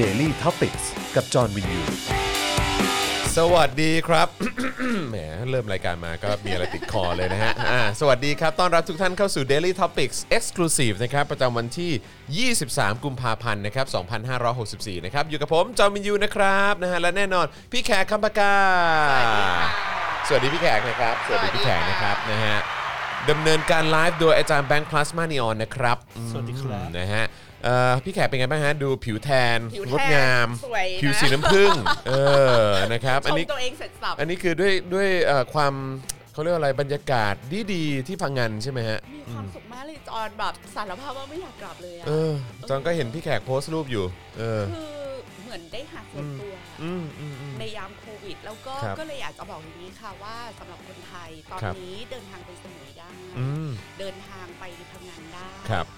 Daily t o p i c กกับจอห์นวินยู สวัสดีครับ แหมเริ่มรายการมาก็มีอะไรติดคอเลยนะฮะอ่าสวัสดีครับ ต้อนรับทุกท่านเข้าสู่ Daily Topics Exclusive นะครับ ประจำวันที่ 23 กุมภาพันธ์นะครับ 2564 นะครับ อยู่กับผม จอมินยูนะครับนะฮะและแน่นอน พี่แขกคำปากา สวัสดีพี่แขกนะครับ สวัสดีพี่แขกนะครับนะฮะดำเนินการไลฟ์โดยอาจารย์แบงค์พลาสมานีออนนะครับสวัสดีครับอืมนะฮะ เอ่อพี่แขกเป็นไงบ้างฮะ ดูผิวแทนผิวแทนงดงาม สวยนะ ผิวสีน้ำผึ้งเออนะครับ ชอันมนี้ ตัวเองเสร็จสับอันนี้คือด้วยด้วยเอ่อความเขาเรียกว่าอะไรบรรยากาศดีๆที่พังงานใช่ไหมฮะ มีความสุขมากเลยจอนแบบสารภาพว่าไม่อยากกลับเลยอะเออจอนก็เห็นพี่แขกโพสต์รูปอยู่ เออ คือเหมือนได้หาส่วนตัว อืมอืมอืม ในยามโควิด แล้วก็ครับก็เลยอยากจะบอกอย่างนี้ค่ะว่าสำหรับคนไทยตอนครับ นี้เดินทางไปสมุยได้ อืม เดินทางไปทำงานได้ ครับเอ่อ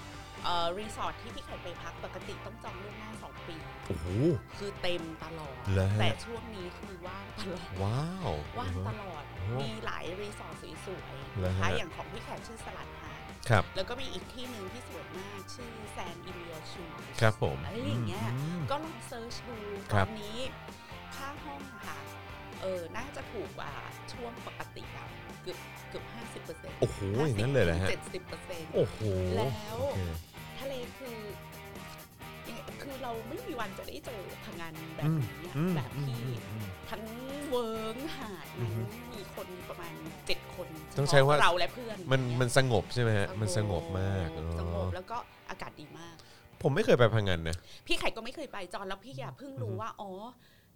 รีสอร์ทที่พี่ไข่ไปพักปกติต้องจองล่วงหน้าสองปี โอ้โห คือเต็มตลอดเหรอฮะแต่ช่วงนี้คือว่างตลอด ว้าว ว่างตลอด โอ้โหมีหลายรีสอร์ทสวยเหรอๆฮะนะคะอย่างของพี่แขกชื่อ Salad Hut ครับ แล้วก็มีอีกที่หนึ่งที่สวยมากชื่อ Sand in My Shoes ครับผมอะไรอย่างเงี้ย ม ก็ลอง search ดูคตรัอบ นนี้ค่าห้องอะค่ะ เออ น่าจะถูกกว่าช่วงปกติอะเกือบเกือบห้าสิบเปอร์เซ็นต์โอ้โหอย่างนั้นเลยเหรอฮะ เจ็ดสิบเปอร์เซ็นต์ โอ้โหแล้ว โอเค ทะเลคือยังไงคือเราไม่มีวันจะได้เจอพังงานแบอืบมนี้อะอืมแบบที่อืมอืมทั้งเวิร์งหาดอือฮึมีคนประมาณเจ็ดคนต้องใช้ว่าเฉพะเราและเพื่อนมันอย่างเงี้ยมันสงบใช่ไหมฮะมันสงบมากสงอ๋บอแล้วก็อากาศดีมาก ผมไม่เคยไปพังงานนะพี่ไข่ก็ไม่เคยไปจอนแล้วพี่อะเพิ่งรู้อือฮึว่าอ๋อ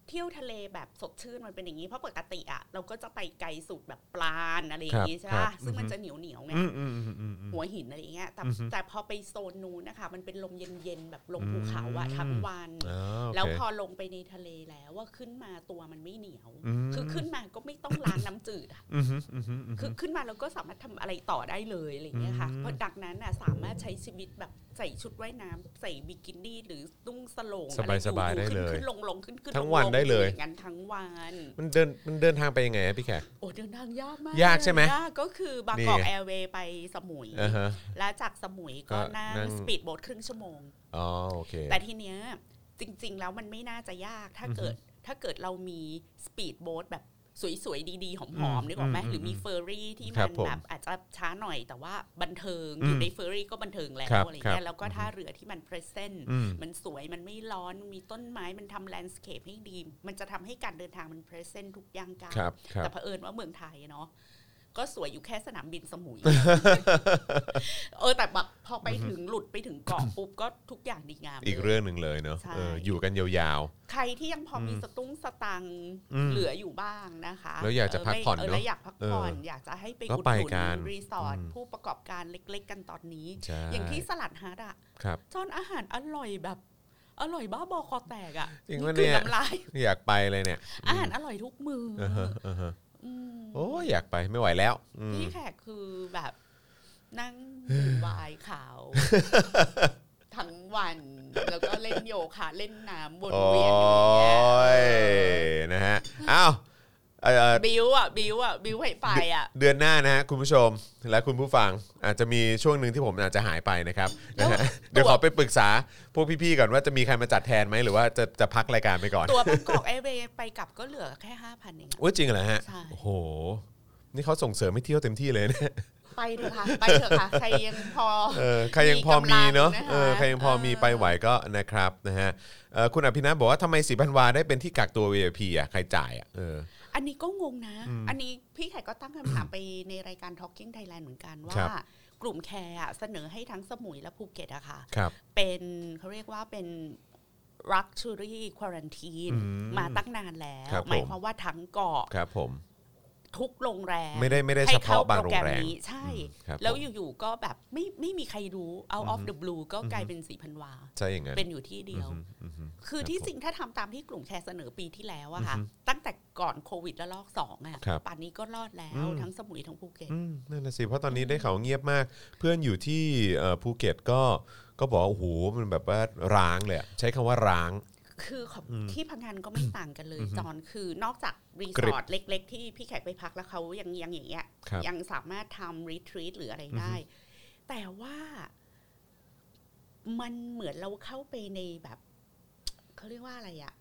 เที่ยวทะเลแบบสดชื่นมันเป็นอย่างนี้ เพราะปกติอะเราก็จะไปไกลสุดแบบปลานอะไรอย่างนี้ใช่ครัปะบซึ่งมันอือฮึจะเหนียวเหนียวๆไงอืมอืมอืมอืมอืมหัวหินอะไรอย่างเงี้ยแต่อือฮึแต่พอไปโซนนู้นนะคะมันเป็นลมเย็นๆแบบลมอืมภูเขาอะทั้งวันอ๋อโอเคแล้วพอลงไปในทะเลแล้วว่าขึ้นมาตัวมันไม่เหนียวอืมคือขึ้นมาก็ไม่ต้องล้างน้ำจืดอะอืมอืมอืมอืมคือขึ้นมาเราก็สามารถทำอะไรต่อได้เลยอะไรอย่างเงี้ยค่ะอืมเพราะดังนั้นน่ะสามารถใช้ชีวิตแบบใส่ชุดว่ายน้ำใส่บิกินี่หรือนุ่งโสร่งสบายสบายอะรได้เลยขึ้นๆลงลงขึ้นขึ้นทั้งลวันลได้เลยอย่างนั้นทั้งวันมันเดินมันเดินทางไปยังไงอะพี่แขก โอ้เดินทางยากมากยากใช่ไหมยากก็คือบางกอกแอร์เวย์นี่ไงไปสมุย อ่าฮะ แล้วจากสมุยก็ก็นั่งนั่ง สปีดโบ๊ทครึ่งชั่วโมง อ๋อโอเค แต่ทีเนี้ยจริง ๆ แล้วมันไม่น่าจะยากถ้าเกิดถ้าเกิดเรามีสปีดโบ๊ทแบบ สวยๆดีๆหอมๆนึกออกไหมอืมหรือมีเฟอร์รี่ที่ครัมับนผมแบบอาจจะช้าหน่อย แต่ว่าบันเทิงอืมอยู่ในเฟอร์รี่ก็บันเทิงแล้ครับวอะไรครัเงี้บยแล้วก็ท่าเรือที่มันเพรสเซนต์อืมมันสวยมันไม่ร้อนมันมีต้นไม้มันทำแลนด์สเคปให้ดี มันจะทำให้การเดินทางมันเพรสเซนต์ทุกย่างก้าวครับครับแต่เผอิญว่าเมืองไทยอะเนาะ ก็สวยอยู่แค่สนามบินสมุย เออแต่แบบพอไปถึงหลุดไปถึงเกาะปุ๊บก็ทุกอย่างดีงาม อีกลยเรื่องหนึ่งเลยเนาะใช่ เอออยู่กันยาว ใครที่ยังพอมีอืมสตุ้งสตังค์อืมเหลืออยู่บ้างนะคะแล้วอยากจะพักผ่อนเออเนอะแล้วอยากพักผ่อนเอออยากจะให้ไปก็อุดไปหนุกันนรีสอร์ทอืม ผู้ประกอบการเล็ก ๆ กันตอนนี้ ๆใช่อย่างที่สลัดฮาร์ดอะครับ จอนอาหารอร่อยแบบ อร่อยบ้าบอคอแตกอะจริงนี่ปะคือเนี่ยน้ำลาย อยากไปเลยเนี่ยอาหารอร่อยทุกมืออ อ่าฮะอ่าฮะอืม โอ้ยอยากไปไม่ไหวแล้วอืมพี่แขกคือแบบนั่งดื่มไวายขาว ทั้งวัน แล้วก็เล่นโยคะเล่นน้ำวนโอ้เวียนอยู่อย่างเงี้ย ยนะฮะอ้าวเอ่อ บิวอะบิวอะบิวให้ไปอะ เดือนหน้านะฮะคุณผู้ชมและคุณผู้ฟังอาจจะมีช่วงหนึ่งที่ผมอาจจะหายไปนะครับนะฮะเดี๋ยวขอไปปรึกษาพวกพี่ๆก่อนว่าจะมีใครมาจัดแทนไหมหรือว่าจะจะพักรายการไปก่อน ตัวบางกอกแอร์เวย์ไปกลับก็เหลือแค่ห้าพันเองอะโอ้ยจริงเหรอฮะใช่โอ้โห นี่เขาส่งเสริมให้เที่ยวเต็มที่เลยเนี่ยไปเถอะค่ะไปเถอะค่ะใครยังพอเออใครยังพอมีเนาะมีกำลังนะคะเออใครยังพอมีไปไหวก็นะครับนะฮะเอ่อคุณอภินัทบอกว่าทำไมสีพันวาได้เป็นที่กักตัว VIP อะใครจ่ายอะเอออันนี้ก็งงนะอืมอันนี้พี่ไข่ก็ตั้งคำถามไปในรายการ Talking Thailand เหมือนกันครัว่าบกลุ่มแคร์อะเสนอให้ทั้งสมุยและภูเก็ตอะค่ะครับเป็นเขาเรียกว่าเป็น luxury quarantine อืมมาตั้งนานแล้วครับผมหมายความว่าทั้งเกาะครับผม ทุกโรงแรมไม่ได้ไม่ได้ให้เฉพาะบางโปโรแกรงมแรมนี้ใช่ครับแล้วผมอยู่ๆก็แบบไม่ไม่มีใครรู้ out of the blue ก็กลายเป็นสี่พันวาใช่อย่างนั้นเป็นอยู่ที่เดียวอืมอืมอืมคือครับที่ผมจริงถ้าทำตามที่กลุ่มแคร์เสนอปีที่แล้วอะค่ะอือฮึตั้งแต่ก่อนโควิดแล้วลอกสองอะครับป่านนี้ก็รอดแล้วอืมทั้งสมุยทั้งภูเก็ตอืมนั่นแหละสิเพราะตอนนี้ได้ข่าวเงียบมาก เพื่อนอยู่ที่เอ่อภูเก็ตก็ก็บอกว่าโอ้โหมันแบบว่าร้างเลยอะใช้คำว่าร้าง คือของที่พะงันก็ไม่ต่างกันเลยอือฮึจอนคือนอกจากรีกสริบอร์ทเล็ก ๆ ที่พี่แขกไปพักแล้วเขายังยังอย่างเงี้ยครับยังสามารถทำ retreat หรืออะไรได้ แต่ว่ามันเหมือนเราเข้าไปในแบบเขาเขาเรียกว่าอะไรอะ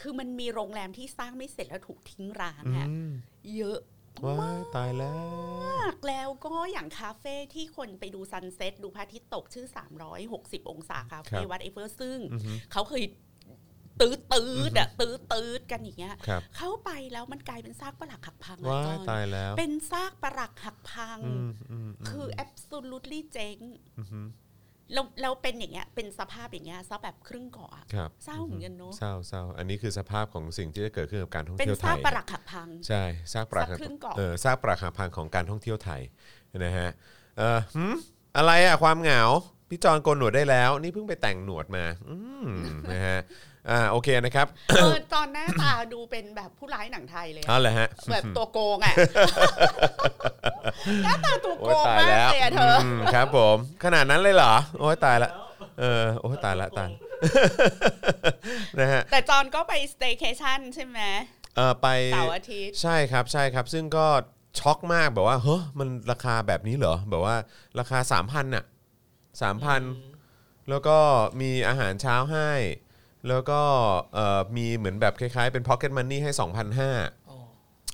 คือมันมีโรงแรมที่สร้างไม่เสร็จแล้วถูกทิ้งร้างอะอืมเยอะว้ายตายแล้วมากแล้วก็อย่างคาเฟ่ที่คนไปดู sunset ดูพระอาทิตย์ตกชื่อ 360 องศาคาเฟ่ครับ whatever ซึ่งอือฮึเขาเคย ตื้อตื้อๆอะตื้อตื้อๆกันอย่างเงี้ยครับเข้าไปแล้วมันกลายเป็นซากปรักหักพังอะว้าจยอนตายแล้ว เป็นซากปรักหักพังอืมอืมมคือ absolutely เจ๊งอือฮึแล้วแล้วเป็นอย่างเงี้ยเป็นสภาพอย่างเงี้ยซะแบบครึ่งเกาะอะครับเศร้าเหมือนกันเนอะเศร้าเศร้าอันนี้คือสภาพของสิ่งที่จะเกิดขึ้นกับการท่องเป็นเที่ยวไทซากยปรักหักพังใช่ซากปรักซากครึ่งเกาะเออซากปรักหักพังของการท่องเที่ยวไทยนะฮะเออหืมอะไรอะความเหงาพี่จอนโกนหนวดได้แล้ว นี่เพิ่งไปแต่งหนวดมา อืมนะฮะ อ่าโอเคนะครับเออตอนหน้าตาดูเป็นแบบผู้ร้ายหนังไทยเลยอะเอาเลยฮะแบบตัวโกงอะหน้าตาตัวโอ้โกยงตายมากแล้วเลยอะเธออมครับผม ขนาดนั้นเลยเหรอ โอ้ยตายละเออโอ้ยตายละตายนะฮะแต่จอนก็ไปสเต y c a t i o n ใช่ไหมเออไปเสาร์อาทิตย์ใช่ครับใช่ครับ ซึ่งก็ช็อกมากแบบว่าเฮ้ยมันราคาแบบนี้เหรอ แบบว่าราคา3,000น่ะ3,000แล้วก็มีอาหารเช้าให้ แล้วก็เอ่อมีเหมือนแบบคล้ายๆ เป็น pocket money ให้ 2,500อ๋อ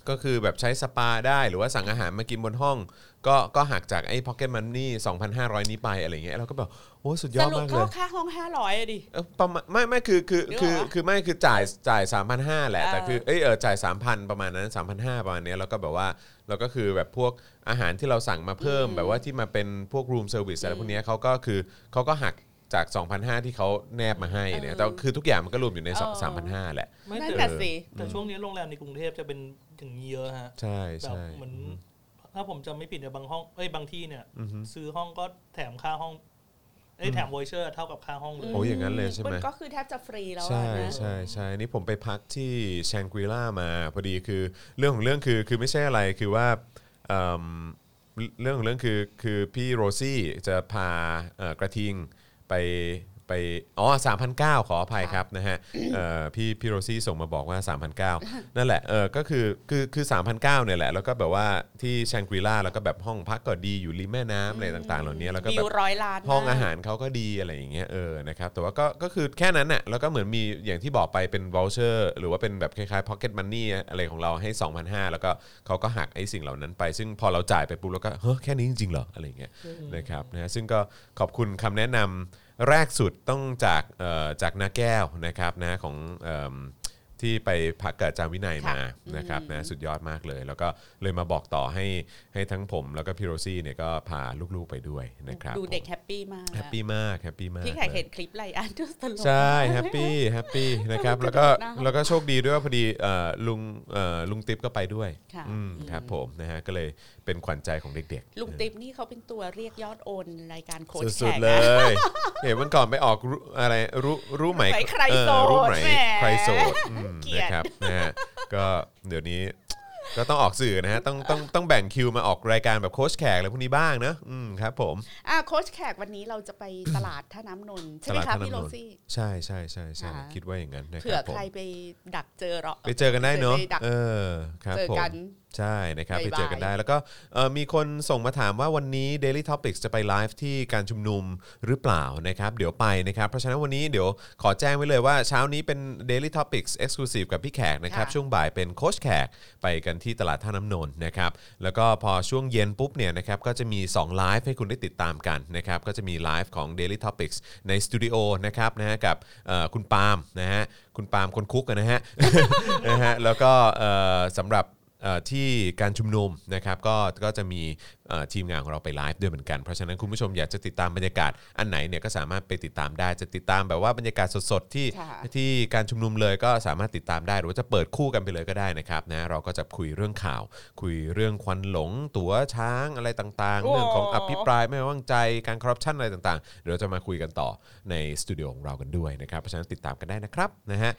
ก็คือแบบใช้สปาได้หรือว่าสั่งอาหารมากินบนห้อง ก็ก็หักจากไอ้ pocket money 2,500 นี้ไปอะไรเงี้ยเราก็แบบโอ้สุดยสอดรุปมากเลก็ยค่าห้องห้าร้อยดิเออประมาณไม่ไม่คือคือนึกออกคือปะคือไม่คือจ่ายจ่าย 3,500 แหละ แต่เออคือเอยเออจ่าย 3,000 ประมาณนั้น 3,500 ประมาณเนี้ยแล้วก็แบบว่าเราก็คือแบบพวกอาหารที่เราสั่งมาเพิ่ม แบบว่าที่มาเป็นพวก room service อะไรพวกเนี้ยเขาก็คือเขาก็หัก จาก 2,500 ที่เขาแนบมาให้เนี่ยแต่คือทุกอย่างมันก็รวมอยู่ใน3,500 แหละ ไม่นั่นแต่แหละสิ แต่ช่วงนี้โรงแรมในกรุงเทพจะเป็นอย่างนี้เยอะฮะใช่แบบใช่ เหมือนถ้าผมจำไม่ผิดเนี่ยบางห้องเอ้ยบางที่เนี่ยซื้อห้องก็แถมค่าห้อง เอ้ยแถม voucher เท่ากับค่าห้องเลยโอ้ยอย่างนั้นเลยใช่ไหม นก็คือแทบจะฟรีแล้วใช่อะนะ ใช่ใช่นี่ผมไปพักที่แชงกรีล่ามา พอดีคือเรื่องของเรื่องคือคือไม่ใช่อะไรคือว่าเอิ่มเรื่องของเรื่องคือคือพี่โรซี่จะพาเอ่อกระทิง ไป ไปอ๋อ3,009ขออภัยครับนะฮะเอ่อพี่พี่โรซี่ส่งมาบอกว่า3,009นั่นแหละเออก็คือคือคือ3,009เนี่ยแหละ แล้วก็แบบว่าที่แชงกรีล่าแล้วก็แบบห้องพักก็ดีอยู่ริมแม่น้ำอะไรต่างๆ เหล่านี้แล้วก็วิแบวบร้อยล้านห้องมก อาหารเขาก็ดีอะไรอย่างเงี้ยเออนะครับแต่ว่าก็ก็คือแค่นั้นน่ะแล้วก็เหมือนมีอย่างที่บอกไปเป็น voucher หรือว่าเป็นแบบคล้ายๆ pocket money อะไรของเราให้ 2,500 แล้วก็เขาก็หักไอ้สิ่งเหล่านั้นไป ซึ่งพอเราจ่ายไปปุ๊บเราก็เฮ้ยแค่นี้จริงๆเหรออะไรอย่างเงี้ยนะครับนะฮะซึ่งก็ขอบคุณคำแนะนำ แรกสุดต้องจากเอ่อจากนาแก้วนะครับนะของเอิ่มที่ไปพักกับอาจารย์วินัยมาค่ะนะครับอืมนะสุดยอดมากเลย แล้วก็เลยมาบอกต่อให้ให้ทั้งผมแล้วก็พี่โรซี่เนี่ยก็พาลูกๆไปด้วยนะครับดูเด็ก happy มาก happy มาก happy มากพี่แขกเห็นคลิปไลอันก็ตลกใช่มาก happy happy นะครับแล้วก็น่ารักแล้วก็โชคดีด้วยว่าพอดีเอ่อลุงเอ่อลุงติ๊บก็ไปด้วยค่ะอืมครับผมนะฮะก็เลย เป็นขวัญใจของเด็กๆ ลุงติ๊บนี่เขาเป็นตัวเรียกยอดโอนรายการโค้ชแขสุดกๆเลนะยเห็นวันก่อนไปออกรู้อะไรรู้รู้ไหมใครเออโสดรู้ไหมแหมใครโสดอืมเกลียดนะครับนะฮะก็เดี๋ยวนี้ก็ต้องออกสื่อนะฮะต้องต้องต้องแบ่งคิวมาออกรายการแบบโค้ชแขกอะไรพวกนี้บ้างเนอะอืมครับ ผมอะโค้ชแขกวันนี้เราจะไปตลาดท่าน้ำนนท์ใช่ไหมตลาดคะท่าพี่โรน้ำนนท์ซี่ใช่ใช่ใช่ใช่อ่าคิดว่าอย่างนั้นนะคเผื่อรับผมใครไปดักเจอเราไปเจอกันได้เนอะไปดักเออครับเจอผมกัน ใช่นะครับไปบ่ายๆเจอกันได้ แล้วก็เอ่อมีคนส่งมาถามว่าวันนี้ Daily Topics จะไปไลฟ์ที่การชุมนุมหรือเปล่านะครับ เดี๋ยวไปนะครับเพราะฉะนั้นวันนี้เดี๋ยวขอแจ้งไว้เลยว่าเช้านี้เป็น Daily Topics Exclusive กับพี่แขกนะครับค่ะช่วงบ่ายเป็นโค้ชแขกไปกันที่ตลาดท่าน้ำนนท์นะครับ แล้วก็พอช่วงเย็นปุ๊บเนี่ยนะครับก็จะมี2ไลฟ์ให้คุณได้ติดตามกันนะครับก็จะมีไลฟ์ของ Daily Topics ในสตูดิโอนะครับนะฮะกับเอ่อคุณปาล์มนะฮะคุณปาล์มคนคุกอะนะฮะนะฮะแล้วก็เอ่อสำหรับเอ่อ ที่การชุมนุมนะครับก็ก็จะมีเอ่อทีมงานของเราไปไลฟ์ด้วยเหมือนกัน เพราะฉะนั้นคุณผู้ชมอยากจะติดตามบรรยากาศอันไหนเนี่ยก็สามารถไปติดตามได้จะติดตามแบบว่าบรรยากาศสดๆที่ค่ะที่การชุมนุมเลยก็สามารถติดตามได้หรือว่าจะเปิดคู่กันไปเลยก็ได้นะครับนะเราก็จะคุยเรื่องข่าว คุยเรื่องควันหลง ตั๋วช้างอะไรต่างๆโอ้เรื่องของอภิปรายไม่ไว้วางใจการคอร์รัปชันอะไรต่างๆเดี๋ยวเราจะมาคุยกันต่อในสตูดิโอของเรากันด้วยนะครับเพราะฉะนั้นติดตามกันได้นะครับนะฮะ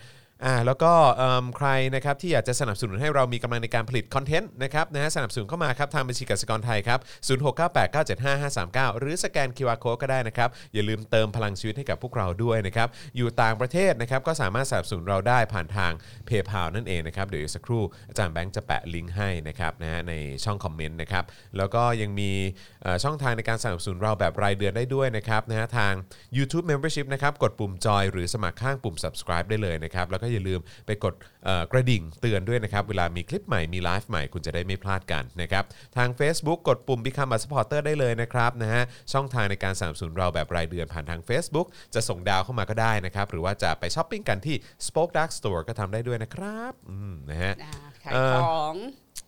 อ่าแล้วก็เอิ่มใครนะครับที่อยากจะสนับสนุนให้เรามีกำลังในการผลิตคอนเทนต์นะครับนะฮะสนับสนุนเข้ามาครับทางบัญชีกสิกรไทยครับ 0698975539 หรือสแกน QR Code ก็ได้นะครับ อย่าลืมเติมพลังชีวิตให้กับพวกเราด้วยนะครับ อยู่ต่างประเทศนะครับก็สามารถสนับสนุนเราได้ผ่านทาง PayPal นั่นเองนะครับ เดี๋ยวอีกสักครู่อาจารย์แบงค์จะแปะลิงก์ให้นะครับนะฮะในช่องคอมเมนต์นะครับแล้วก็ยังมีเอ่อช่องทางในการสนับสนุนเราแบบรายเดือนได้ด้วยนะครับนะฮะทาง YouTube Membership นะครับกดปุ่มจอยหรือสมัครข้างปุ่ม subscribe ได้เลยนะครับแล้วก็อย่าลืมไปกดเอ่อกระดิ่งเตือนด้วยนะครับ เวลามีคลิปใหม่มีไลฟ์ใหม่คุณจะได้ไม่พลาดกันนะครับ ทาง Facebook กดปุ่ม Become a supporter ได้เลยนะครับนะฮะช่องทางในการสนับสนุนเราแบบรายเดือนผ่านทาง Facebook จะส่งดาวเข้ามาก็ได้นะครับ หรือว่าจะไปช้อปปิ้งกันที่ Spoke Dark Store ก็ทำได้ด้วยนะครับอืมนะฮะอ่าขายเอ่อของ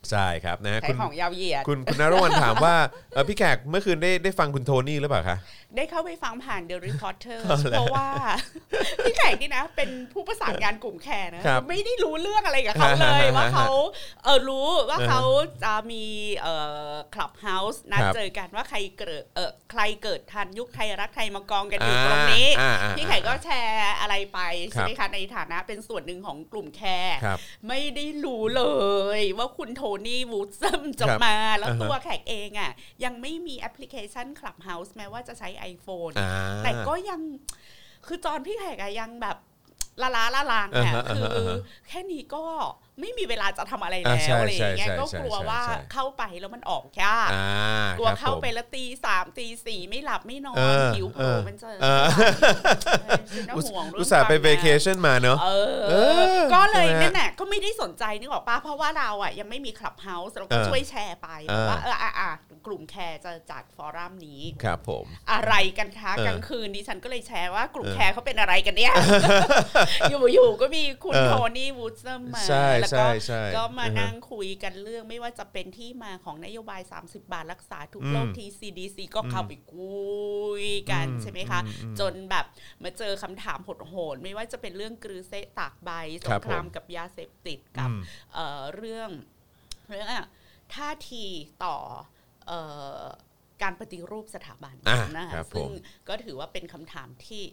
ใช่ครับนะฮะขาคุยณของยาวเหยียด คุณคุณนรวันถามว่าเอ่อพี่แขกเมื่อคืนได้ได้ฟังคุณโทนี่หรือเปล่าคะ ได้เข้าไปฟังผ่าน The Reporter เพราะว่า พี่แขกนี่นะ เป็นผู้ประสานงานกลุ่มแคร์นะครับ ไม่ได้รู้เรื่องอะไรกับเขาเลย ว่าเขาเออรู้ว่าเขาจะมีเอ่อคลับเฮาส์นัดครับเจอกันว่าใครเกิดเออใครเกิดทันยุคไทยรักไทยมากองกันอยู่ตรงนี้ อ่าอ่าพี่แขกก็แชร์อะไรไปใช่ไหมครัคะบในฐานะเป็นส่วนหนึ่งของกลุ่มแคร์ครับ ไม่ได้รู้เลยว่าคุณโทนี่วูดซัมจะครับมา แล้วอ่าฮะตัวแขกเองอะยังไม่มีแอปพลิเคชัน Clubhouse แม้ว่าจะใช้ iPhone อ่าแต่ก็ยังคือจอนพี่แขกอะยังแบบ ละล้าละลางเนี่ยอ่าฮะคืออ่าฮะแค่นี้ก็ไม่มีเวลาจะทำอะไรอ่าแล้ใช่วอะไรอย่างเงี้ยใช่ก็ใช่กลัวใช่ว่าใช่เข้าไปแล้วมันออกยากอ่ากลัวครับเข้าผมไปแล้วตีสามตีสี่ไม่หลับไม่นอนเออหิวโหเออมันจะเออเป็นน่าห่วงเรื่องอุตส่าห์ไปควมเวงานเคชั่นมาเนอะเอเอออก็เลยใช่ไหมนั่นแหละก็ไม่ได้สนใจนึกออกปะเพราะว่าเราอะยังไม่มี Clubhouse เราก็เออช่วยแชร์ไปเออว่าเอออะอะ กลุ่มแคร์จะจัด forum นี้ครับผม อะไรกันคะเออกลางคืนดิฉันก็เลยแชร์ว่ากลุ่มเออแคร์เขาเป็นอะไรกันเนี่ย อยู่ๆก็มีคุณเออโทนี่วูดซัมมาใช่แล้วใช่ก็ใช่ก็มาอือฮะนั่งคุยกันเรื่องไม่ว่าจะเป็นที่มาของนโยบาย 30 บาทรักษาทุกโรคอืมที่ CDC ก็เข้าไปคุยกันอืมใช่ไหมคะอืมอืมจนแบบมาเจอคำถามโหดๆไม่ว่าจะเป็นเรื่องกรือเซะตากใบครับสงครามครับผมกับยาเสพติดกับอืมเอ่อเรื่องเรื่องอะท่าทีต่อเอ่อ การปฏิรูปสถาบันอะนะคะครับผมซึ่งก็ถือว่าเป็นคำถามที่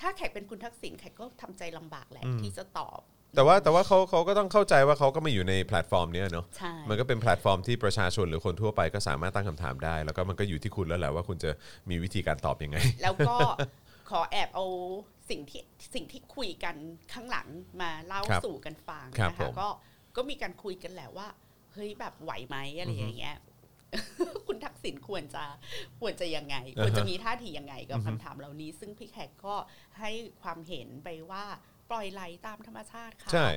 ถ้าแขกเป็นคุณทักษิณแขกก็ทำใจลำบากแหละที่จะตอบแต่ว่าแต่ว่าเขาเขาก็ต้องเข้าใจว่าเขาก็มาอยู่ในแพลตฟอร์มเนี้ยเนาะใช่มันก็เป็นแพลตฟอร์มที่ประชาชนหรือคนทั่วไปก็สามารถตั้งคำถามได้ แล้วก็มันก็อยู่ที่คุณแล้วแหละว่าคุณจะมีวิธีการตอบยังไง แล้วก็ขอแอบเอาสิ่งที่สิ่งที่คุยกันข้างหลังมาเล่าครับสู่กันฟังครับนะผคะมก็ก็มีการคุยกันแหละว่าเฮ้ยแบบไหวไหมอะไรอย่างเงี้ย คุณทักษิณควรจะควรจะยังไง ควรจะมีท่าทียังไงกับคำถามเหล่านี้ ซึ่งพี่แขกก็ให้ความเห็นไปว่าปล่อยไหลตามธรรมชาติค่ะใช่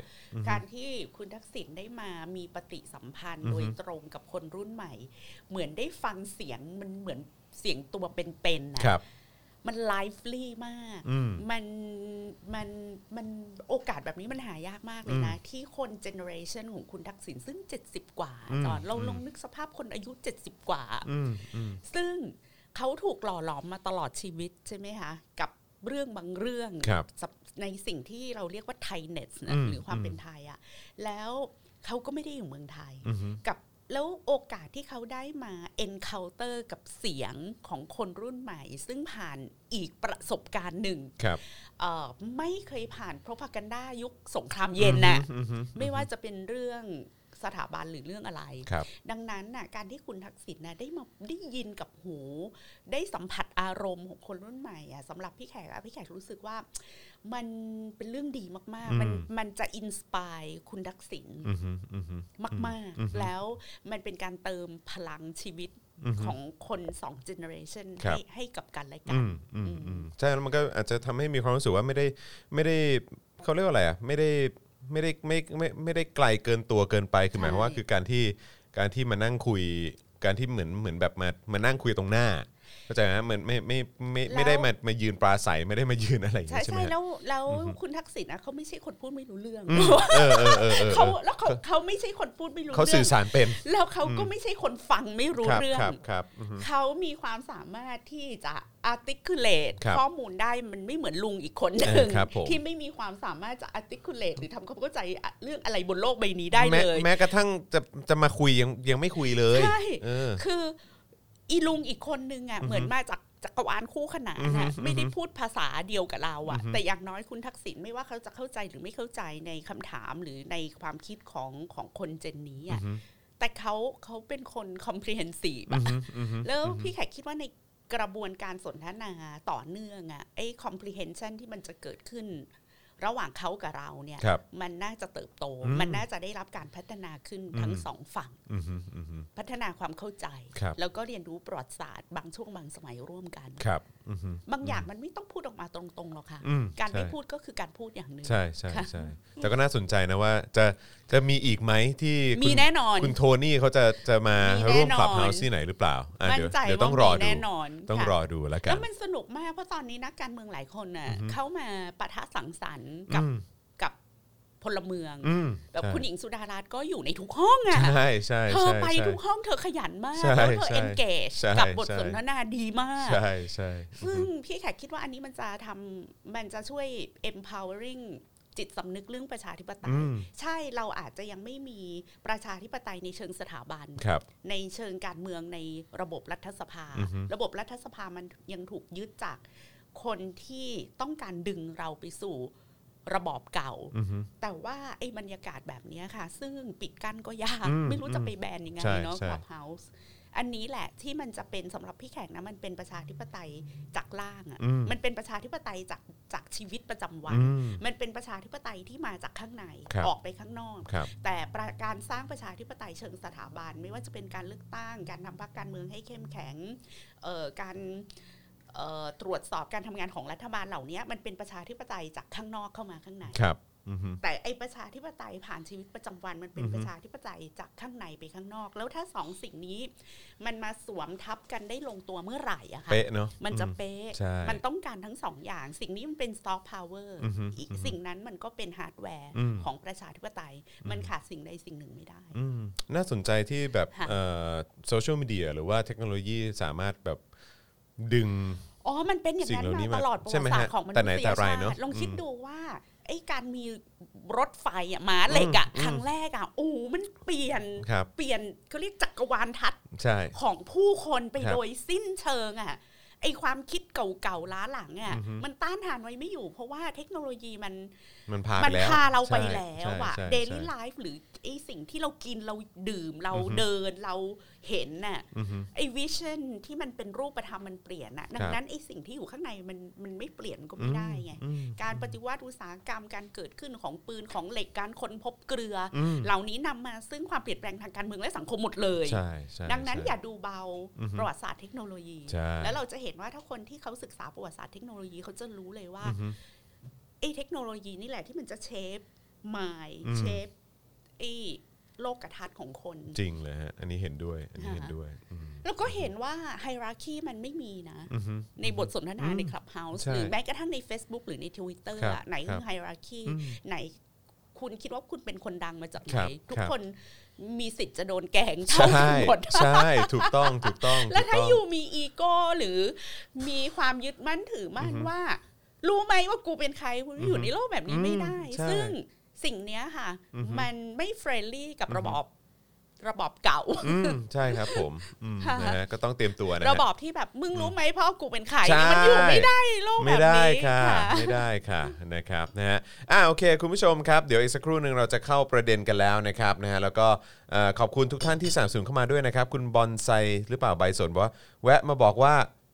การที่คุณทักษิณได้มามีปฏิสัมพันธ์อือฮึโดยตรงกับคนรุ่นใหม่ เหมือนได้ฟังเสียงมันเหมือนเสียงตัวเป็นๆนะครับ มัน lively มากอืมมันมันมันโอกาสแบบนี้มันหายากมากเลยนะ ที่คน generation ของคุณทักษิณซึ่ง 70 กว่าอืมจนเราอืมลองนึกสภาพคนอายุ 70 กว่าอืมอืมซึ่งเขาถูกหล่อหลอมมาตลอดชีวิตใช่ไหมคะกับเรื่องบางเรื่องครับซับในสิ่งที่เราเรียกว่า Thainess อืมนะหรือความอืมเป็นไทยอะแล้วเขาก็ไม่ได้อยู่เมืองไทยอือฮึกับ แล้วโอกาสที่เขาได้มา encounter กับเสียงของคนรุ่นใหม่ ซึ่งผ่านอีกประสบการณ์หนึ่งครับเอ่อไม่เคยผ่านพ r o p a g a n d a ยุคสงครามเย็นน่ะอือฮึไม่ว่าจะเป็นเรื่อง สถาบันหรือเรื่องอะไรครับดังนั้นน่ะการที่คุณทักษิณนะได้มาได้ยินกับหู ได้สัมผัสอารมณ์ของคนรุ่นใหม่อะสำหรับพี่แขกอะพี่แขกรู้สึกว่ามันเป็นเรื่องดีมากอืมๆมันมันจะ inspire คุณทักษิณอือฮึอือฮึมากอือฮึๆแล้วมันเป็นการเติมพลังชีวิตอือฮึของคนสอง generation ครับให้ให้กับกันและกัอืนมอืมอืมใช่แล้วมันก็อาจจะทำให้มีความรู้สึกว่าไม่ได้ไม่ได้เขาเรียกว่าอะไรอะไม่ได้ ไม่ได้ไม่ไม่ไม่ได้ไกลเกินตัวเกินไปคือหมายความว่าใช่คือการที่การที่มานั่งคุย การที่เหมือนเหมือนแบบมามานั่งคุยตรงหน้า เข้าใจไหมเหมือนไม่ไม่ไม่ไม่ได้มามายืนปราศัยไม่ได้มายืนอะไรอย่างใช่เงี้ยใช่ไหมใช่ฮะ แล้วแล้วคุณทักษิณนะเขาไม่ใช่คนพูดไม่รู้เรื่องเออเออเออเออเขาแล้วเขาเขาไม่ใช่คนพูดไม่รู้เขาเรื่สื่อสารเป็นแล้วเขาก็ไม่ใช่คนฟังไม่รู้ครับเรื่อง ครับครับอือฮึ เขามีความสามารถที่จะ articulate ครับข้อมูลได้มันไม่เหมือนลุงอีกคนหนึ่งเออครับผม ที่ไม่มีความสามารถจะ articulate หรือทำความเข้าใจเรื่องอะไรบนโลกใบนี้ได้แม้เลย แม้กระทั่งจะจะมาคุยยังยังไม่คุยเลยใช่ เออ คือ อีลุงอีกคนนึงอะเหมือนมาจากจักรวาลคู่ขนานน่ะไม่ได้พูดภาษาเดียวกับเราอะแต่อย่างน้อยคุณทักษิณไม่ว่าเขาจะเข้าใจหรือไม่เข้าใจในคำถามหรือในความคิดของของคนเจนนี้อะแต่เขาเขาเป็นคน comprehensive อะแล้วพี่แขกคิดว่าในกระบวนการสนทนาต่อเนื่องอะไอ้ comprehension ที่มันจะเกิดขึ้น ระหว่างเขากับเราเนี่ยครับมันน่าจะเติบโตอืมมันน่าจะได้รับการพัฒนาขึ้นทั้งอืมสองฝั่งอือฮึอือฮึพัฒนาความเข้าใจครับแล้วก็เรียนรู้ประวัติศาสตร์บางช่วงบางสมัยร่วมกันครับอือฮึบางอย่างมันไม่ต้องพูดออกมาตรงๆหรอกค่ะอืมการไม่ใช่พูดก็คือการพูดอย่างหนึ่งใช่ใช่ค่ะใช่แต่ก็น่าสนใจนะว่าจะจะมีอีกไหมที่คุณมีแน่นอนคุณโทนี่เขาจะจะมามีแน่นอนร่วมคลับเฮาส์ที่ไหนหรือเปล่าอะมั่นเดี๋ยวใจเดี๋ยวว่าต้องรอมีดูแน่นอนต้องค่ะรอดูแล้วกัแล้นวมันสนุกมากเพราะตอนนี้นักการเมืองหลายคนน่ะเข้ามาปะทะสังสรรค์กับอืมกับพลเมืองอืมแบบใช่คุณหญิงสุดารัตน์ก็อยู่ในทุกห้องอะใช่ใช่เธอใช่ไปใช่ทุกห้องเธอขยันมากใช่แล้วเธอใช่ engage ใช่กับบทใช่สนทนาดีมาก ใช่ใช่ซึ่งพี่แขกคิดว่าอันนี้มันจะทำมันจะช่วย empowering จิตสำนึกเรื่องประชาธิปไตอืยมใช่เราอาจจะยังไม่มีประชาธิปไตยในเชิงสถาบันครับในเชิงการเมืองในระบบรัฐสภาอือฮึระบบรัฐสภามันยังถูกยึดจากคนที่ต้องการดึงเราไปสู่ระบอบเก่าอือฮึแต่ว่าไอ้บรรยากาศแบบเนี้ยค่ะ ซึ่งปิดกั้นก็ยากอืมไม่รู้จะไปแบนยังไงใช่เนาะใช่คลับเฮาส์ อันนี้แหละที่มันจะเป็นสำหรับพี่แขกนะมันเป็นประชาธิปไตยจากล่างอะ่ะอืมมันเป็นประชาธิปไตยจากจากชีวิตประจำวันอืมมันเป็นประชาธิปไตยที่มาจากข้างในครับออกไปข้างนอกครับแต่ประการสร้างประชาธิปไตยเชิงสถาบัน ไม่ว่าจะเป็นการเลือกตั้ง การทำพรรคการเมืองให้เข้มแข็งเอ่อการเอ่อตรวจสอบการทำงานของรัฐบาลเหล่านี้มันเป็นประชาธิปไตยจากข้างนอกเข้ามาข้างในครับอือฮึ แต่ไอประชาธิปไตยผ่านชีวิตประจำวันมันเป็นอือฮึประชาธิปไตยจากข้างในไปข้างนอก แล้วถ้าสองสิ่งนี้ มันมาสวมทับกันได้ลงตัวเมื่อไหร่อะค่ะเป๊ะเนาะมันจะอืเป๊ะใช่มันต้องการทั้งสองอย่าง สิ่งนี้มันเป็น soft power อือฮึอีกอือฮึสิ่งนั้นมันก็เป็นฮาร์ดแวร์อืมของประชาธิปไตย มันขาดสิ่งใดสิ่งหนึ่งไม่ได้อืมน่าสนใจที่แบบค่ะโซเชียลมีเดียหรือว่าเทคโนโลยีสามารถแบบดึงอ๋อ มันเป็นอย่างนั้นสิ่งเหล่านี้มามาตลอดประใช่วัไหมติศาสตฮะร์ของมนุแต่ษไหนยแต่ไรชาเนอะติลองคิดอืมดูว่า ไอ้การมีรถไฟอะม้าเหล็กอะอืมครั้งแรกอะโอ้มันเปลี่ยนครับ เปลี่ยนเขาเรียกจักรวาลทัศน์ใช่ ของผู้คนไปครับโดยสิ้นเชิงอะไอความคิดเก่าๆล้าหลังอะอือฮึ มันต้านทานไว้ไม่อยู่ เพราะว่าเทคโนโลยีมัน มันพามันไปแล้วพาเราไปใช่แล้วอะใช่ใช่ daily ใช่ life หรือไอสิ่งที่เรากินเราดื่มเราอือฮึเดินเราเห็นน่ะอือฮึไอ vision ที่มันเป็นรูปธรรมมันเปลี่ยนอะดัครังนั้นครับไอสิ่งที่อยู่ข้างในมันมันไม่เปลี่ยนก็ไม่ได้ไงอืมการปฏิวัติอุตสาหกรรมการเกิดขึ้นของปืนของเหล็กการค้นพบเกลือออืมเหล่านี้นำมาซึ่งความเปลี่ยนแปลงทางการเมืองและสังคมหมดเลยใช่ใช่ดังนั้นใช่อย่าดูเบาอือฮึประวัติศาสตร์เทคโนโลยีใช่แล้วเราจะเห็นว่าถ้าคนที่เขาศึกษาประวัติศาสตร์เทคโนโลยีเขาจะรู้เลยว่าอือฮึ ไอ้เทคโนโลยีนี่แหละที่มันจะเชฟมายอืมเชฟไอ้โลกทัศน์ของคน จริงเลยฮะ อันนี้เห็นด้วย อันนี้เห็นด้วยอืม แล้วก็เห็นว่าไฮรักีมันไม่มีนะ อือฮึ ในบทสนทนาอืมใน Clubhouse ใช่หรือแม้กระทั่งใน Facebook หรือใน Twitter ครับอะไหนครัคืบอไฮรักีอืมไหนคุณคิดว่าคุณเป็นคนดังมาจากไหคนรับทุกครับ คนมีสิทธิ์จะโดนแกล้งเท่าใช่ กันหมด ใช่ ถูกต้อง ถูกต้องแล้วถ้าถูกต้ง อยู่มีอีโก้หรือมีความยึดมั่นถือมั่นอือฮึว่า รู้ไหมว่ากูเป็นใครคุณอยู่ในโลกแบบนี้ไม่ได้อืมใช่ซึ่งสิ่งเนี้ยค่ะอือฮึมันไม่เฟรนลี่กับอือฮึระบอบระบอบเก่าอืมใช่ครับผมอืมค่ะนะฮะก็ต้องเตรียมตัวนะฮะระบอบที่แบบมึงรู้ไหมพ่อกูเป็นใครใช่มันอยู่ไม่ได้โลกแบไม่บได้นี้ค่ะค่ะ ไม่ได้ค่ะนะครับนะฮะอ่าโอเค คุณผู้ชมครับ เดี๋ยวอีกสักครู่หนึ่งเราจะเข้าประเด็นกันแล้วนะครับนะฮะแล้วก็เอ่อขอบคุณทุกท่านที่สนับสนุนเข้ามาด้วยนะครับ คุณบอลไซหรือเปล่าใบสนบอกว่าแวะมาบอกว่าเอ่อ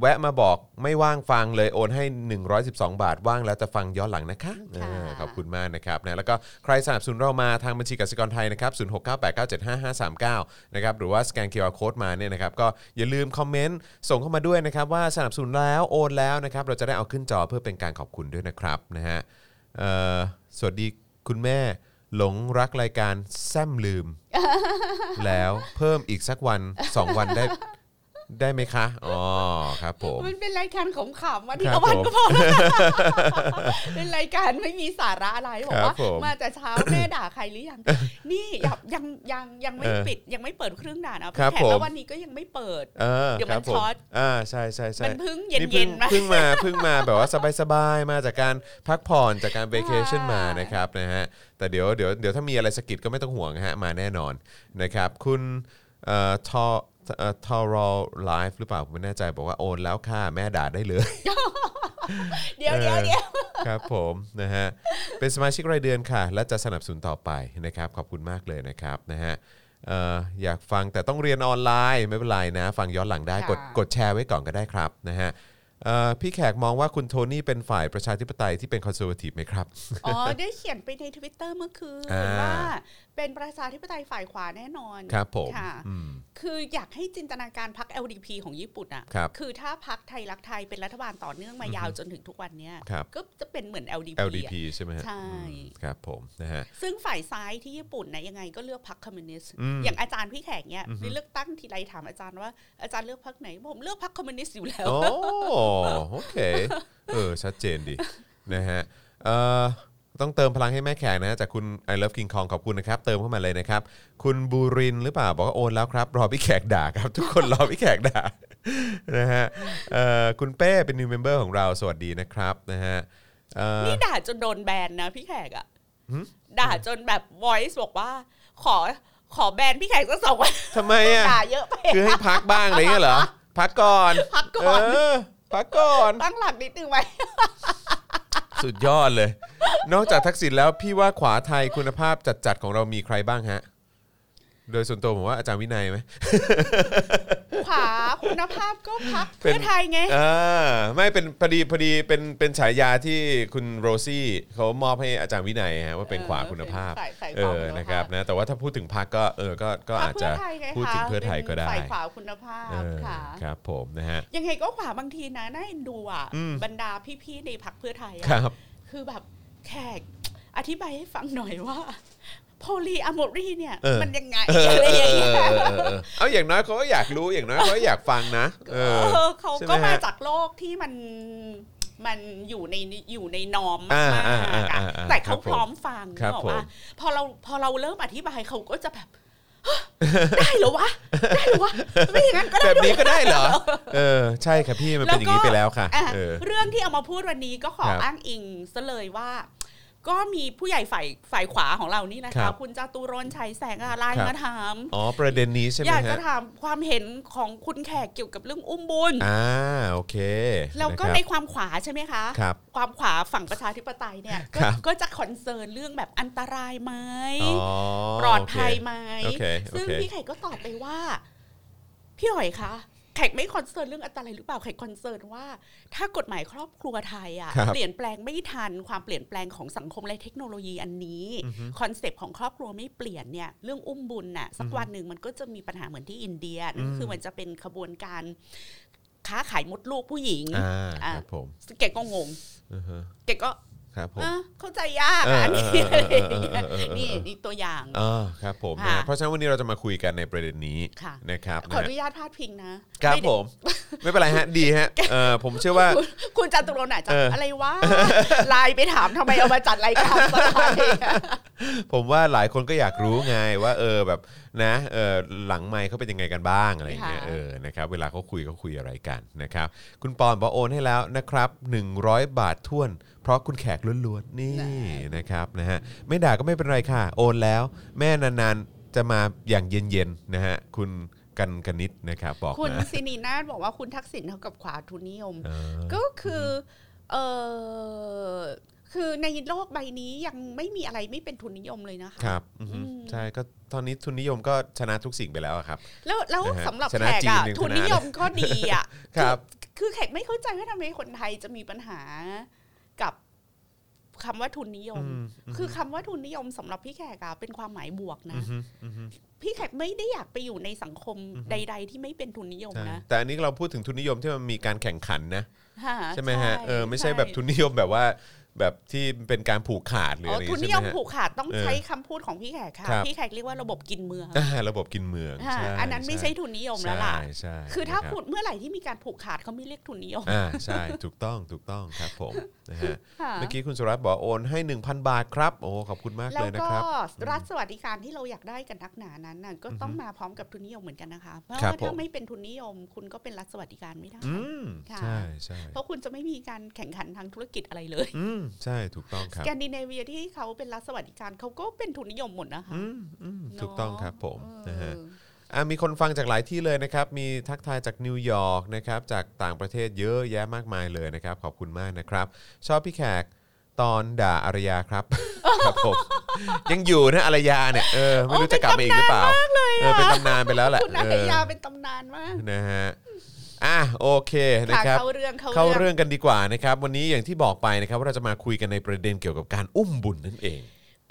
แวะมาบอกไม่ว่างฟังเลยโอนให้ 112 บาทว่างแล้วจะฟังย้อนหลังนะคะค่ะเออขอบคุณมากนะครับนะแล้วก็ใครสนับสนุนเรามาทางบัญชีกสิกรไทยนะครับ0698975539นะครับหรือว่าสแกน QR Code มาเนี่ยนะครับก็อย่าลืมคอมเมนต์ส่งเข้ามาด้วยนะครับว่าสนับสนุนแล้วโอนแล้วนะครับเราจะได้เอาขึ้นจอเพื่อเป็นการขอบคุณด้วยนะครับนะฮะเอ่อสวัสดีคุณแม่หลงรักรายการแซมลืม แล้วเพิ่มอีกสักวัน 2 วันได้ ได้ไหมคะอ๋อครับผมมันเป็นรายการขำๆวันที่ครับละวันผมก็พอเป็นรายการไม่มีสาระอะไรบอกว่าครับผมมาแต่เช้าแม่ด่าใครหรือยังนี่ยังยังยังยังไม่เออปิดยังไม่เปิดเครื่องด่านะครับแขกแล้ผมววันนี้ก็ยังไม่เปิดเออเดี๋ยวมันครับผมช็อตอ่าใช่ใช่ใช่มันเพิ่งเย็นเพิ่งๆมาเพิ่งมาเพิ่งมาแบบว่าสบายๆมาจากการพักผ่อนจากการเวกเคชั่นค่ะมานะครับนะฮะแต่เดี๋ยวเดี๋ยวเดี๋ยวถ้ามีอะไรสะกิดก็ไม่ต้องห่วงฮะมาแน่นอนนะครับ คุณเอ่อทอเอ่อ ทอรอไลฟ์หรือเปล่าผมไม่แน่ใจบอกว่าโอนแล้วค่ะแม่ด่าได้เลย เดี๋ยวเดี๋ยวเดี๋ยวครับผมนะฮะเป็นสมาชิกรายเดือนค่ะ และจะสนับสนุนต่อไปนะครับขอบคุณมากเลยนะครับนะฮะเอ่ออยากฟังแต่ต้องเรียนออนไลน์ไม่เป็นไรนะ ฟังย้อนหลังได้กดกดแชร์ไว้ก่อนก็ได้ครับนะฮะเอ่อ พี่แขกมองว่าคุณโทนี่เป็นฝ่ายประชาธิปไตยที่เป็น conservative ไหมครับ อ๋อ ได้เขียนไปในทวิตเตอร์เมื่อคืนอ่าว่า เป็นประชาธิปไตยฝ่ายขวาแน่นอนครับผมค่ะอืมคืออยากให้จินตนาการพัก LDP ของญี่ปุ่นอะครับอถ้าพรรคไทยรักไทยเป็นรัฐบาลต่อเนื่องมายาวจนถึงทุกวันเนี้ยครับก็จะเป็นเหมือน LDP, LDP อะใช่ไหมฮะใช่อืมครับผมนะฮะซึ่งฝ่ายซ้ายที่ญี่ปุ่นนะยังไงก็เลือกพรรคคอมมิวนิสต์อืมอย่างอาจารย์พี่แขกเนี่ยนี่เลือกตั้งทีไรถามอาจารย์ว่าอาจารย์เลือกพรรคไหนผมเลือกพรรคคอมมิวนิสต์อยู่แล้วโอ้โอเค เออ ชัดเจนดี นะฮะเอ่อต้องเติมพลังให้แม่แขกนะจากคุณ I love King Kong ขอบคุณนะครับ เติมเข้ามาเลยนะครับ คุณบูรินทร์หรือเปล่า บอกว่าโอนแล้วครับ รอพี่แขกด่าครับ ทุกคนรอพี่แขกด่า นะฮะเอ่อคุณเป้เป็น new member ของเราสวัสดีนะครับนะฮะเอ่อ นี่ด่าจนโดนแบนนะพี่แขกอะด่าจนแบบ voice บอกว่า ขอขอแบนพี่แขกสักสองวันทำไมอะ ด่าเยอะไป คือให้พักบ้างอะไรเงี้ยเหรอ พักก่อนพักก่อน เออ พักก่อนตั้งหลักนิดนึงไว้สุดยอดเลย นอกจากทักษิณแล้วพี่ว่าขวาไทยคุณภาพจัดๆของเรามีใครบ้างฮะ โดยส่วนตัวผมว่าอาจารย์วินัยไหมขวาคุณภาพก็พักเป็นเพื่อไทยไงอ่าไม่เป็นพอดีพอดีเป็นเป็นฉายาที่คุณโรซี่เขามอบให้อาจารย์วินัยฮะว่าเป็นเออขวาคุณภาพเป็นฝ่ายฝ่ายเอขวาอคุณภาพนะครับนะแต่ว่าถ้าพูดถึงพักก็เออก็ก็พรรอาคจจะเพื่อไทยไงพูดถึงเพื่อไทยก็ได้เป็นฝ่ายขวาคุณภาพเออค่ะครับผมนะฮะยังไงก็ขวาบางทีนะน่าเอ็นดูอะอืมบรรดาพี่ๆในพักเพื่อไทยคอะรับ คือแบบแขกอธิบายให้ฟังหน่อยว่า โพลีอะโมรีเนี่ยเออมันยังไงเอออะไรเออย่างอเงี้ยเออเออเออเอาอย่างน้อยเขาก็อยากรู้อย่างน้อยเขาก็อยากฟังนะเออเออเขาใช่ไหมก็มาฮะจากโลกที่มันมันอยู่ในอยู่ในนอมอ่ามากอ่าๆอ่าอะอ่าอ่าแต่ครัเขาบผมพร้อมฟังครับบอกผมว่า พอเราพอเราเริ่มอธิบายเขาก็จะแบบได้เหรอวะ ได้เหรอวะ ไม่อย่างนั้นก็ได้แบบนี้ด้วยก็ได้เหรอ เออ ใช่ครับพี่มันเป็นอย่างนี้ไปแล้วค่ะอะเออเรื่องที่เอามาพูดวันนี้ก็ขอครับอ้างอิงซะเลยว่า ก็มีผู้ใหญ่ฝ่ายฝ่ายขวาของเรานี่นะครัคะบคุณจตุรนต์ชัยแสงอะไรครับมาถามอ๋อประเด็นนี้ใช่ไหมอยากจะฮะถถามความเห็นของคุณแขกเกี่ยวกับเรื่องอุ้มบุญอ่าโอเคแล้วก็ะครับในความขวาใช่ไหมคะครับความขวาฝั่งประชาธิปไตยเนี่ยก็ครับก็จะ concern เรื่องแบบอันตรายไหมอ๋อปลอดภัยไหมโอเคโอเคโอเคซึ่งพี่แขกก็ตอบไปว่า พี่หอยคะ แขกไม่ concern เรื่องอันตรายหรือเปล่าแขก concern ว่า ถ้ากฎหมายครอบครัวไทยอะครับเปลี่ยนแปลงไม่ทันความเปลี่ยนแปลงของสังคมและเทคโนโลยีอันนี้concept ของครอบครัวไม่เปลี่ยนเนี่ยเรื่องอุ้มบุญน่ะสักวันหนึ่งมันก็จะมีปัญหาเหมือนที่อินเดียนั่นคือมันจะเป็นขบวนการค้าขายมดลูกผู้หญิงอ่าอะครับผมแกก็งงอือฮะแกก็ ครับผมอะเข้าใจยากเอออะนี่เออเออเออเออเออนี่นี่ตัวอย่างอ่าครับผมค่ะนะเพราะฉะนั้นวันนี้เราจะมาคุยกันในประเด็นนี้ค่ะนะครับขออนะนุญาตพาดพิงนะครับได้ครับผม ไม่เป็นไรฮะดีฮะเออผมเชื่อว่า คุณคุณจาตุรนต์อาจจะเออออะไรวะไลน์ไปถามทำไมเอามาจัดรายการสไตล์ผมว่าหลายคนก็อยากรู้ไงว่า เออแบบนะเออหลังไมค์เขาเป็นยังไงกันบ้างอะไรอย่างเงี้ยค่ะเออนะครับเวลาเขาคุยเขาคุยอะไรกันนะครับ คุณปอนบอกโอนให้แล้วนะครับ 100 บาทท่วนเพราะคุณแขกล้วนๆนี่นะครับนะฮะไม่ด่าก็ไม่เป็นไรค่ะ โอนแล้ว แม่นานๆจะมาอย่างเย็นๆนะฮะคุณกันกนิดนะครับบอกคุณมาซินีนาฏบอกว่าคุณทักษิณเท่ากับขวาทุนนิยมเออก็คือเออคือในโลกใบนี้ยังไม่มีอะไรไม่เป็นทุนนิยมเลยนะคะครับอือฮึอืมใช่ก็ตอนนี้ทุนนิยมก็ชนะทุกสิ่งไปแล้วอะครับ แล้วแล้วนะฮะสำหรับชนะแขกจีนอะยังทุนชนะนิยมก็ดีอะครับ คือแขกไม่เข้าใจว่าทำไมคนไทยจะมีปัญหา กับคำว่าทุนนิยมอืมคือคำว่าทุนนิยมสำหรับพี่แขกอะเป็นความหมายบวกอืนะอฮึอือฮึพี่แขกไม่ได้อยากไปอยู่ในสังคมใด ๆ ที่ไม่เป็นทุนนิยมใช่นะ แต่อันนี้เราพูดถึงทุนนิยมที่มันมีการแข่งขันนะค่ะใช่ไหมฮะเออไม่ใช่แบบทุนนิยมแบบว่า แบบที่เป็นการผูกขาดหรืออ๋อะอไรอย่างทุนงี้นิใช่ยไหมมฮะผูกขาดต้องเออใช้คำพูดของพี่แขกค่ะครับพี่แขกเรียกว่าระบบกินเมืองอ่าระบบกินเมืองค่ะใช่อันนั้นไม่ใช่ทุนนิยมแล้วล่ะใช่ใช่คือถ้ารับพูดเมื่อไหร่ที่มีการผูกขาดเขาไม่เรียกทุนนิยมอ่าใช่ถูกต้องถูกต้องครับผมนะฮะค่ะเมื่อกี้คุณสุรัตน์บอกโอนให้ 1,000 บาทครับโอ้ขอบคุณมากแล้วเลยนะก็ครับรัฐสวัสดิการที่เราอยากได้กันนักหนานั้นน่ะก็ต้องมาพร้อมกับทุนนิยมเหมือนกันนะคะเพราะครับว่าผมถ้าไม่เป็นทุนนิยม คุณก็เป็นรัฐสวัสดิการไม่ได้อืมค่ะใช่ใช่เพราะคุณจะไม่มีการแข่งขันทางธุรกิจอะไรเลยอืมใช่ถูกต้องคสรับแกนดิเนเวียที่เขาเป็นรัฐสวัสดิการเขาก็เป็นทุนนิยมหมดนะคะอืมอืมเนอะถูกต้องครับผมเออนะฮะอะมีคนฟังจากหลายที่เลยนะครับ มีทักทายจากนิวยอร์กนะครับ จากต่างประเทศเยอะแยะมากมายเลยนะครับ ขอบคุณมากนะครับ ชอบพี่แขกตอนด่าอารยาครับ ครับผมยังอยู่นะอารยาเนี่ยเออไม่รู้จะกลับมาอีกหรือเปล่าเออเป็นตำนานไปแล้วแหละคุณอาเอรอยาเป็นตำนานมากนะฮะ อะโอเคนะค่ะครับ เข้าเรื่องเข้าเข้าเรื่องเรื่องกันดีกว่านะครับ วันนี้อย่างที่บอกไปนะครับว่าเราจะมาคุยกันในประเด็นเกี่ยวกับการอุ้มบุญนั่นเอง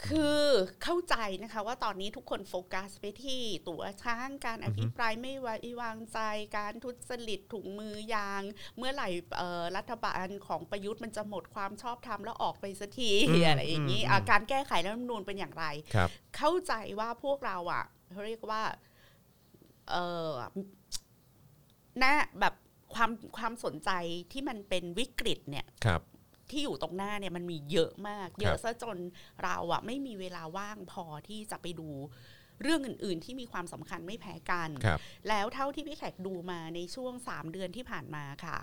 คือเข้าใจนะคะว่าตอนนี้ทุกคนโฟกัสไปที่ตัวช้างการอภิปรายไม่ไว้วางใจการทุจริตถุงมือยาง เมื่อไหร่เอ่อรัฐบาลของประยุทธ์มันจะหมดความชอบธรรมแล้วออกไปสักทีอืมอะไรอย่างนี้อืมอะการแก้ไขรัฐธรรมนูญเป็นอย่างไรครับเข้าใจว่าพวกเราอะเขาเรียกว่า เออนะแบบความความสนใจที่มันเป็นวิกฤตเนี่ยครับที่อยู่ตรงหน้าเนี่ยมันมีเยอะมาก เยอะซะจนเราอะไม่มีเวลาว่างพอที่จะไปดูเรื่องอื่น ๆ ที่มีความสำคัญไม่แพ้กันครับแล้วเท่าที่พี่แขกดูมาในช่วง 3 เดือนที่ผ่านมาค่ะ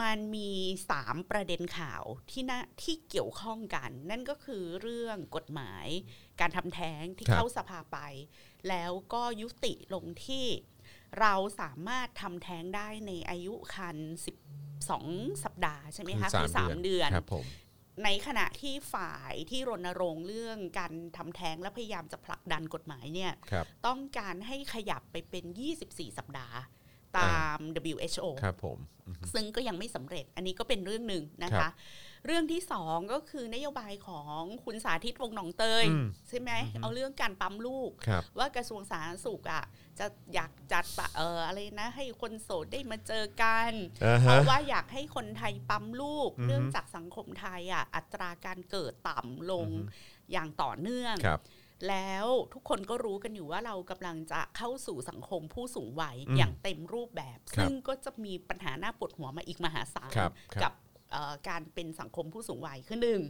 มันมี 3 ประเด็นข่าวที่น่าที่เกี่ยวข้องกัน นั่นก็คือเรื่องกฎหมาย การทำแท้งที่ครับเข้าสภาไป แล้วก็ยุติลงที่ เราสามารถทำแท้งได้ในอายุคัน12 สัปดาห์ใช่ไหมคะคือสามเดือนครับผมในขณะที่ฝ่ายที่รณรงค์เรื่องการทำแท้งและพยายามจะผลักดันกฎหมายเนี่ยครับต้องการให้ขยับไปเป็น 24 สัปดาห์ตาม WHO ครับผมซึ่งก็ยังไม่สำเร็จอันนี้ก็เป็นเรื่องหนึ่งนะครัคะบ เรื่องที่สองก็คือนโยบายของคุณสาธิตวงศ์หนองเตยอืมใช่ไหมเอาเรื่องการปั๊มลูกครับว่ากระทรวงสาธารณสุขอะจะอยากจัดปะเอออะไรนะ ให้คนโสดได้มาเจอกันอ่าเพฮะราะว่าอยากให้คนไทยปั๊มลูกอือฮึเนื่องจากสังคมไทยอะอัตราการเกิดต่ำลงอือฮึอย่างต่อเนื่องครับแล้วทุกคนก็รู้กันอยู่ว่าเรากำลังจะเข้าสู่สังคมผู้สูงวัยอืมอย่างเต็มรูปแบบครับซึ่งก็จะมีปัญหาหน้าปวดหัวมาอีกมหาศาลครับครับกับเอ่อ การเป็นสังคมผู้สูงวัยคือหนึ่ง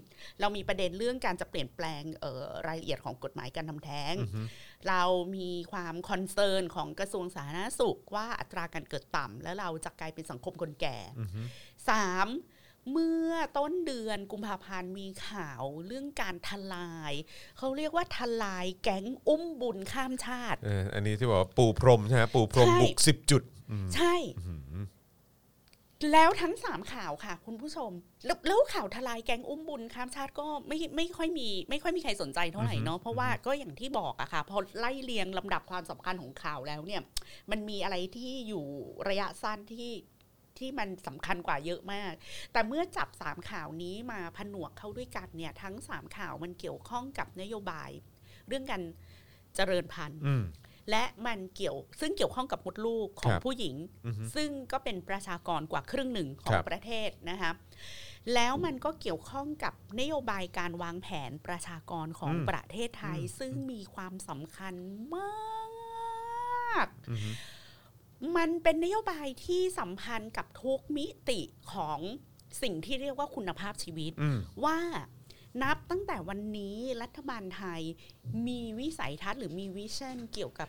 เรามีประเด็นเรื่องการจะเปลี่ยนแปลงเอ่อรายละเอียดของกฎหมายการทำแท้งอือฮึเรามีความคอนเซิร์นของกระทรวงสาธารณสุขว่าอัตราการเกิดต่ำแล้วเราจะกลายเป็นสังคมคนแก่อือฮึสามเมื่อต้นเดือนกุมภาพันธ์มีข่าวเรื่องการทลาย เขาเรียกว่าทลายแก๊งอุ้มบุญข้ามชาติเอออันนี้ที่บอกว่าปูพรมใช่ไหมปูพรมใช่บุกสิบจุด ใช่ แล้วทั้งสามข่าวค่ะ คุณผู้ชมแล้วแล้วข่าวทลายแก๊งอุ้มบุญข้ามชาติก็ไม่ไม่ค่อยมี ไม่ค่อยมีใครสนใจเท่าไหร่เนาะเพราะว่าก็อย่างที่บอกอะค่ะ พอไล่เรียงลำดับความสำคัญของข่าวแล้วเนี่ย มันมีอะไรที่อยู่ระยะสั้นที่ที่มันสำคัญกว่าเยอะมาก แต่เมื่อจับสามข่าวนี้มาผนวกเข้าด้วยกันเนี่ย ทั้งสามข่าวมันเกี่ยวข้องกับนโยบาย เรื่องการเจริญพันธุ์อืม และมันเกี่ยวซึ่งเกี่ยวข้องกับมดลูกของครับผู้หญิงอือฮึซึ่งก็เป็นประชากรกว่าครึ่งหนึ่งขอคงรับประเทศนะคะแล้วมันก็เกี่ยวข้องกับนโยบายการวางแผนประชากรของอืมประเทศไทย ซึ่งมีความสำคัญมากอือฮึมันเป็นนโยบายที่สัมพันธ์กับทุกมิติของสิ่งที่เรียกว่าคุณภาพชีวิตอืมว่า นับตั้งแต่วันนี้รัฐบาลไทยมีวิสัยทัศน์หรือมีวิชั่นเกี่ยวกับ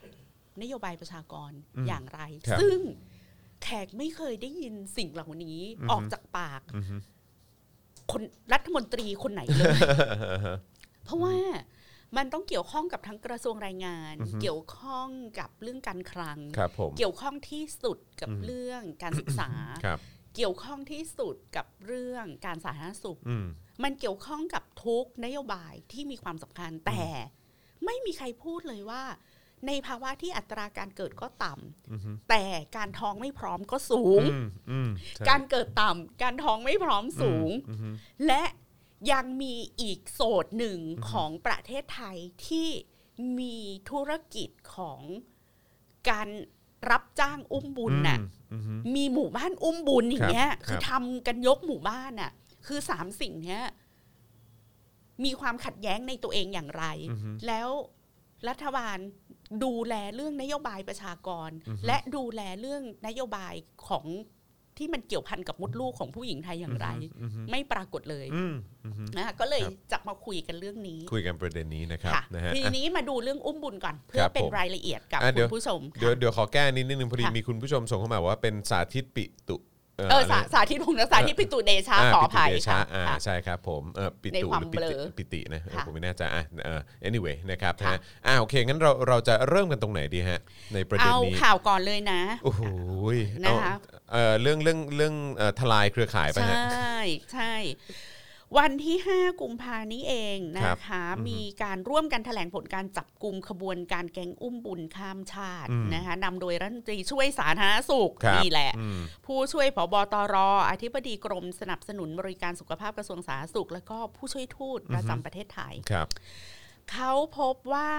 นโยบายประชากรอืมอย่างไรครับซึ่งแขกไม่เคยได้ยินสิ่งเหล่านี้อือฮึออกจากปากอือฮึคนรัฐมนตรีคนไหนเลย เพราะว่ามันต้องเกี่ยวข้องกับทั้งกระทรวงแรงงานอือฮึเกี่ยวข้องกับเรื่องการคลังครับผมเกี่ยวข้องที่สุดกับอืมเรื่องการศึกษาครับเกี่ยวข้องที่สุดกับเรื่องการสาธารณสุขอื มมันเกี่ยวข้องกับทุกนโยบายที่มีความสำคัญแต่ไม่มีใครพูดเลยว่า ในภาวะที่อัตราการเกิดก็ต่ำอือฮึแต่การท้องไม่พร้อมก็สูงอืมอืมใช่การเกิดต่ำการท้องไม่พร้อมสูงอืมอือฮึและยังมีอีกโสดหนึ่งของประเทศไทยที่มีธุรกิจของการรับจ้างอุ้มบุญน่ะอืมอืมมีหมู่บ้านอุ้มบุญอย่างเงี้ยครับคือทำกันยกหมู่บ้านน่ะ คือสามสิ่งเนี้ยมีความขัดแย้งในตัวเองอย่างไรอือฮึแล้วรัฐบาลดูแลเรื่องนโยบายประชากรอือฮึและดูแลเรื่องนโยบายของที่มันเกี่ยวพันกับมดลูกของผู้หญิงไทยอย่างไรอือฮึไม่ปรากฏเลยอืมอือฮึนะคะก็เลยครับจะมาคุยกันเรื่องนี้ คุยกันประเด็นนี้นะครับค่ะนะฮะทีอะนี้มาดูเรื่องอุ้มบุญก่อน เพื่คอรับเป็นผมรายละเอียดกับอะเดี๋คุยวณผู้ชม เดี๋ยวค่ะเดี๋ยวขอแก้นิดนึงพอดีค่ะมีคุณผู้ชมส่งเข้ามาว่าเป็นสาธิตปิตุ เออเอออะไรสาสาธิตพงษ์สาธิตพิตุเดชาาขออภัยปิติเดชะค่ะอ่าค่ะใช่ครับผมเออปิในตุความหรือปิเบลติอปิตินะเออค่ะผมไม่แน่ใจอะเออ anyway นะครับค่ะฮะอ่าโอเคงั้นเราเราจะเริ่มกันตรงไหนดีฮะ ในประเด็นเอานี้ข่าวก่อนเลยนะโอ้โหยนะคะเอาเออเรื่องเรื่องเรื่องเอ่อทลายเครือข่ายไปใชฮะ่ใช่ วันที่ 5 กุมภานี้เองนะคะ มีการร่วมกันแถลงผลการจับกลุ่มขบวนการแก๊งอุ้มบุญข้ามชาติอืมนะคะนำโดยรัฐมนตรีช่วยสาธารณสุขครับนี่แหละอืมผู้ช่วยผบตรอธิบดีกรมสนับสนุนบริการสุขภาพกระทรวงสาธารณสุข แล้วก็ผู้ช่วยทูตประจำประเทศไทยครับ เขาพบว่า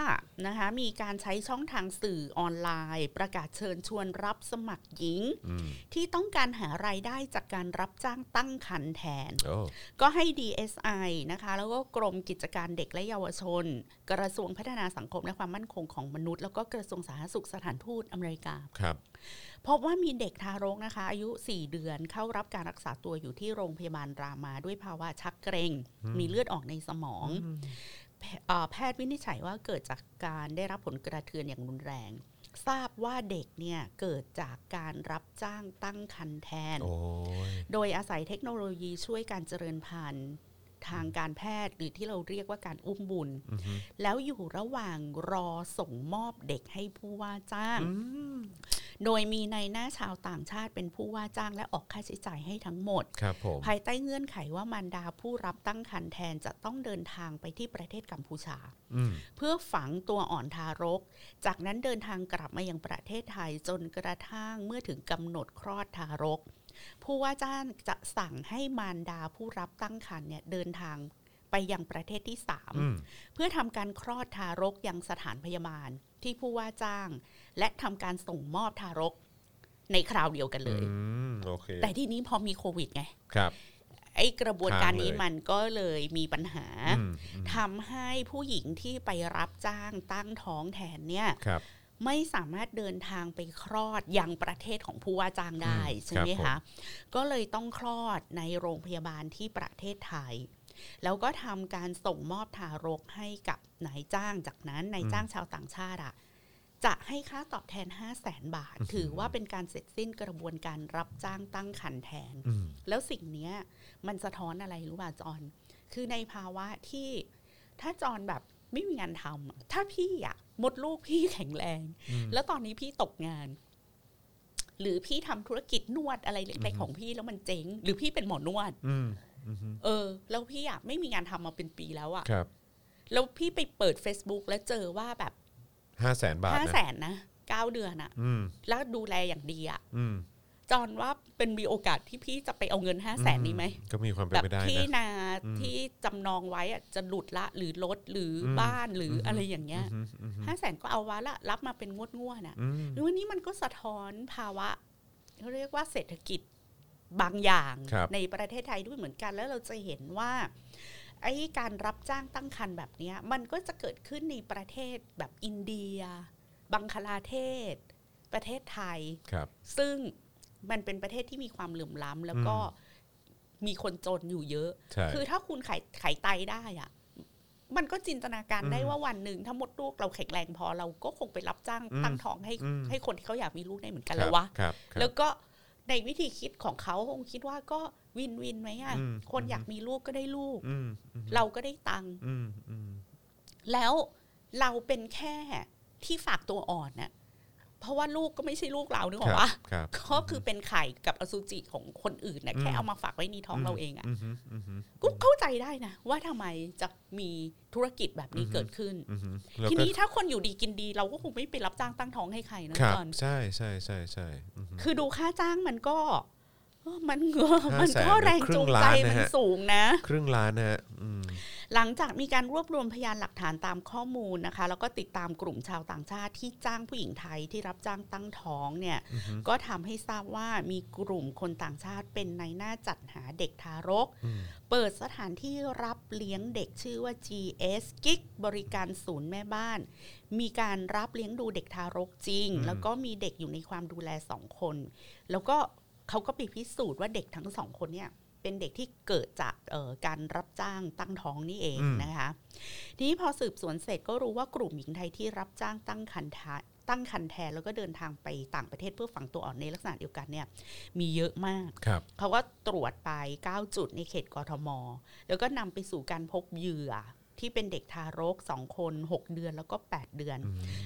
นะคะมีการใช้ช่องทางสื่อออนไลน์ ประกาศเชิญชวนรับสมัครหญิงอืมที่ต้องการหารายได้จากการรับจ้างตั้งครรภ์แทนโอ้ก็ให้ DSI นะคะแล้วก็กรมกิจการเด็กและเยาวชน กระทรวงพัฒนาสังคมและความมั่นคงของมนุษย์ แล้วก็กระทรวงสาธารณสุขสถานทูตอเมริกาครับพบว่ามีเด็กทารกนะคะ อายุ 4 เดือนเข้ารับการรักษาตัวอยู่ที่โรงพยาบาลรามาด้วยภาวะชักเกร็ง มีเลือดออกในสมอง แพเอ่อแพทย์วินิจฉัยว่าเกิดจากการได้รับผลกระเทือนอย่างรุนแรง ทราบว่าเด็กเนี่ยเกิดจากการรับจ้างตั้งครรภ์แทน โอ้ยโดยอาศัยเทคโนโลยีช่วยการเจริญพันธุ์ทางการแพทย์หรือที่เราเรียกว่าการอุ้มบุญ อือฮึแล้วอยู่ระหว่างรอส่งมอบเด็กให้ผู้ว่าจ้าง โดยมีในหน้าชาวต่างชาติเป็นผู้ว่าจ้างและออกค่าใช้จ่ายให้ทั้งหมดครับผมภายใต้เงื่อนไขว่ามารดาผู้รับตั้งครรภ์แทนจะต้องเดินทางไปที่ประเทศกัมพูชาอืมเพื่อฝังตัวอ่อนทารก จากนั้นเดินทางกลับมายังประเทศไทยจนกระทั่งเมื่อถึงกำหนดคลอดทารก ผู้ว่าจ้างจะสั่งให้มารดาผู้รับตั้งครรภ์เนี่ยเดินทางไปยังประเทศที่อืม3เพื่อทำการคลอดทารกยังสถานพยาบาลที่ผู้ว่าจ้าง และทำการส่งมอบทารกในคราวเดียวกันเลยอืมโอเคแต่ที่นี้พอมีโควิดไงครับไอ้กระบวนการนี้ค้างเลยมันก็เลยมีปัญหาอืมอืมทำให้ผู้หญิงที่ไปรับจ้างตั้งท้องแทนเนี่ยครับไม่สามารถเดินทางไปคลอดยังประเทศของผู้ว่าจ้างได้อืมใช่ไหมครัคะบก็เลยต้องคลอดในโรงพยาบาลที่ประเทศไทย แล้วก็ทำการส่งมอบทารกให้กับนายจ้างจากนั้นนายจ้างชาวต่างชาติอะ จะให้ค่าตอบแทน 5 0 0แสนบาท ถือว่าเป็นการเสร็จสิ้นกระบวนการรับจ้างตั้งครรภ์แทนอืมแล้วสิ่งเนี้ยมันสะท้อนอะไรรู้ป่ะจอน คือในภาวะที่ถ้าจอนแบบไม่มีงานทำอะถ้าพี่อะมดลูกพี่แข็งแรง แล้วตอนนี้พี่ตกงาน หรือพี่ทำธุรกิจนวดอะไรเล็กๆของพี่แล้วมันเจ๊ง หรือพี่เป็นหมอนวดอืมเออ แล้วพี่อะไม่มีงานทำมาเป็นปีแล้วอะครับแล้วพี่ไปเปิด Facebook แล้วเจอว่าแบบ ห้าแสนบาทห้านะแสนนะเก้าเดือนอะอืมแล้วดูแลอย่างดีอะอืมจอนว่าเป็นมีโอกาสที่พี่จะไปเอาเงินห้าแสนนี้ไหมก็มีความเป็นแบบไปได้ที่นะนาอืมที่จำนองไว้อะจะหลุดละหรือรถหรืออมบ้านหรืออมอะไรอย่างเงี้ยอืมอืมห้าแสนก็เอาวะละรับมาเป็นงวดงวดๆอะอืมหรือวันนี้มันก็สะท้อนภาวะเขาเรียกว่าเศรษฐกิจบางอย่างครับในประเทศไทยด้วยเหมือนกัน แล้วเราจะเห็นว่า ไอ้การรับจ้างตั้งครรภ์แบบเนี้ยมันก็จะเกิดขึ้นในประเทศแบบอินเดีย บังคลาเทศ ประเทศไทยครับ ซึ่งมันเป็นประเทศที่มีความเหลื่อมล้ำแล้วก็มีคนจนอยู่เยอะใช่คือถ้าคุณไขไขไตได้อะมันก็จินตนาการได้อืมว่าวันหนึ่งถ้ามดลูกเราแข็งแรงพอเราก็คงไปรับจ้างอืมตั้งท้องให้อืมให้คนที่เขาอยากมีลูกได้เหมือนกันคแล้รับววะครับครับแล้วก็ในวิธีคิดของเขาคงคิดว่าก็ วินวินไหมอะอืมคนอยากมีลูกก็ได้ลูกอืมอืมเราก็ได้ตังค์อืมอืมแล้วเราเป็นแค่ที่ฝากตัวอ่อนน่ะเพราะว่าลูกก็ไม่ใช่ลูกเรานึกออกปะครับก็คือเป็นไข่กับอสุจิของคนอื่นนะแค่อืมเอามาฝากไว้ในท้องเราเองอะอืมอืมอืมก็เข้าใจได้นะ ว่าทำไมจะมีธุรกิจแบบนี้อือฮึเกิดขึ้นอืมแล้วทีก็นี้ถ้าคนอยู่ดีกินดี เราก็คงไม่ไปรับจ้างตั้งท้องให้ใครนะครับก่อนใช่ใช่ใช่ใช่อืมคือดูค่าจ้างมันก็เออ มันเงอห้ามันแสนก็แรงครึ่จูงงล้าใจนนะมันฮะสูงนะ ครึ่งล้านนะฮะอืมหลังจากมีการรวบรวมพยานหลักฐานตามข้อมูลนะคะ แล้วก็ติดตามกลุ่มชาวต่างชาติที่จ้างผู้หญิงไทยที่รับจ้างตั้งท้องเนี่ย ก็ทำให้ทราบว่ามีกลุ่มคนต่างชาติเป็นในหน้าจัดหาเด็กทารกอืมเปิดสถานที่รับเลี้ยงเด็กชื่อว่า GS กิ๊กบริการศูนย์แม่บ้าน มีการรับเลี้ยงดูเด็กทารกจริงอืมแล้วก็มีเด็กอยู่ในความดูแลสองคน แล้วก็ เขาก็ไปพิสูจน์ว่าเด็กทั้งสองคนเนี่ยเป็นเด็กที่เกิดจากเอ่อการรับจ้างตั้งท้องนี่เองนะคะทีนี้พอสืบสวนเสร็จก็รู้ว่ากลุ่มหญิงไทยที่รับจ้างตั้งครรภ์ทาตั้งครรภ์แทนแล้วก็เดินทางไปต่างประเทศเพื่อฝังตัวอ่อนในลักษณะเดียวกันเนี่ยมีเยอะมากครับเขาก็ตรวจไป 9 จุดในเขตกทม แล้วก็นำไปสู่การพบเหยื่อที่เป็นเด็กทารก 2 คน 6 เดือนแล้วก็ 8 เดือน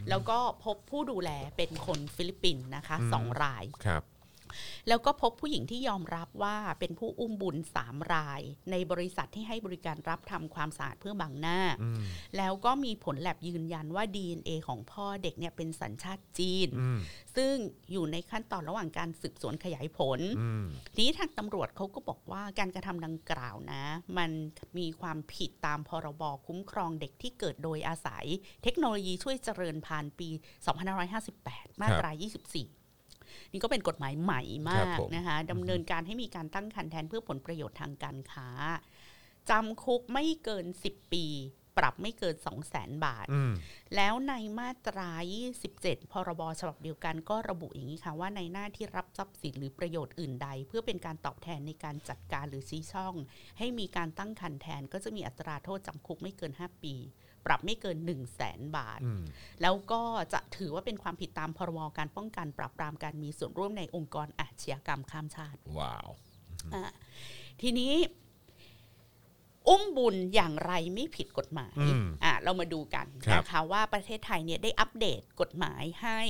แล้วก็พบผู้ดูแลเป็นคนฟิลิปปินส์นะคะสองรายครับ แล้วก็พบผู้หญิงที่ยอมรับว่าเป็นผู้อุ้มบุญ3ราย ในบริษัทที่ให้บริการรับทำความสะอาดเพื่อบังหน้าอืมแล้วก็มีผลแลบยืนยันว่า DNA ของพ่อเด็กเนี่ยเป็นสัญชาติจีนอืมซึ่งอยู่ในขั้นตอนระหว่างการสืบสวนขยายผลอืมทีนี้ทางตำรวจเขาก็บอกว่าการกระทำดังกล่าวนะ มันมีความผิดตามพรบคุ้มครองเด็กที่เกิดโดยอาศัย เทคโนโลยีช่วยเจริญพันธุ์ปี 2558 มาตรา 24 นี่ก็เป็นกฎหมายใหม่มาครักบผมนะคะดำเนินการให้มีการตั้งคันแทนเพื่อผลประโยชน์ทางการค้าจำคุกไม่เกิน 10 ปี ปรับไม่เกิน 2 0 0 0 0 0บาทอืมแล้วในมาตรา 27 พรบฉบับเดียวกันก็ระบุอย่างนี้ค่ะ ว่าในหน้าที่รับทรัพย์สินหรือประโยชน์อื่นใด เพื่อเป็นการตอบแทนในการจัดการหรือชี้ช่อง ให้มีการตั้งคันแทนก็จะมีอัตราโทษจำคุกไม่เกิน 5 ปี ปรับไม่เกิน 1 0 0 0 0แสนบาทอืมแล้วก็จะถือว่าเป็นความผิดตามพรบการป้องกันปราบปรามการมีส่วนร่วมในองค์กรอาชญากรรมข้ามชาติ ว้าวอะทีนี้อุ้มบุญอย่างไรไม่ผิดกฎหมายอืมอะเรามาดูกันครับนะคะว่าประเทศไทยเนี่ยได้อัปเดตกฎหมายให้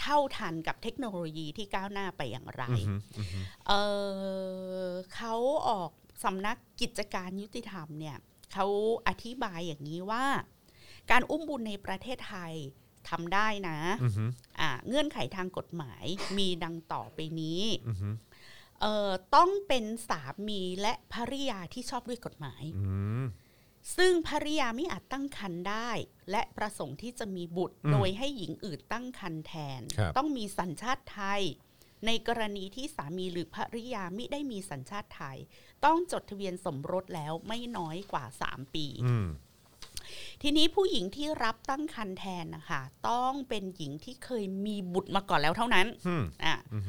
เท่าทันกับเทคโนโลยีที่ก้าวหน้าไปอย่างไรอืมอืมเออเขาออกสำนักกิจการยุติธรรมเนี่ย เขาอธิบายอย่างนี้ว่า การอุ้มบุญในประเทศไทยทำได้นะอืมอะเงื่อนไขทางกฎหมายมีดังต่อไปนี้อืมเอ่อต้องเป็นสามีและภริยาที่ชอบด้วยกฎหมายอืมซึ่งภริยาไม่อาจตั้งครรภ์ได้ และประสงค์ที่จะมีบุตรอืมโดยให้หญิงอื่นตั้งครรภ์แทนครับต้องมีสัญชาติไทย ในกรณีที่สามีหรือภริยาไม่ได้มีสัญชาติไทย ต้องจดทะเบียนสมรสแล้วไม่น้อยกว่า 3 ปีอืมทีนี้ผู้หญิงที่รับตั้งครรภ์แทนนะคะต้องเป็นหญิงที่เคยมีบุตรมาก่อนแล้วเท่านั้นอืมอะอืม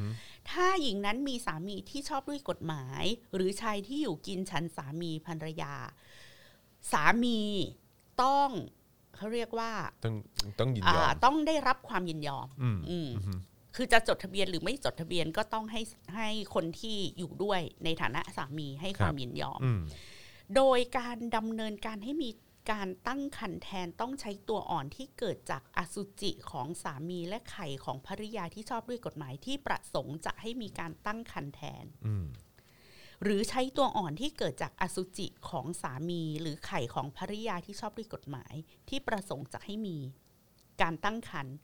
ถ้าหญิงนั้นมีสามีที่ชอบด้วยกฎหมาย หรือชายที่อยู่กินฉันสามีภรรยา สามีต้องเขาเรียกว่าต้องต้องยินยออ่ามต้องได้รับความยินยอม อืมอืมอืม คือจะจดทะเบียนหรือไม่จดทะเบียนก็ต้องให้ให้คนที่อยู่ด้วยในฐานะสามีให้ความยินยอมอืมโดยการดำเนินการให้มีการตั้งครรภ์แทนต้องใช้ตัวอ่อนที่เกิดจากอสุจิของสามีและไข่ของภริยาที่ชอบด้วยกฎหมายที่ประสงค์จะให้มีการตั้งครรภ์แทนอืมหรือใช้ตัวอ่อนที่เกิดจากอสุจิของสามี หรือไข่ของภริยาที่ชอบด้วยกฎหมาย ที่ประสงค์จะให้มี การตั้งครรภ์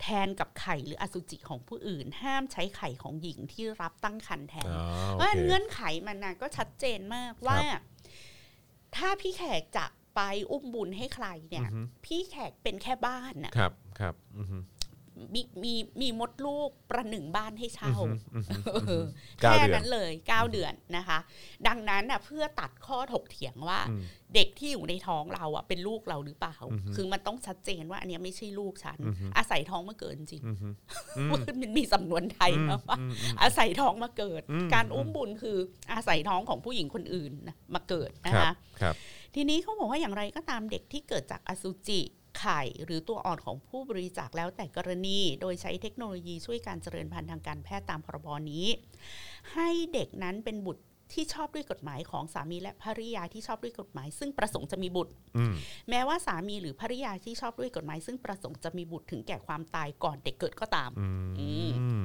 แทนกับไข่หรืออสุจิของผู้อื่น ห้ามใช้ไข่ของหญิงที่รับตั้งครรภ์แทนอ๋อเพโอราะฉะนั้นเคเงื่อนไขมันนะก็ชัดเจนมากว่า ถ้าพี่แขกจะไปอุ้มบุญให้ใครเนี่ยอือฮึพี่แขกเป็นแค่บ้านน่ะครับครับอื มมีมีมีมดลูกประหนึ่งบ้านให้เช่าอืมอืมเออเก้าแค่เดือนนั้นเลย9เดือนนะคะ ดังนั้นน่ะเพื่อตัดข้อถกเถียงว่าอืมเด็กที่อยู่ในท้องเราอะเป็นลูกเราหรือเปล่าอือฮึคือมันต้องชัดเจนว่าอันเนี้ยไม่ใช่ลูกฉันอือฮึอาศัยท้องมาเกิดจริงอืมอืมมันมีสำนวนไทยนะว่าอืมอืมอาศัยท้องมาเกิดอืมการอุ้มบุญคืออาศัยท้องของผู้หญิงคนอื่นนะมาเกิดนะครัคะบครับทีนี้เขาบอกว่าอย่างไรก็ตามเด็กที่เกิดจากอสุจิ ไข่หรือตัวอ่อนของผู้บริจาคแล้วแต่กรณี โดยใช้เทคโนโลยีช่วยการเจริญพันธุ์ทางการแพทย์ตามพรบนี้ ให้เด็กนั้นเป็นบุตร ที่ชอบด้วยกฎหมายของสามีและภริยาที่ชอบด้วยกฎหมาย ซึ่งประสงค์จะมีบุตรอืมแม้ว่าสามีหรือภริยาที่ชอบด้วยกฎหมาย ซึ่งประสงค์จะมีบุตรถึงแก่ความตายก่อนเด็กเกิดก็ตามอืมอื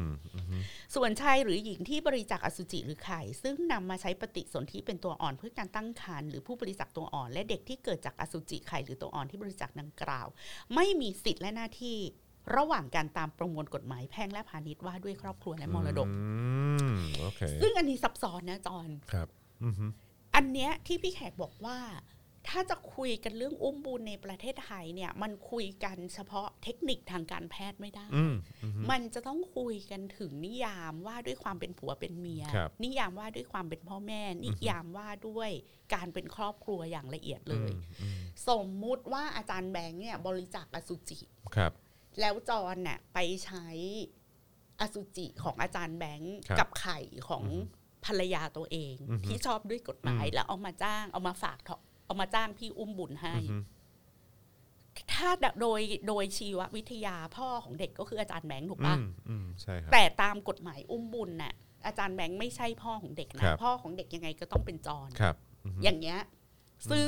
มอืมส่วนชายหรือหญิงที่บริจาคอสุจิหรือไข่ ซึ่งนำมาใช้ปฏิสนธิเป็นตัวอ่อนเพื่อการตั้งครรภ์หรือผู้บริจาคตัวอ่อน และเด็กที่เกิดจากอสุจิไข่หรือตัวอ่อนที่บริจาคดังกล่าว ไม่มีสิทธิ์และหน้าที่ ระหว่างการตามประมวลกฎหมายแพ่งและพาณิชย์ว่าด้วยครอบครัวและมรดกอืมโอเคซึ่งอันนี้ซับซ้อนนะจอนครับอืมอันเนี้ยที่พี่แขกบอกว่า ถ้าจะคุยกันเรื่องอุ้มบุญในประเทศไทยเนี่ย มันคุยกันเฉพาะเทคนิคทางการแพทย์ไม่ได้อืมอืมมันจะต้องคุยกันถึงนิยามว่าด้วยความเป็นผัวเป็นเมียครับนิยามว่าด้วยความเป็นพ่อแม่ นิยามว่าด้วยการเป็นครอบครัวอย่างละเอียดเลยอืมสมมุติว่าอาจารย์แบงค์เนี่ยบริจาคอสุจิครับ แล้วจอนน่ะไปใช้อสุจิของอาจารย์แบงค์ครับกับไข่ของภรรยาตัวเองอือฮึที่ชอบด้วยกฎหมายอืมแล้วเอามาจ้างเอามาฝากเอามาจ้างพี่อุ้มบุญให้อืมถ้าโดยโดยชีววิทยาพ่อของเด็กก็คืออาจารย์แบงค์ถูกอืปะมอืมใช่ครับแต่ตามกฎหมายอุ้มบุญน่ะ อาจารย์แบงค์ไม่ใช่พ่อของเด็กครันะบพ่อของเด็กยังไงก็ต้องเป็นจอนครับอือฮึอย่างเงี้ย ซึ่ง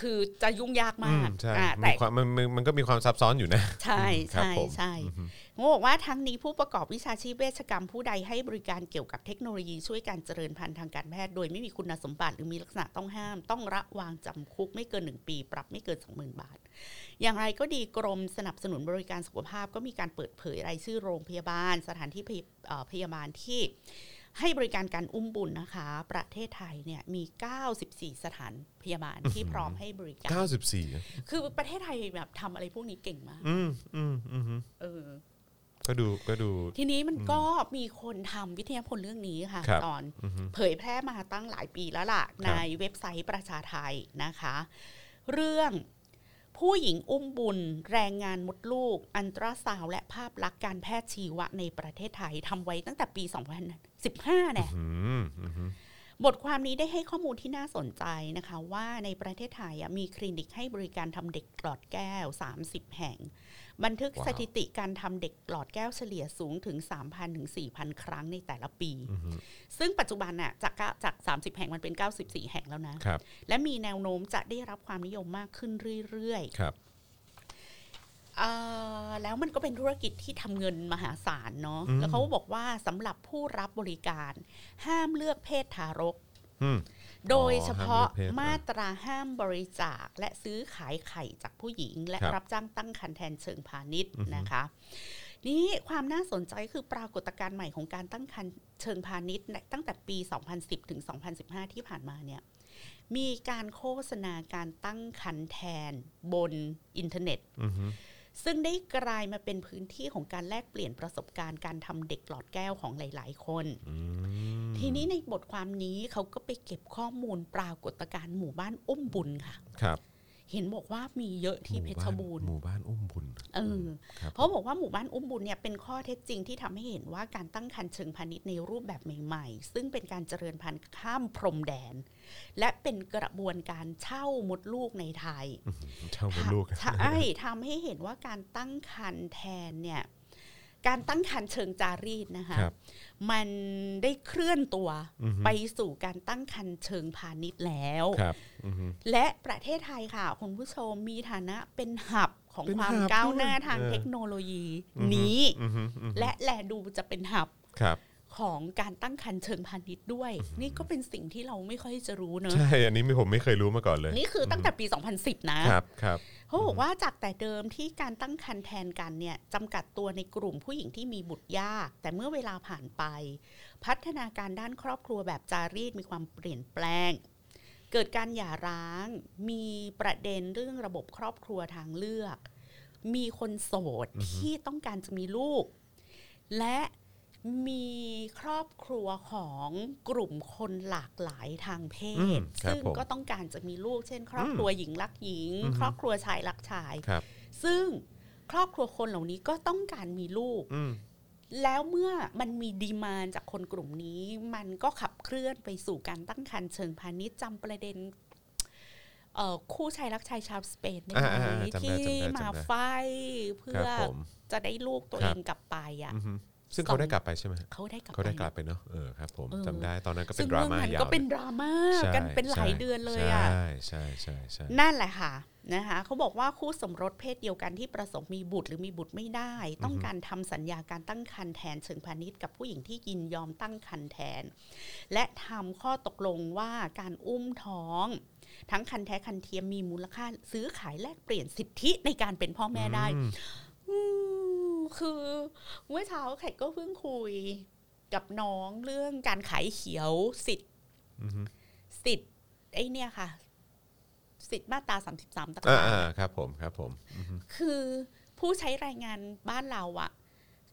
คือจะยุ่งยากอืมามกใช่อ่ามีแต่ความมันมันมันก็มีความซับซ้อนอยู่นะ ใช่ครับใช่ผมใช่อือฮึเขาบอกว่าทั้งนี้ผู้ประกอบวิชาชีพเวชกรรมผู้ใดให้บริการเกี่ยวกับเทคโนโลยีช่วยการเจริญพันธุ์ทางการแพทย์ โดยไม่มีคุณสมบัติหรือมีลักษณะต้องห้าม ต้องระวางจำคุกไม่เกิน 1 ปี ปรับไม่เกิน 20,000 บาท อย่างไรก็ดีกรมสนับสนุนบริการสุขภาพก็มีการเปิดเผยรายชื่อโรงพยาบาล สถานที่พยเอ่อพยาบาลที่ ให้บริการการอุ้มบุญนะคะ ประเทศไทยเนี่ยมี 94 สถานพยาบาลที่พร้อมให้บริการ 94อะคือประเทศไทยแบบทำอะไรพวกนี้เก่งมาก อืมอืมอืมฮึเออก็ดูก็ดู ทีนี้มันก็มีคนทำวิทยาพลเรื่องนี้ค่ะครับตอนอือฮึเผยแพร่มาตั้งหลายปีแล้วล่ะคในรับเว็บไซต์ประชาไทยนะคะ เรื่อง ผู้หญิงอุ้มบุญ แรงงานมดลูก อันตราซาวด์และภาพลักษณ์การแพทย์ชีวะในประเทศไทยทำไว้ตั้งแต่ปี 2015เนี่ยอืมอืมฮึบทความนี้ได้ให้ข้อมูลที่น่าสนใจนะคะ ว่าในประเทศไทยอะมีคลินิกให้บริการทำเด็กหลอดแก้ว 30 แห่ง บันทึกสถิติการทำเด็กหลอดแก้วเฉลี่ยสูงถึง 3,000 ถึง 4,000 ครั้งในแต่ละปีอือฮึซึ่งปัจจุบันน่ะจากเก้าจาก 30 แห่งมันเป็น 94 แห่งแล้วนะครับและมีแนวโน้มจะได้รับความนิยมมากขึ้นเรื่อยครับๆเอ่อแล้วมันก็เป็นธุรกิจที่ทำเงินมหาศาลเนาะอืมแล้วเขาก็บอกว่าสำหรับผู้รับบริการ ห้ามเลือกเพศทารกอืม โดยเฉพาะห้ามเลือกเพศมาตราห้ามบริจาคและซื้อขายไข่จากผู้หญิง และครับรับจ้างตั้งครรภ์แทนเชิงพาณิชย์อือฮึนะคะนี่ความน่าสนใจคือปรากฏการณ์ใหม่ของการตั้งครรภ์เชิงพาณิชย์ในตั้งแต่ปี 2010 ถึง 2015 ที่ผ่านมาเนี่ยมีการโฆษณาการตั้งครรภ์แทนบนอินเทอร์เน็ตอือฮึ ซึ่งได้กลายมาเป็นพื้นที่ของการแลกเปลี่ยนประสบการณ์การทำเด็กหลอดแก้วของหลาย ๆ คนอืมทีนี้ในบทความนี้เขาก็ไปเก็บข้อมูลปรากฏการณ์หมู่บ้านอุ้มบุญค่ะครับเห็นบอกว่ามีเยอะที่เพชรบูรณ์หมู่บ้านอุ้มบุญเออครับเพราะบอกว่าหมู่บ้านอุ้มบุญเนี่ยเป็นข้อเท็จจริงที่ทำให้เห็นว่าการตั้งครรภ์เชิงพาณิชย์ในรูปแบบใหม่ ๆ ซึ่งเป็นการเจริญพันธุ์ข้ามพรมแดน และเป็นกระบวนการเช่ามดลูกในไทย เช่าเป็นลูกใช่ทำให้เห็นว่าการตั้งครรภ์แทนเนี่ยการตั้งครรภ์เชิงจารีตนะคะครับมันได้เคลื่อนตัวอือฮึไปสู่การตั้งครรภ์เชิงพาณิชย์แล้วครับอือฮึและประเทศไทยค่ะ คุณผู้ชมมีฐานะเป็นหับของเป็นความหับก้าวหน้าด้วยทางเออเทคโนโลยีอือฮึนี้อือฮึอือฮึและแลดูจะเป็นหับครับ ของการตั้งครรภ์เชิงพาณิชย์ด้วย นี่ก็เป็นสิ่งที่เราไม่ค่อยจะรู้เนอะใช่ อันนี้ไม่ผมไม่เคยรู้มาก่อนเลย นี่คือตั้งแต่ปี 2010 นะครับครับเขาบอกว่าจากแต่เดิมที่การตั้งครรภ์แทนกันเนี่ยจำกัดตัวในกลุ่มผู้หญิงที่มีบุตรยาก แต่เมื่อเวลาผ่านไป พัฒนาการด้านครอบครัวแบบจารีตมีความเปลี่ยนแปลง เกิดการหย่าร้าง มีประเด็นเรื่องระบบครอบครัวทางเลือก มีคนโสดที่ต้องการจะมีลูกและ มีครอบครัวของกลุ่มคนหลากหลายทางเพอืศมครับซึ่งผมก็ต้องการจะมีลูกเช่น ครอบครัวหญิงรักหญิงอืมครอบครัวชายรักชายครับซึ่งครอบครัวคนเหล่านี้ก็ต้องการมีลูกอืมแล้วเมื่อมันมีดีมานจากคนกลุ่มนี้ มันก็ขับเคลื่อนไปสู่การตั้งครรภ์เชิงพาณิชย์จำประเด็นเอ่อคู่ชายรักชายชาวสเปนได้ไหมอ่าอ่าจำได้ที่จำได้จำได้มาไฟเพื่คอรับผมจะได้ลูกตัวครัเอบงกลับไปอะอือฮึ ซึ่งเขาได้กลับไปใช่ไหมเขาได้กลับเขาได้ไปกลับไปเนาะเออครับผมเออจำได้ตอนนั้นก็เป็ซึ่นงดราเรื่องม่านั้นยาวก็เป็นดราม่าใช่กันเป็นหลายใช่เดือนเลยอะใช่ใช่ใช่ใช่นั่นแหละค่ะนะคะเขาบอกว่าคู่สมรสเพศเดียวกันที่ประสงค์มีบุตรหรือมีบุตรไม่ได้ ต้องการทำสัญญาการตั้งครรภ์แทนเชิงพาณิชย์กับผู้หญิงที่ยินยอมตั้งครรภ์แทน และทำข้อตกลงว่าการอุ้มท้องทั้งคันแท้คันเทียมมีมูลค่า ซื้อขายแลกเปลี่ยนสิทธิในการเป็นพ่อแม่ได้อืมอืม คือเมื่อเช้าแขกก็เพิ่งคุยกับน้องเรื่องการขายเขียวสิทธิ์อือฮึสิทธิ์ไอ้เนี่ยค่ะ สิทธิ์มาตราสามสิบสามต่าอ่างอ่าครับผมครับผมอือฮึๆคือผู้ใช้แรงงานบ้านเราอะ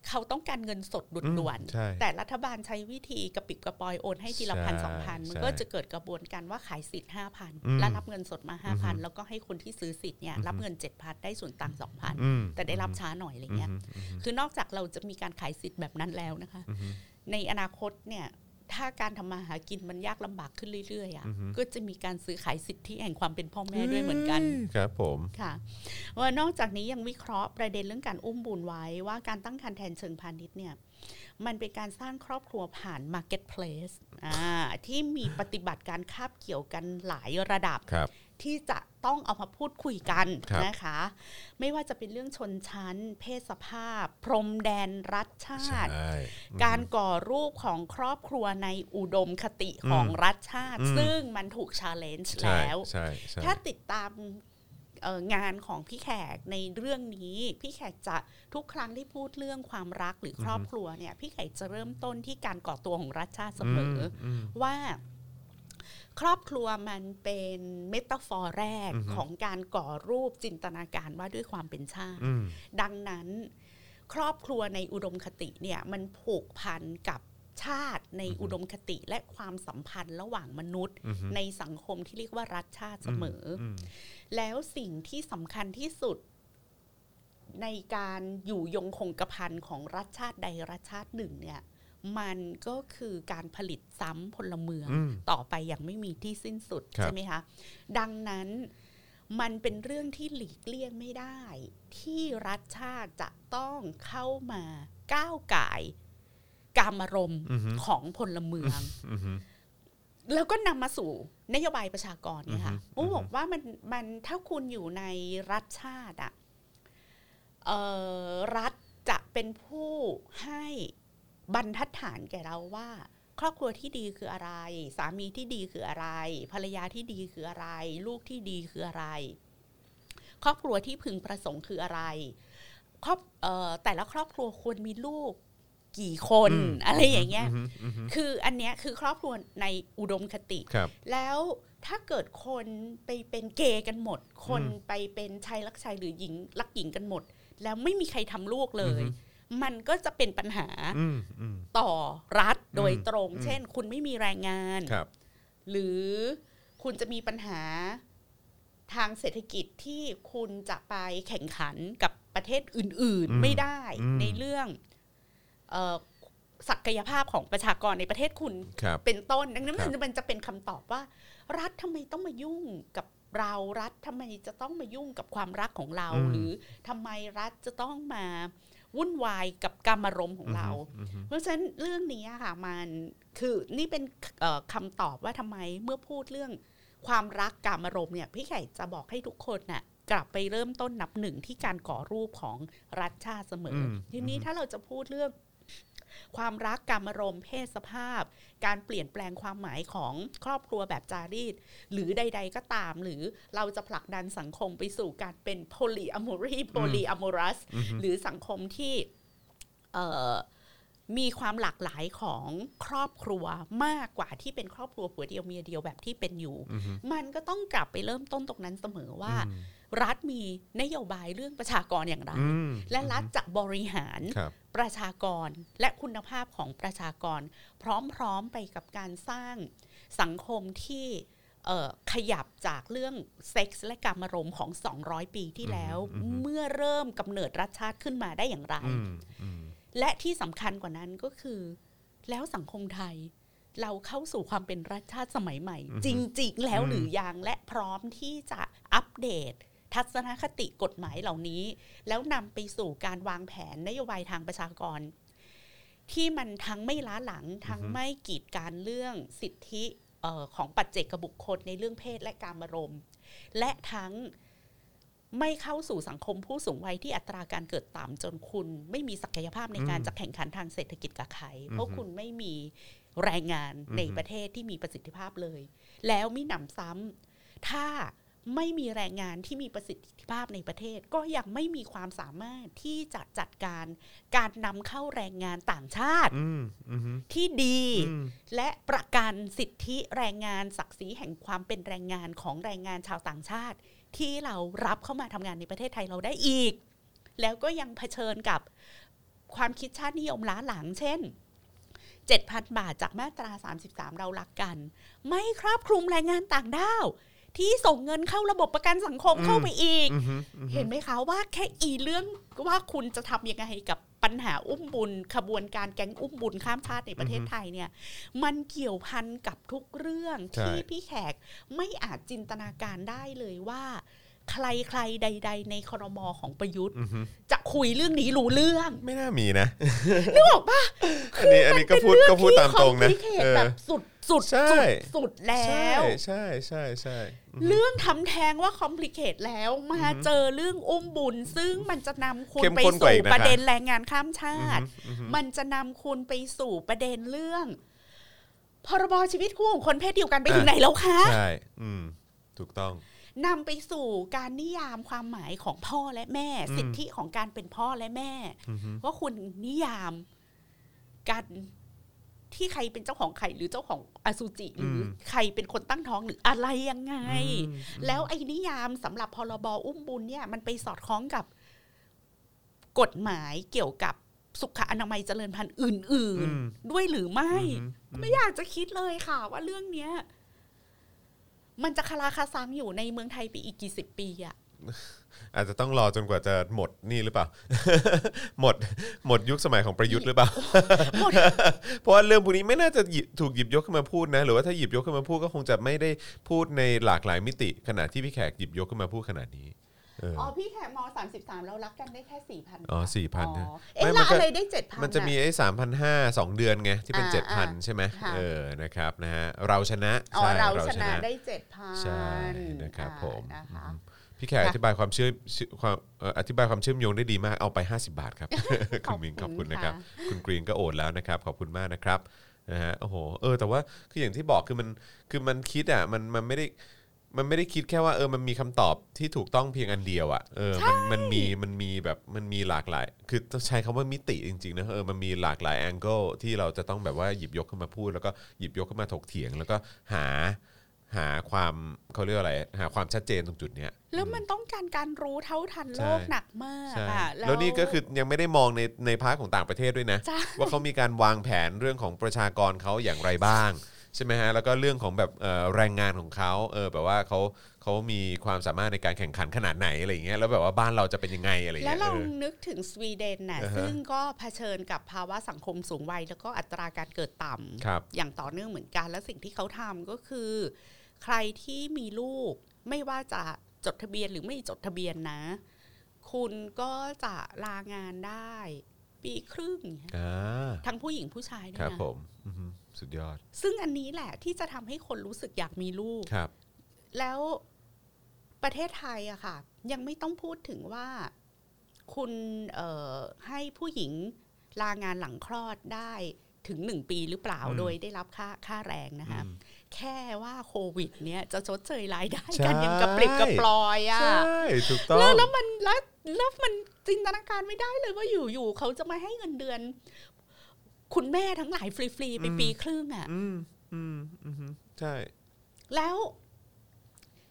เขาต้องการเงินสดด่วนใช่ๆแต่รัฐบาลใช้วิธีกระปิบกระปอยโอนให้ทีละใช่พันสองพันมันใช่ก็จะเกิดกระบวนการว่าขายสิทธิ์ห้าพันอืมแล้วรับเงินสดมาห้าอืพันอฮึแล้วก็ให้คนที่ซื้อสิทธิ์เนี่ยอือฮึรับเงินเจ็ดพันได้ส่วนต่างสองพันอืมแต่ได้รับช้าหน่อยอะไรเงี้ยอือฮึคือนอกจากเราจะมีการขายสิทธิ์แบบนั้นแล้วนะคะอือฮึในอนาคตเนี่ย ถ้าการทำมาหากินมันยากลำบากขึ้นเรื่อยๆอะก็จะมีการซื้อขายสิทธิแห่งความเป็นพ่อแม่ด้วยเหมือนกันครับผมค่ะว่านอกจากนี้ยังวิเคราะห์ประเด็นเรื่องการอุ้มบุญไว้ว่าการตั้งครรภ์แทนเชิงพาณิชย์เนี่ยมันเป็นการสร้างครอบครัวผ่าน Marketplace อ่าที่มีปฏิบัติการคาบเกี่ยวกันหลายระดับครับ ที่จะต้องเอามาพูดคุยกันครับนะคะ ไม่ว่าจะเป็นเรื่องชนชั้น เพศสภาพ พรมแดนรัฐชาติใช่ การก่อรูปของครอบครัวในอุดมคติของรัฐชาติอืมซึ่งมันถูก challenge ใช่แล้วใช่ใช่ถ้าติดตามเอ่องานของพี่แขกในเรื่องนี้ พี่แขกจะทุกครั้งที่พูดเรื่องความรักหรือครอบครัวเนี่ย พี่แขกจะเริ่มต้นที่การก่อตัวของรัฐชาติเสมออมว่า ครอบครัวมันเป็นเมตาฟอร์แรกอือฮึของการก่อรูปจินตนาการว่าด้วยความเป็นชาติอืมดังนั้นครอบครัวในอุดมคติเนี่ยมันผูกพันกับชาติในอุดมคติและความสัมพันธ์ระหว่างมนุษย์อือฮึในสังคมที่เรียกว่ารัฐชาติเสมออมแล้วสิ่งที่สำคัญที่สุดในการอยู่ยงคงกระพันของรัฐชาติใดรัฐชาติหนึ่งเนี่ย มันก็คือการผลิตซ้ำพลเมืองอืมต่อไปอย่างไม่มีที่สิ้นสุดครับใช่ไหมคะ ดังนั้นมันเป็นเรื่องที่หลีกเลี่ยงไม่ได้ ที่รัฐชาติจะต้องเข้ามาก้าวไก่ายกามารมณ์อือฮึของพลเมืองอืมแล้วก็นำมาสู่นโยบายประชากรเนี่ยค่ะอือฮึโอ้บอกว่ามันมันถ้าคุณอยู่ในรัฐชาติอะเอ่อรัฐจะเป็นผู้ให้ บรรทัดฐานแก่เราว่า ครอบครัวที่ดีคืออะไร สามีที่ดีคืออะไร ภรรยาที่ดีคืออะไร ลูกที่ดีคืออะไร ครอบครัวที่พึงประสงค์คืออะไร ครอบเอ่อแต่ละครอบครัวควรมีลูกกี่คนอืมอะไรอย่างเงี้ยอืมอืมอืมคืออันเนี้ยคือครอบครัวในอุดมคติครับแล้วถ้าเกิดคนไปเป็นเกย์กันหมด คนอืมไปเป็นชายรักชายหรือหญิงรักหญิงกันหมด แล้วไม่มีใครทำลูกเลยอือฮึ มันก็จะเป็นปัญหาอืมอืมต่อรัฐโดยอืมตรงอืมเช่น คุณไม่มีแรงงานครับหรือคุณจะมีปัญหาทางเศรษฐกิจที่คุณจะไปแข่งขันกับประเทศอื่นอืมๆไม่ได้อืมในเรื่องเออศักยภาพของประชากรในประเทศคุณครับเป็นต้น ดังนั้นครับมันจะเป็นคำตอบว่า รัฐทำไมต้องมายุ่งกับเรารัฐทำไมจะต้องมายุ่งกับความรักของเราอืมหรือทำไมรัฐจะต้องมา วุ่นวายกับกรรมารมณ์ของเราอืมอืมเพราะฉะนั้นเรื่องนี้อะค่ะมันคือนี่เป็นเอ่อคำตอบว่าทำไมเมื่อพูดเรื่องความรักกามารมณ์เนี่ยพี่ไข่จะบอกให้ทุกคนน่ะกลับไปเริ่มต้นนับหนึ่งที่การก่อรูปของรัฐชาติเสมออมทีนี้ถ้าเราจะพูดเรื่อง ความรักกามารมณ์เพศสภาพ การเปลี่ยนแปลงความหมายของครอบครัวแบบจารีต หรือใด ๆ ก็ตาม หรือเราจะผลักดันสังคมไปสู่การเป็น polyamory polyamorous หรือสังคมที่เอ่อ มีความหลากหลายของครอบครัวมากกว่าที่เป็นครอบครัวผัวเดียวเมียเดียวแบบที่เป็นอยู่อืมมันก็ต้องกลับไปเริ่มต้นตรงนั้นเสมอว่าอืมรัฐมีนโยบายเรื่องประชากรอย่างไรอืมและรัฐจะบริหารครับประชากรและคุณภาพของประชากร พร้อมๆไปกับการสร้างสังคมที่เอ่อขยับจากเรื่องเซ็กส์และการมารมณ์ของ 200 ปีที่แล้วอืมอืมเมื่อเริ่มกำเนิดรัฐชาติขึ้นมาได้อย่างไรอืมอืม และที่สำคัญกว่านั้นก็คือ แล้วสังคมไทย เราเข้าสู่ความเป็นรัฐชาติสมัยใหม่ จริง ๆ แล้วหรือยังและพร้อมที่จะอัปเดต ทัศนคติกฎหมายเหล่านี้ แล้วนำไปสู่การวางแผนนโยบายทางประชากร ที่มันทั้งไม่ล้าหลังทั้งไม่กีดการเรื่องสิทธิเออของปัจเจกบุคคลในเรื่องเพศและการมารมณ์และทั้ง ไม่เข้าสู่สังคมผู้สูงวัยที่อัตราการเกิดต่ำจนคุณไม่มีศักยภาพในการอืมจะแข่งขันทางเศรษฐกิจกับใครเพราะอือฮึคุณไม่มีแรงงานอือฮึในประเทศที่มีประสิทธิภาพเลย แล้วมิหนำซ้ำถ้าไม่มีแรงงานที่มีประสิทธิภาพในประเทศ ก็ยังไม่มีความสามารถที่จะจัดการการนำเข้าแรงงานต่างชาติอืมอืมที่ดีอืมและประกันสิทธิแรงงานศักดิ์ศรีแห่งความเป็นแรงงานของแรงงานชาวต่างชาติ ที่เรารับเข้ามาทำงานในประเทศไทยเราได้อีก แล้วก็ยังเผชิญกับความคิดชาตินิยมล้าหลัง เช่น 7,000 บาทจากมาตรา 33 เรารักกัน ไม่ครอบคลุมแรงงานต่างด้าว ที่ส่งเงินเข้าระบบประกันสังคมเข้าไปอีกอืมอืมเห็นไหมคะว่าแค่อีเรื่องว่าคุณจะทำยังไงกับปัญปัญหาอุ้มบุญ ขบวนการแก๊งอุ้มบุญข้ามชาติในประเทศไทยเนี่ย มันเกี่ยวพันกับทุกเรื่องใช่ที่พี่แขกไม่อาจจินตนาการได้เลยว่า ใครใครๆใด ๆ ในครมของประยุทธ์อือฮึจะคุยเรื่องนี้รู้เรื่อง ไม่น่ามีนะนึกออกปะอันนี้อันนี้ก็พูดก็พูดตามตรงนะเออเออแบบสุดสุดใช่สุดสุดแล้ใช่วใช่ใช่ใช่เรื่องทำแท้งว่าคอมพลีเคทแล้วมาเจอเรื่องอุ้มบุญ ซึ่งมันจะนำคุณเข้มไปข้นกว่าสู่อีกนะคะประเด็นแรงงานข้ามชาติอือฮึมันจะนำคุณไปสู่ประเด็นเรื่องพรบชีวิตคู่ของคนเพศเดียวกันไปถึงไหนแล้วคะใช่อืมถูกต้อง นำไปสู่การนิยามความหมายของพ่อและแม่อืมสิทธิของการเป็นพ่อและแม่อือฮึว่าคุณนิยามการที่ใครเป็นเจ้าของไข่หรือเจ้าของอสุจิหรืออใครเป็นคนตั้งท้องหรืออะไรยังไง แล้วไอ้นิยามสำหรับพรบอุ้มบุญเนี่ย มันไปสอดคล้องกับกฎหมายเกี่ยวกับสุขอนามัยเจริญพันธุ์อื่นอืมๆด้วยหรือไม่อืมไม่อยากจะคิดเลยค่ะ ว่าเรื่องเนี้ย มันจะคาราคาซังอยู่ในเมืองไทยไปอีกกี่สิบปีอะอาจจะต้องรอจนกว่าจะหมดนี่หรือเปล่า หมดหมดยุคสมัยของประยุทธ์หรือเปล่าหมดเพราะว่าเรื่องพวกนี้ไม่น่าจะหยิบถูกหยิบยกขึ้นมาพูดนะ หรือว่าถ้าหยิบยกขึ้นมาพูดก็คงจะไม่ได้พูดในหลากหลายมิติขณะที่พี่แขกหยิบยกขึ้นมาพูดขนาดนี้เอออ๋อพี่แขกมสามสิบสามเรารักกันได้แค่สี่พันอ๋อ4,000นะเอ๊ะไม่แล้มัวนก็อะไรได้เจ็ดพันมันจะมีไอ้สามพันห้าสองเดือนไงที่เป็นอ่าเจ็ดพันอ่าใช่ไหมค่ะเออนะครับนะฮะเราชนะอ๋อใช่เราชนะได้เจ็ดพันใช่นะครับผมนะคะพี่แขกอธิบายความเชื่อชื่อความเอ่ออธิบายความเชื่อมโยงได้ดีมากเอาไป 50 บาทครับคุณมิงขอบคุณนะครับ คุณกรีนก็โอนแล้วนะครับ ขอบคุณมากนะครับนะฮะโอ้โหเออแต่ว่าคืออย่างที่บอกคือมันคือมันคิดอะมันมันไม่ได้ มันไม่ได้คิดแค่ว่าเออมันมีคำตอบที่ถูกต้องเพียงอันเดียวอะเออมันมันมีมันมีแบบมันมีหลากหลาย คือต้องใช้คำว่ามิติจริงๆนะเออมันมีหลากหลาย angle ที่เราจะต้องแบบว่าหยิบยกขึ้นมาพูด แล้วก็หยิบยกขึ้นมาถกเถียง แล้วก็หาหาความเขาเรียกว่าอะไร หาความชัดเจนตรงจุดเนี้ย แล้วมันต้องการการรู้เท่าทันโลกใช่ หนักมากใช่อะแล้วนี่ก็คือยังไม่ได้มองในใน part ของต่างประเทศด้วยนะ ใช่ ว่าเขามีการวางแผนเรื่องของประชากรเขาอย่างไรบ้าง ใช่ไหมฮะแล้วก็เรื่องของแบบเอ่อแรงงานของเขาเออแบบว่าเขาเขามีความสามารถในการแข่งขันขนาดไหนอะไรอย่างเงี้ยแล้วแบบว่าบ้านเราจะเป็นยังไงอะไรอย่างแล้วเงี้ยเราเออนึกถึงสวีเดนน่ะอ่าฮะซึ่งก็เผชิญกับภาวะสังคมสูงวัยแล้วก็อัตราการเกิดต่ำครับอย่างต่อเนื่องเหมือนกัน และสิ่งที่เขาทำก็คือ ใครที่มีลูกไม่ว่าจะจดทะเบียนหรือไม่จดทะเบียนนะ คุณก็จะลางานได้ ปีครึ่งอ่าทั้งผู้หญิงผู้ชายด้วคยรับนะผมอือฮึสุดยอดซึ่งอันนี้แหละที่จะทำให้คนรู้สึกอยากมีลูก ครับ แล้วประเทศไทยอะค่ะ ยังไม่ต้องพูดถึงว่าคุณเอ่อให้ผู้หญิงลางานหลังคลอดได้ถึงหนึ่งปีหรือเปล่าอืม โดยได้รับค่าค่าแรงนะคะ อืม แค่ว่าโควิด เนี่ยจะชดเชยรายได้ใช่กันยังกระปริบกระปลอยอะใช่ถูกต้องแล้วแล้วมันแล้วแล้วมันจินตนาการไม่ได้เลยว่าอยู่ๆเขาจะมาให้เงินเดือน คุณแม่ทั้งหลายฟรีๆไปอืมปีครึ่งอะอืมอืมอืมใช่ แล้ว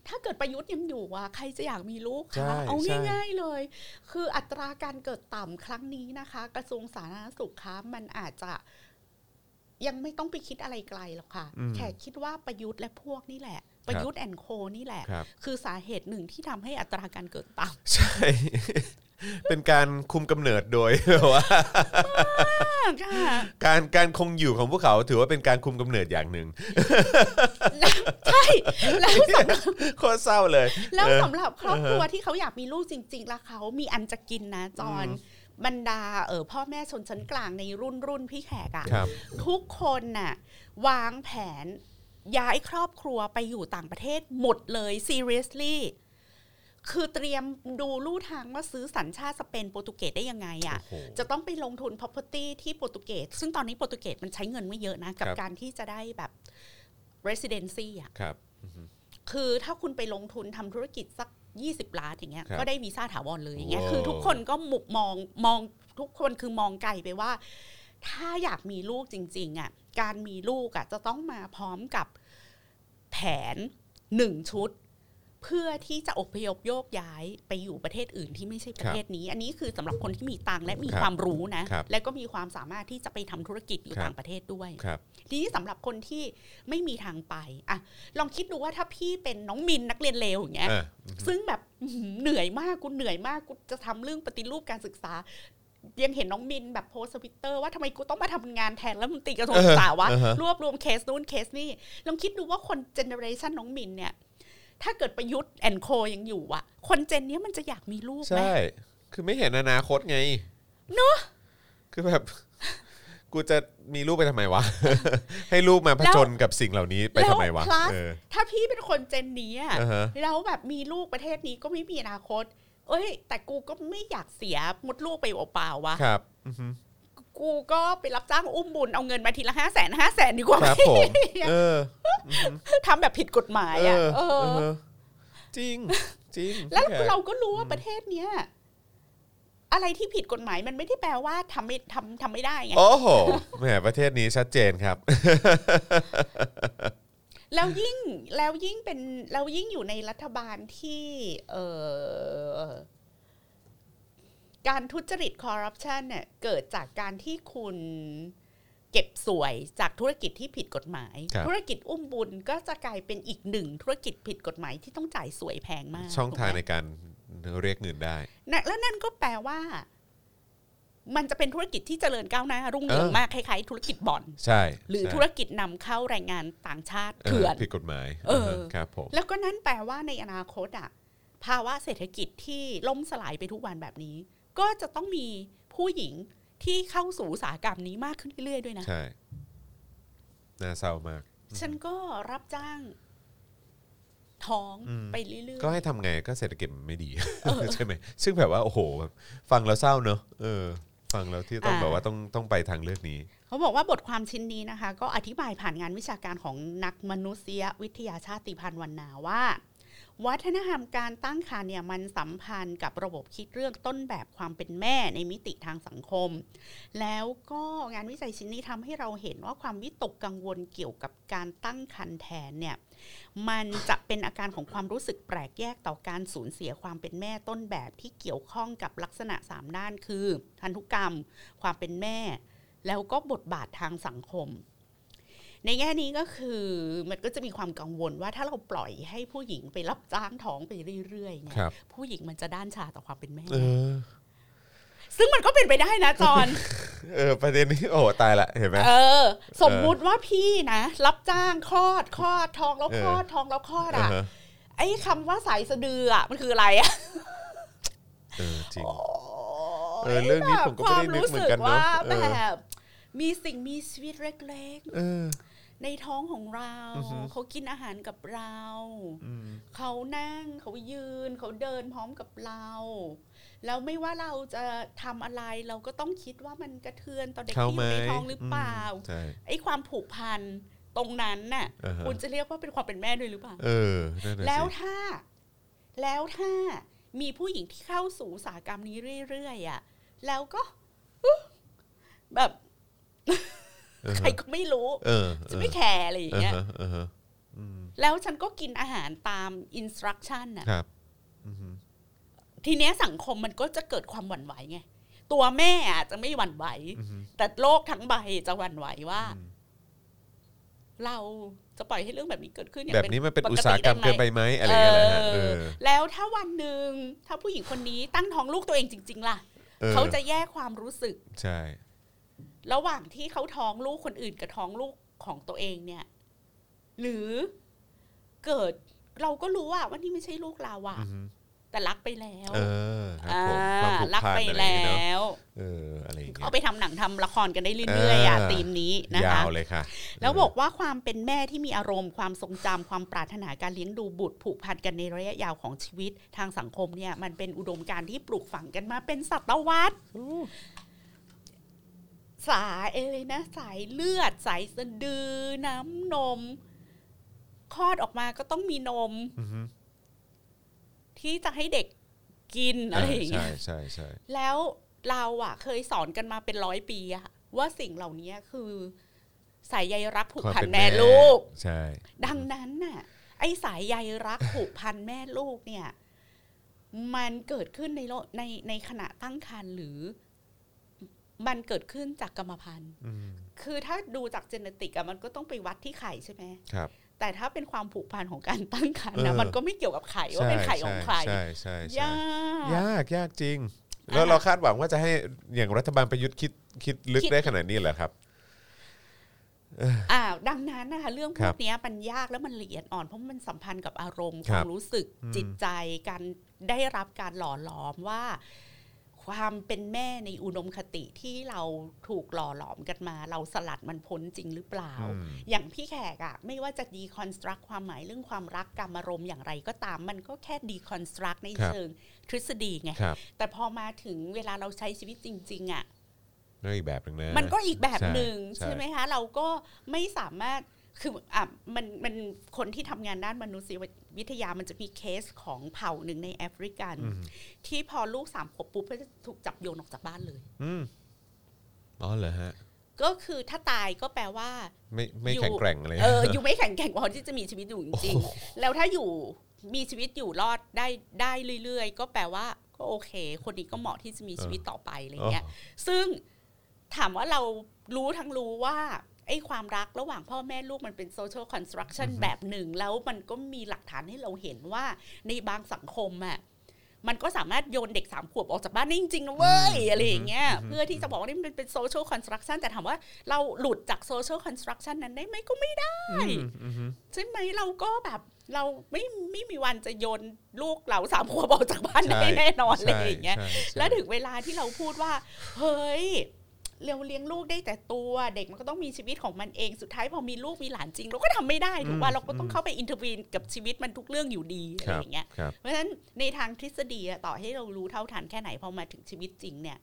ถ้าเกิดประยุทธ์ยังอยู่อะใครจะอยากมีลูกใช่คะเอาใช่ง่าย ๆเลย คืออัตราการเกิดต่ำครั้งนี้นะคะ กระทรวงสาธารณสุขคะมันอาจจะ ยังไม่ต้องไปคิดอะไรไกลหรอกค่ะอืมแขกคิดว่าประยุทธ์และพวกนี่แหละ ประยุทธ์แอนโคนี่แหละครับคือสาเหตุหนึ่งที่ทำให้อัตราการเกิดต่ำใช่ เป็นการคุมกำเนิดโดยแบบว่าค่ะการการคงอยู่ของพวกเขาถือว่าเป็นการคุมกำเนิดอย่างหนึ่งใช่แล้วสำหรับโคตรเศร้าเลย แล้วเออสำหรับครอบครัวที่เขาอยากมีลูกจริง ๆ แล้วเขามีอันจะกินนะจอน บรรดาเออพ่อแม่ชนชั้นกลางในรุ่นรุ่นพี่แขกอะครับทุกคนน่ะวางแผนย้ายครอบครัวไปอยู่ต่างประเทศหมดเลย seriously คือเตรียมดูลู่ทางว่าซื้อสัญชาติสเปนโปรตุเกสได้ยังไงอะ่ะโอ้โหจะต้องไปลงทุน property ที่โปรตุเกส ซึ่งตอนนี้โปรตุเกสมันใช้เงินไม่เยอะนะ กับครับการที่จะได้แบบ residency อะครับคือถ้าคุณไปลงทุนทำธุรกิจสัก 20 ล้านอย่างเงี้ยครับก็ได้วีซ่าถาวรเลยอย่างเงี้ยว้าวคือทุกคนก็มุกมองมองทุกคนคือมองไกลไปว่า ถ้าอยากมีลูกจริง ๆอะการมีลูกอะจะต้องมาพร้อมกับแผนหนึ่งชุด เพื่อที่จะอพยพโยกย้ายไปอยู่ประเทศอื่นที่ไม่ใช่ประเทศนี้ อันนี้คือสำหรับคนที่มีตังค์และมีครับความรู้นะครับและก็มีความสามารถที่จะไปทำธุรกิจอยู่ครับต่างประเทศด้วยครับทีนี้สำหรับคนที่ไม่มีทางไปอะลองคิดดูว่าถ้าพี่เป็นน้องมินนักเรียนเลวอย่างเงี้ยเออซึ่งแบบอื้อหือเหนื่อยมากกูเหนื่อยมากกูจะทำเรื่องปฏิรูปการศึกษายังเห็นน้องมินแบบโพสทวิตเตอร์ว่าทำไมกูต้องมาทำงานแทนรัฐมนตรีกระทรวงศึกษาวะเออฮะรวบรวมเคสนู้นเคสนี่ลองคิดดูว่าคน generation น้องมินเนี่ย ถ้าเกิดประยุทธ์ and co ยังอยู่อะคน gen เนี้ยมันจะอยากมีลูกไหมใช่ คือไม่เห็นอนาคตไง เนอะคือแบบ กูจะมีลูกไปทำไมวะ ให้ลูกมาผจญกับสิ่งเหล่านี้ไปทำไมวะแล้ว plus เออ ถ้าพี่เป็นคนเจนนี้อะอ่าฮะ แล้วแบบมีลูกประเทศนี้ก็ไม่มีอนาคต เอ้ย แต่กูก็ไม่อยากเสียมดลูกไปเปล่าๆวะ ครับอือฮึ กูก็ไปรับจ้างอุ้มบุญเอาเงินมาทีละห้าแสนห้าแสนดีกว่าไหมครับผมเออทำแบบผิดกฎหมายอะเออเออจริง จริง แล้วพี่ขกเราก็รู้ว่าประเทศเนี้ยอะไรที่ผิดกฎหมายมันไม่ได้แปลว่าทำไม่ทำทำไม่ได้ไงโอ้โหแหมประเทศนี้ชัดเจนครับ แล้วยิ่งแล้วยิ่งเป็นแล้วยิ่งอยู่ในรัฐบาลที่ เออ การทุจริตคอร์รัปชันเนี่ยเกิดจากการที่คุณเก็บสวยจากธุรกิจที่ผิดกฎหมายครับธุรกิจอุ้มบุญก็จะกลายเป็นอีกหนึ่งธุรกิจผิดกฎหมายที่ต้องจ่ายสวยแพงมาก ช่องทางถูกไหมในการเรียกเงินได้นะแล้วนั่นก็แปลว่า มันจะเป็นธุรกิจที่เจริญก้าวหน้ารุ่งเรืองเออมากคล้ายๆธุรกิจบ่อน ใช่ หรือใช่ธุรกิจนำเข้าแรงงานต่างชาติเออเถื่อนผิดกฎหมาย เออฮะครับผมแล้วก็นั่นแปลว่าในอนาคตอะภาวะเศรษฐกิจที่ล่มสลายไปทุกวันแบบนี้ ก็จะต้องมีผู้หญิงที่เข้าสู่อุตสาหกรรมนี้มากขึ้นเรื่อยๆด้วยนะ ใช่น่าเศร้ามาก ฉันก็รับจ้างท้องอืมไปเรื่อยๆ ก็ให้ทำไงก็เศรษฐกิจมันไม่ดี ใช่ไหม ซึ่งแบบว่า โอ้โหแบบฟังแล้วเศร้าเนอะเออ ฟังแล้วที่ต้องอ่าแบบว่าต้องต้องไปทางเลือกนี้ เขาบอกว่าบทความชิ้นนี้นะคะ ก็อธิบายผ่านงานวิชาการของนักมนุษยวิทยาชาติพันธุ์วันนาว่า วัฒนธรรมการตั้งครรภ์เนี่ยมันสัมพันธ์กับระบบคิดเรื่องต้นแบบความเป็นแม่ในมิติทางสังคม แล้วก็งานวิจัยชิ้นนี้ทำให้เราเห็นว่าความวิตกกังวลเกี่ยวกับการตั้งครรภ์แทนเนี่ยมันจะเป็นอาการของความรู้สึกแปลกแยกต่อการสูญเสียความเป็นแม่ต้นแบบที่เกี่ยวข้องกับลักษณะสามด้านคือพันธุกรรม ความเป็นแม่ แล้วก็บทบาททางสังคม ในแง่นี้ก็คือมันก็จะมีความกังวลว่าถ้าเราปล่อยให้ผู้หญิงไปรับจ้างท้องไปเรื่อยๆเนี่คยรับผู้หญิงมันจะด้านชาต่อความเป็นแม่เออซึ่งมันก็เป็นไปได้นะจอนเออประเด็นนี้โอ้ตายละเห็นไหมเออ สมมุติว่าพี่นะ รับจ้างคลอดคลอดท้องแล้วเออคลอดท้องแล้วคลอดอ่าอะฮะไอ้คำว่าสายสะดืออะมันคืออะไรอะเออจริงโเออเรื่องนี้ผมก็ไม่ได้นึกเหมือนกันเนอะความรู้สึกว่าเออแบบมีสิ่งมีชีวิตเล็กเออๆ ในท้องของเราอือฮึเขากินอาหารกับเราอืมเขานั่งเขายืน เขาเดินพร้อมกับเรา แล้วไม่ว่าเราจะทำอะไรเราก็ต้องคิดว่ามันกระเทือนต่อเด็กเข้าที่อไหมยู่ในท้องหรือเปล่ามใช่ไอ้ความผูกพันตรงนั้นน่ะอ่าฮะคุณจะเรียกว่าเป็นความเป็นแม่ด้วยหรือเปล่าเออนั่นน่ะแล้วสิถ้า แล้วถ้ามีผู้หญิงที่เข้าสู่อุตสาหกรรมนี้เรื่อยๆอะ แล้วก็อึ๊ะแบบเออ ใครก็ไม่รู้เออจะไม่แคร์อะไรอย่างเออเงี้ยเออเออเอออืมแล้วฉันก็กินอาหารตามอินสตรักชั่นน่ะครับอือฮึทีเนี้ยสังคมมันก็จะเกิดความหวั่นไหวไงตัวแม่อาจจะไม่หวั่นไหวอือฮึแต่โลกทั้งใบจะหวั่นไหวว่าอืมเราจะปล่อยให้เรื่องแบบนี้เกิดขึ้นอย่างแบบนี้มันเป็นปอุตติสาหกรรมได้ไหเกินไปไหมอะไรอย่างเงี้ยแหละฮะเออแล้วถ้าวันหนึ่งถ้าผู้หญิงคนนี้ตั้งท้องลูกตัวเองจริง ๆ ล่ะออเขาจะแยกความรู้สึกใช่ ระหว่างที่เขาท้องลูกคนอื่นกับท้องลูกของตัวเองเนี่ย หรือเกิดเราก็รู้ว่าว่านี่ไม่ใช่ลูกเราอะอือฮึแต่รักไปแล้วเออครับอ่าผมความผูกรักพันไปอะไรอย่างแล้เงี้ยเนาะวเอออะไรอย่างเงี้เขายไปทำหนังทำละครกันได้เรื่อยๆอะเออธีมนี้นะยาคะวเลยค่ะ แล้วบอกว่าความเป็นแม่ที่มีอารมณ์ความทรงจำความปรารถนาการเลี้ยงดูบุตรผูกพันกันในระยะยาวของชีวิตทางสังคมเนี่ย มันเป็นอุดมการณ์ที่ปลูกฝังกันมาเป็นศตวรรษ สายเอยนะ สายเลือด สายสะดือ น้ำนมคลอดออกมาก็ต้องมีนมอือฮึที่จะให้เด็กกินอะไรอย่างเงี้ใช่ยใช่ใช่แล้วเราอะเคยสอนกันมาเป็นร้อยปีอะว่าสิ่งเหล่านี้คือสายใยรักผูกความพันเป็นแม่ลูก ใช่ ดังนั้นน่ะ ไอ้สายใยรักผูกพันแม่ลูกเนี่ย มันเกิดขึ้นในโลกในในขณะตั้งครรภ์หรือ มันเกิดขึ้นจากกรรมพันธุ์อืมคือถ้าดูจากเจเนติกอะมันก็ต้องไปวัดที่ไข่ใช่ไหมครับ แต่ถ้าเป็นความผูกพันของการตั้งครรภ์นะเออมันก็ไม่เกี่ยวกับไข่ว่าเป็นไข่ของใครใช่ใช่ใช่ยากยากยากจริง แล้วอ่าเราคาดหวังว่าจะให้อย่างรัฐบาลประยุทธ์คิดคิดลึกคิดได้ขนาดนี้เหรอครับอ่าดังนั้นนะคะเรื่องพครัวบกเนี้ยมันยากแล้วมันละเอียดอ่อนเพราะมันสัมพันธ์กับอารมณ์คครับวามรู้สึกอืมจิตใจการได้รับการหล่อหลอมว่า ความเป็นแม่ในอุดมคติที่เราถูกหล่อหลอมกันมา เราสลัดมันพ้นจริงหรือเปล่าอืมอย่างพี่แขกอะไม่ว่าจะดีคอนสตรักความหมายเรื่องความรักกรรมอารมณ์อย่างไรก็ตามมันก็แค่ดีคอนสตรักในครับเชิงทฤษฎีไงครับแต่พอมาถึงเวลาเราใช้ชีวิตจริง ๆอะนั่นอีกแบบหนึ่งนะมันก็อีกแบบใช่หนึ่งใช่ใช่ไหมคะเราก็ไม่สามารถ คืออะมันมันคนที่ทำงานด้านมนุษยวิทยามันจะมีเคสของเผ่าหนึ่งในแอฟริกันอืมที่พอลูกสามขวบปุ๊บก็จะถูกจับโยนออกจากบ้านเลยอืมอ๋อเหรอฮะ ก็คือถ้าตายก็แปลว่า ไม่ไม่อยู่แข็งแกร่งอะไรเอออยู่ไม่แข็งแกร่งพอที่จะมีชีวิตอยู่จริงๆแล้วถ้าอยู่มีชีวิตอยู่รอดได้ได้เรื่อยๆ ก็แปลว่าก็โอเค คนนี้ก็เหมาะที่จะมีชีวิตต่อไปอะไรเงี้ย ซึ่งถามว่าเรารู้ทั้งรู้ว่า ไอ้ความรักระหว่างพ่อแม่ลูกมันเป็น social construction แบบหนึ่ง แล้วมันก็มีหลักฐานให้เราเห็นว่าในบางสังคมอะมันก็สามารถโยนเด็กสามขวบออกจากบ้านได้จริงๆนะเว้ยอะไรอย่างเงี้ยเพื่อที่จะบอกว่านี่มันเป็น social construction แต่ถามว่าเราหลุดจาก social construction นั้นได้ไหมก็ไม่ได้อืมอืมอืมใช่ไหมเราก็แบบเราไม่ไม่มีวันจะโยนลูกเราสามขวบออกจากบ้านได้แน่นอนเลยอย่างเงี้ยใช่ใช่แล้วถึงเวลาที่เราพูดว่า เฮ้ย เราเลี้ยงลูกได้แต่ตัวเด็กมันก็ต้องมีชีวิตของมันเองสุดท้ายพอมีลูกมีหลานจริง เราก็ทำไม่ได้ถูกป่ะเราก็ต้องเข้าไป intervene กับชีวิตมันทุกเรื่องอยู่ดีอะคไรรับอย่างเงี้ยครับเพราะฉะนั้นในทางทฤษฎีอะต่อให้เรารู้เท่าทันแค่ไหนพอมาถึงชีวิตจริงเนี่ย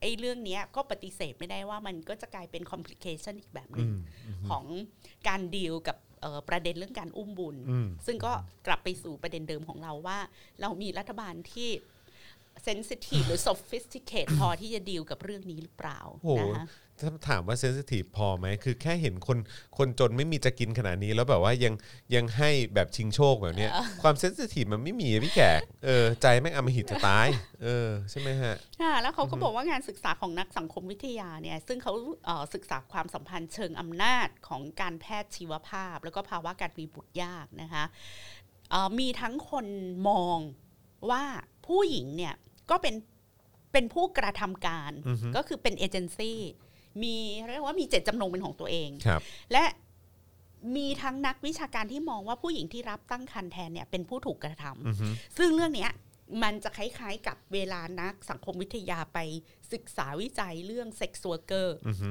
ไอ้เรื่องเนี้ยก็ปฏิเสธไม่ได้ว่ามันก็จะกลายเป็น complication อีกแบบหนึ่งของการดีลกับเอ่อประเด็นเรื่องการอุ้มบุญอืมซึ่งก็กลับไปสู่ประเด็นเดิมของเราว่า เรามีรัฐบาลที่ เซนซิทีฟหรือ sophisticate พอที่จะดีลกับเรื่องนี้หรือเปล่าโอ้โหนะคะถ้าถามว่าเซนซิทีฟพอไหม คือแค่เห็นคนคนจนไม่มีจะกินขนาดนี้ แล้วแบบว่ายังยังให้แบบชิงโชคแบบเนี้ย ความเซนซิทีฟมันไม่มีอะพี่แขกเออใจแม่งอำมหิตจะตาย เออ ใช่ไหมฮะค่ะแล้วเขาก็บอกว่างานศึกษาของนักสังคมวิทยาเนี่ย ซึ่งเขาเอ่อศึกษาความสัมพันธ์เชิงอำนาจของการแพทย์ชีวภาพ แล้วก็ภาวะการมีบุตรยากนะคะเอ่อมีทั้งคนมองว่าผู้หญิงเนี่ย ก็เป็นเป็นผู้กระทำการอือฮึก็คือเป็นเอเจนซี่มีเรียกว่ามีเจตจำนงเป็นของตัวเองครับและมีทั้งนักวิชาการที่มองว่าผู้หญิงที่รับตั้งครรภ์แทนเนี่ยเป็นผู้ถูกกระทำอือฮึซึ่งเรื่องเนี้ยมันจะคล้ายๆกับเวลานักสังคมวิทยาไปศึกษาวิจัยเรื่องเซ็กซ์ว r ร์เกอร์อือฮึ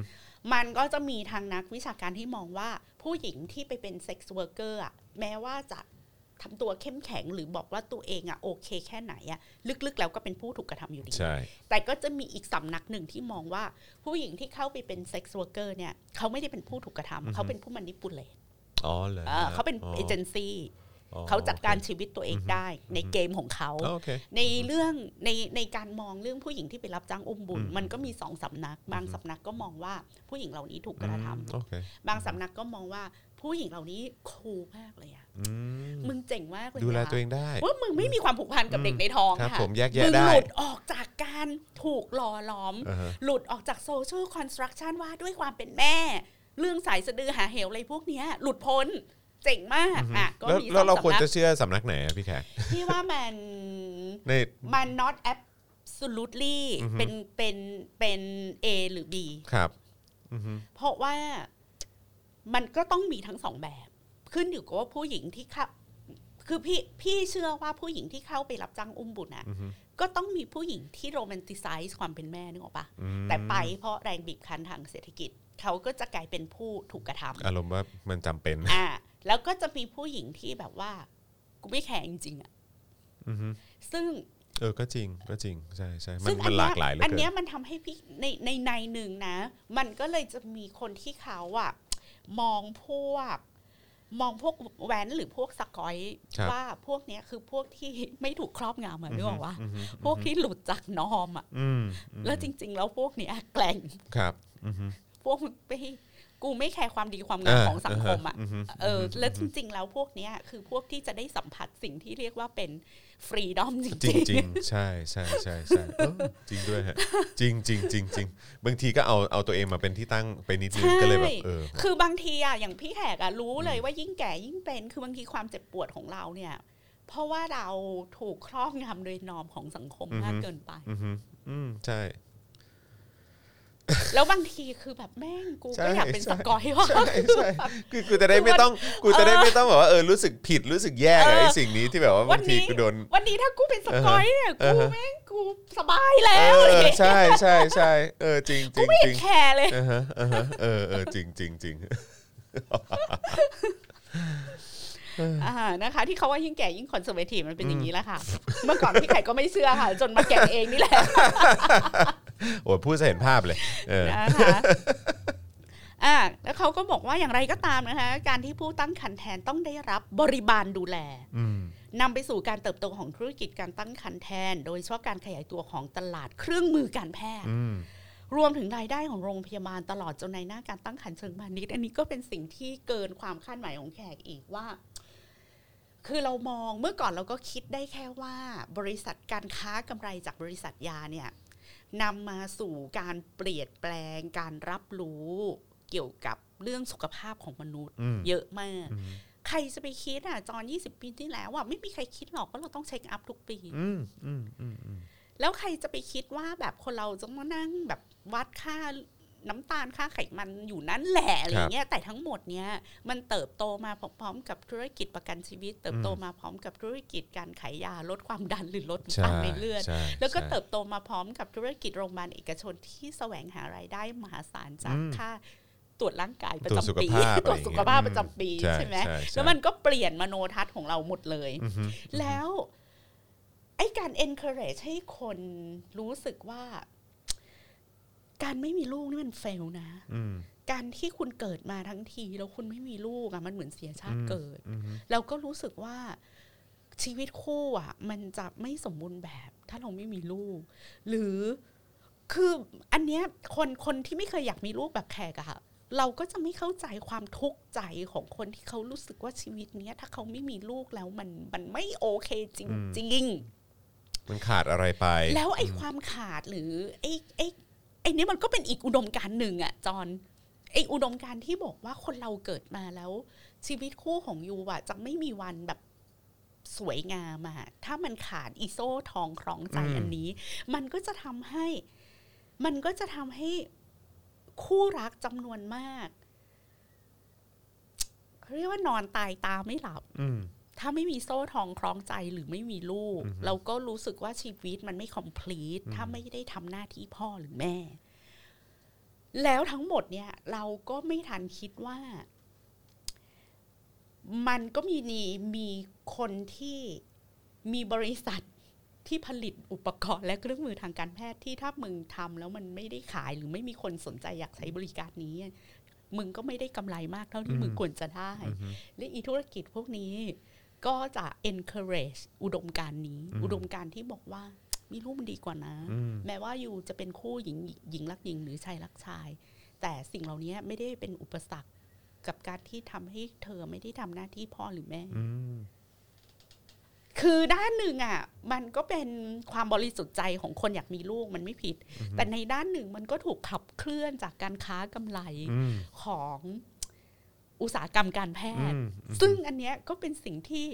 มันก็จะมีทางนักวิชาการที่มองว่าผู้หญิงที่ไปเป็นเซ็กซ์ว r ร์เกอร์แม้ว่าจะ ทำตัวเข้มแข็งหรือบอกว่าตัวเองอะโอเคแค่ไหนอะลึกๆ แล้วก็เป็นผู้ถูกกระทำอยู่ดีใช่แต่ก็จะมีอีกสำนักหนึ่งที่มองว่าผู้หญิงที่เข้าไปเป็นเซ็กซ์ว r ร์เกอร์เนี่ยเขาไม่ได้เป็นผู้ถูกกระทำเขาเป็นผู้ manipulateอ๋อเหรอเออเขาเป็นเอเจนซี่อ๋อเขาจัดการโอชีวิตตัวเองอือฮึได้ในเกมของเขาเคโอเคในเรื่องในในการมองเรื่องผู้หญิงที่ไปรับจ้างอุ้มบุญอืมมันก็มีสองสำนัก บางสำนักก็มองว่าผู้หญิงเหล่านี้ถูกกระทำอืมโอเคบางสำนักก็มองว่า ผู้หญิงเหล่านี้คูลมากเลยอะอืมมึงเจ๋งมากเลยดูแลนะตัวเองได้ว่ามึงไม่มีความผูกพันกับอืมเด็กในท้องครับค่ะผมแยกแยะมึงได้หลุดออกจากการถูกหล่อหลอมอ่าฮะหลุดออกจากโซเชียลคอนสตรักชันว่าด้วยความเป็นแม่ เรื่องสายสะดือหาเหวอะไรพวกเนี้ย หลุดพ้นเจ๋งมากอะก็แล้วมีสแล้วองเราควรสำนักจะเชื่อสำนักไหนอะพี่แขกที่ว่ามันในมัน not absolutely อือฮึเป็นเป็นเป็น A หรือ B ครับอือฮึเพราะว่า มันก็ต้องมีทั้งสองแบบ ขึ้นอยู่กับว่าผู้หญิงที่เข้าคือพี่พี่เชื่อว่าผู้หญิงที่เข้าไปรับจ้างอุ้มบุญนะอือฮึก็ต้องมีผู้หญิงที่โรแมนติไซส์ความเป็นแม่นึกออกปะอืมแต่ไปเพราะแรงบีบคั้นทางเศรษฐกิจ เขาก็จะกลายเป็นผู้ถูกกระทำอารมณ์ว่ามันจำเป็นอ่าแล้วก็จะมีผู้หญิงที่แบบว่ากูไม่แคร์จริงๆอะอือฮึซึ่งเออก็จริงก็จริงใช่ใช่มันซึ่งมันหเนี้ลากหลายเหลืออันเกิเนี้ยนมันทำให้พี่ในในในหนึ่งนะ มันก็เลยจะมีคนที่เขาอะ มองพวก มองพวกแว้นหรือพวกสกอยครับว่าพวกเนี้ยคือพวกที่ไม่ถูกครอบงำอะนึกออกว่าอือฮึพวกที่หลุดจากนอมอะอืมอืมแล้วจริง ๆ แล้วพวกเนี้ยแกล่งครับอือฮึพวกไปกูไม่แคร์ความดีความงามอ่าของสังคมอะอือฮึเออแล้วจริง ๆ แล้วพวกเนี้ยคือพวกที่จะได้สัมผัสสิ่งที่เรียกว่าเป็น ฟรีดอมจจริริงงจริงๆใช่ใช่ใช่ใช่เออจริงด้วยฮะจริงจริงจริงจริงบางทีก็เอาเอาตัวเองมาเป็นที่ตั้งไปนิดนึงใช่ก็เลยแบบเออคือบางทีอะอย่างพี่แขกอะรู้เลยว่ายิ่งแก่ยิ่งเป็น คือบางทีความเจ็บปวดของเราเนี่ย เพราะว่าเราถูกครอบงำโดยนอมของสังคมมากเกินไป อือฮึอืมใช่ แล้วบางทีคือแบบแม่งกูใช่ก็อยากเป็นใช่สกอยว่าใช่ใช่คือกูจะได้ไม่ต้องกูจะได้ไม่ต้องแบบว่าเออรู้สึกผิดรู้สึกแย่กับเออไอ้สิ่งนี้ที่แบบว่าวับานงทีนี้กูโดนวันนี้ถ้ากูเป็นสกอยเนี่ยเออกูฮะแม่งกูสบายแล้เอวอใช่ใช่ใช่เออจริงจกูริงไม่จเห็รินงแคร์เลยเออฮะเออฮะเออเออจริงจริงจริง อ่านะคะ ที่เขาว่ายิ่งแก่ยิ่งคอนเซอร์เวทีฟมันเป็นอย่างนี้แหละค่ะ เมื่อก่อนพี่ไข่ก็ไม่เชื่อค่ะ จนมาแก่เองนี่แหละโอ้ยพูดจะเห็นภาพเลยเออนะคะอ่าแล้วเขาก็บอกว่าอย่างไรก็ตามนะคะ การที่ผู้ตั้งคันแทนต้องได้รับบริบาลดูแลอืมนำไปสู่การเติบโตของธุรกิจการตั้งคันแทน โดยเฉพาะการขยายตัวของตลาดเครื่องมือการแพทย์อืมรวมถึงรายได้ของโรงพยาบาลตลอดจนในหน้าการตั้งครรภ์เชิงพาณิชย์อันนี้ก็เป็นสิ่งที่เกินความคาดหมายของแขกอีกว่า คือเรามองเมื่อก่อนเราก็คิดได้แค่ว่าบริษัทการค้ากำไรจากบริษัทยาเนี่ยนำมาสู่การเปลี่ยนแปลงการรับรู้เกี่ยวกับเรื่องสุขภาพของมนุษย์อืมเยอะมากอืมใครจะไปคิดอะ จอน20ปีที่แล้วอะไม่มีใครคิดหรอกว่าเราต้องเช็คอัพทุกปีอืมอืมอืมอืมแล้วใครจะไปคิดว่าแบบคนเราจะมานั่งแบบวัดค่า น้ำตาลค่าไขมันอยู่นั่นแหละอะไรเงี้ยแต่ทั้งหมดเนี้ยมันเติบโตมาพร้อมๆกับธุรกิจประกันชีวิต เติบโตมาพร้อมกับธุรกิจการขายยาลดความดันหรือลดใช่น้ำตาลในเลือดใช่แล้วก็ใช่เติบโตมาพร้อมกับธุรกิจโรงพยาบาลเอกชนที่แสวงหารายได้มหาศาลจากอืมค่าตรวจร่างกายประตรวจสุจำขปีภาพตรวจสุขภาพประจำปีใช่ใช่ไหมใช่ใช่แล้วมันก็เปลี่ยนมโนทัศน์ของเราหมดเลยอือฮึแล้วไอ้การ encourage ให้คนรู้สึกว่า การไม่มีลูกนี่มันเฟลนะอืมการที่คุณเกิดมาทั้งทีแล้วคุณไม่มีลูกอะมันเหมือนเสียชาติอืมเกิดอืมเราก็รู้สึกว่าชีวิตคู่อะมันจะไม่สมบูรณ์แบบ ถ้าเราไม่มีลูก หรือคืออันเนี้ยคนคนที่ไม่เคยอยากมีลูกแบบแขกอะค่ะเราก็จะไม่เข้าใจความทุกข์ใจของคนที่เขารู้สึกว่าชีวิตเนี้ย ถ้าเขาไม่มีลูกแล้วมันมันไม่โอเคจริง ๆ มันขาดอะไรไป แล้วไอ้ความขาดหรือไอ้ไอ้ไอ้นี้มันก็เป็นอีกอุดมการหนึ่งอะจอนไอ้อุดมการที่บอกว่าคนเราเกิดมาแล้ว ชีวิตคู่ของยูอะจะไม่มีวันแบบสวยงามอะถ้ามันขาดอีโซ่ทองครองใจอันนี้ มันก็จะทำให้ มันก็จะทำให้คู่รักจำนวนมากเรียกว่านอนตายตาไม่หลับอื ถ้าไม่มีโซ่ทองคล้องใจหรือไม่มีลูกอือฮึเราก็รู้สึกว่าชีวิตมันไม่ complete ถ้าไม่ได้ทำหน้าที่พ่อหรือแม่ แล้วทั้งหมดเนี่ยเราก็ไม่ทันคิดว่า มันก็มีนีมีคนที่มีบริษัทที่ผลิตอุปกรณ์และเครื่องมือทางการแพทย์ที่ถ้ามึงทำแล้วมันไม่ได้ขายหรือไม่มีคนสนใจอยากใช้บริการนี้มึงก็ไม่ได้กำไรมากเท่าที่อืมมึงควรจะได้อือฮึและอีธุรกิจพวกนี้ ก็จะ encourage อุดมการณ์นี้อืมอุดมการณ์ที่บอกว่ามีลูกมันดีกว่านะอืมแม้ว่าอยู่จะเป็นคู่หญิงหญิงรักหญิงหรือชายรักชาย แต่สิ่งเหล่านี้ไม่ได้เป็นอุปสรรคกับการที่ทำให้เธอไม่ได้ทำหน้าที่พ่อหรือแม่อืมคือด้านหนึ่งอะ มันก็เป็นความบริสุทธิ์ใจของคนอยากมีลูกมันไม่ผิด แต่ในด้านหนึ่งมันก็ถูกขับเคลื่อนจากการค้ากำไรอืมของ อุตสาหกรรมการแพทย์อืมซึ่งอันเนี้ยก็เป็นสิ่งที่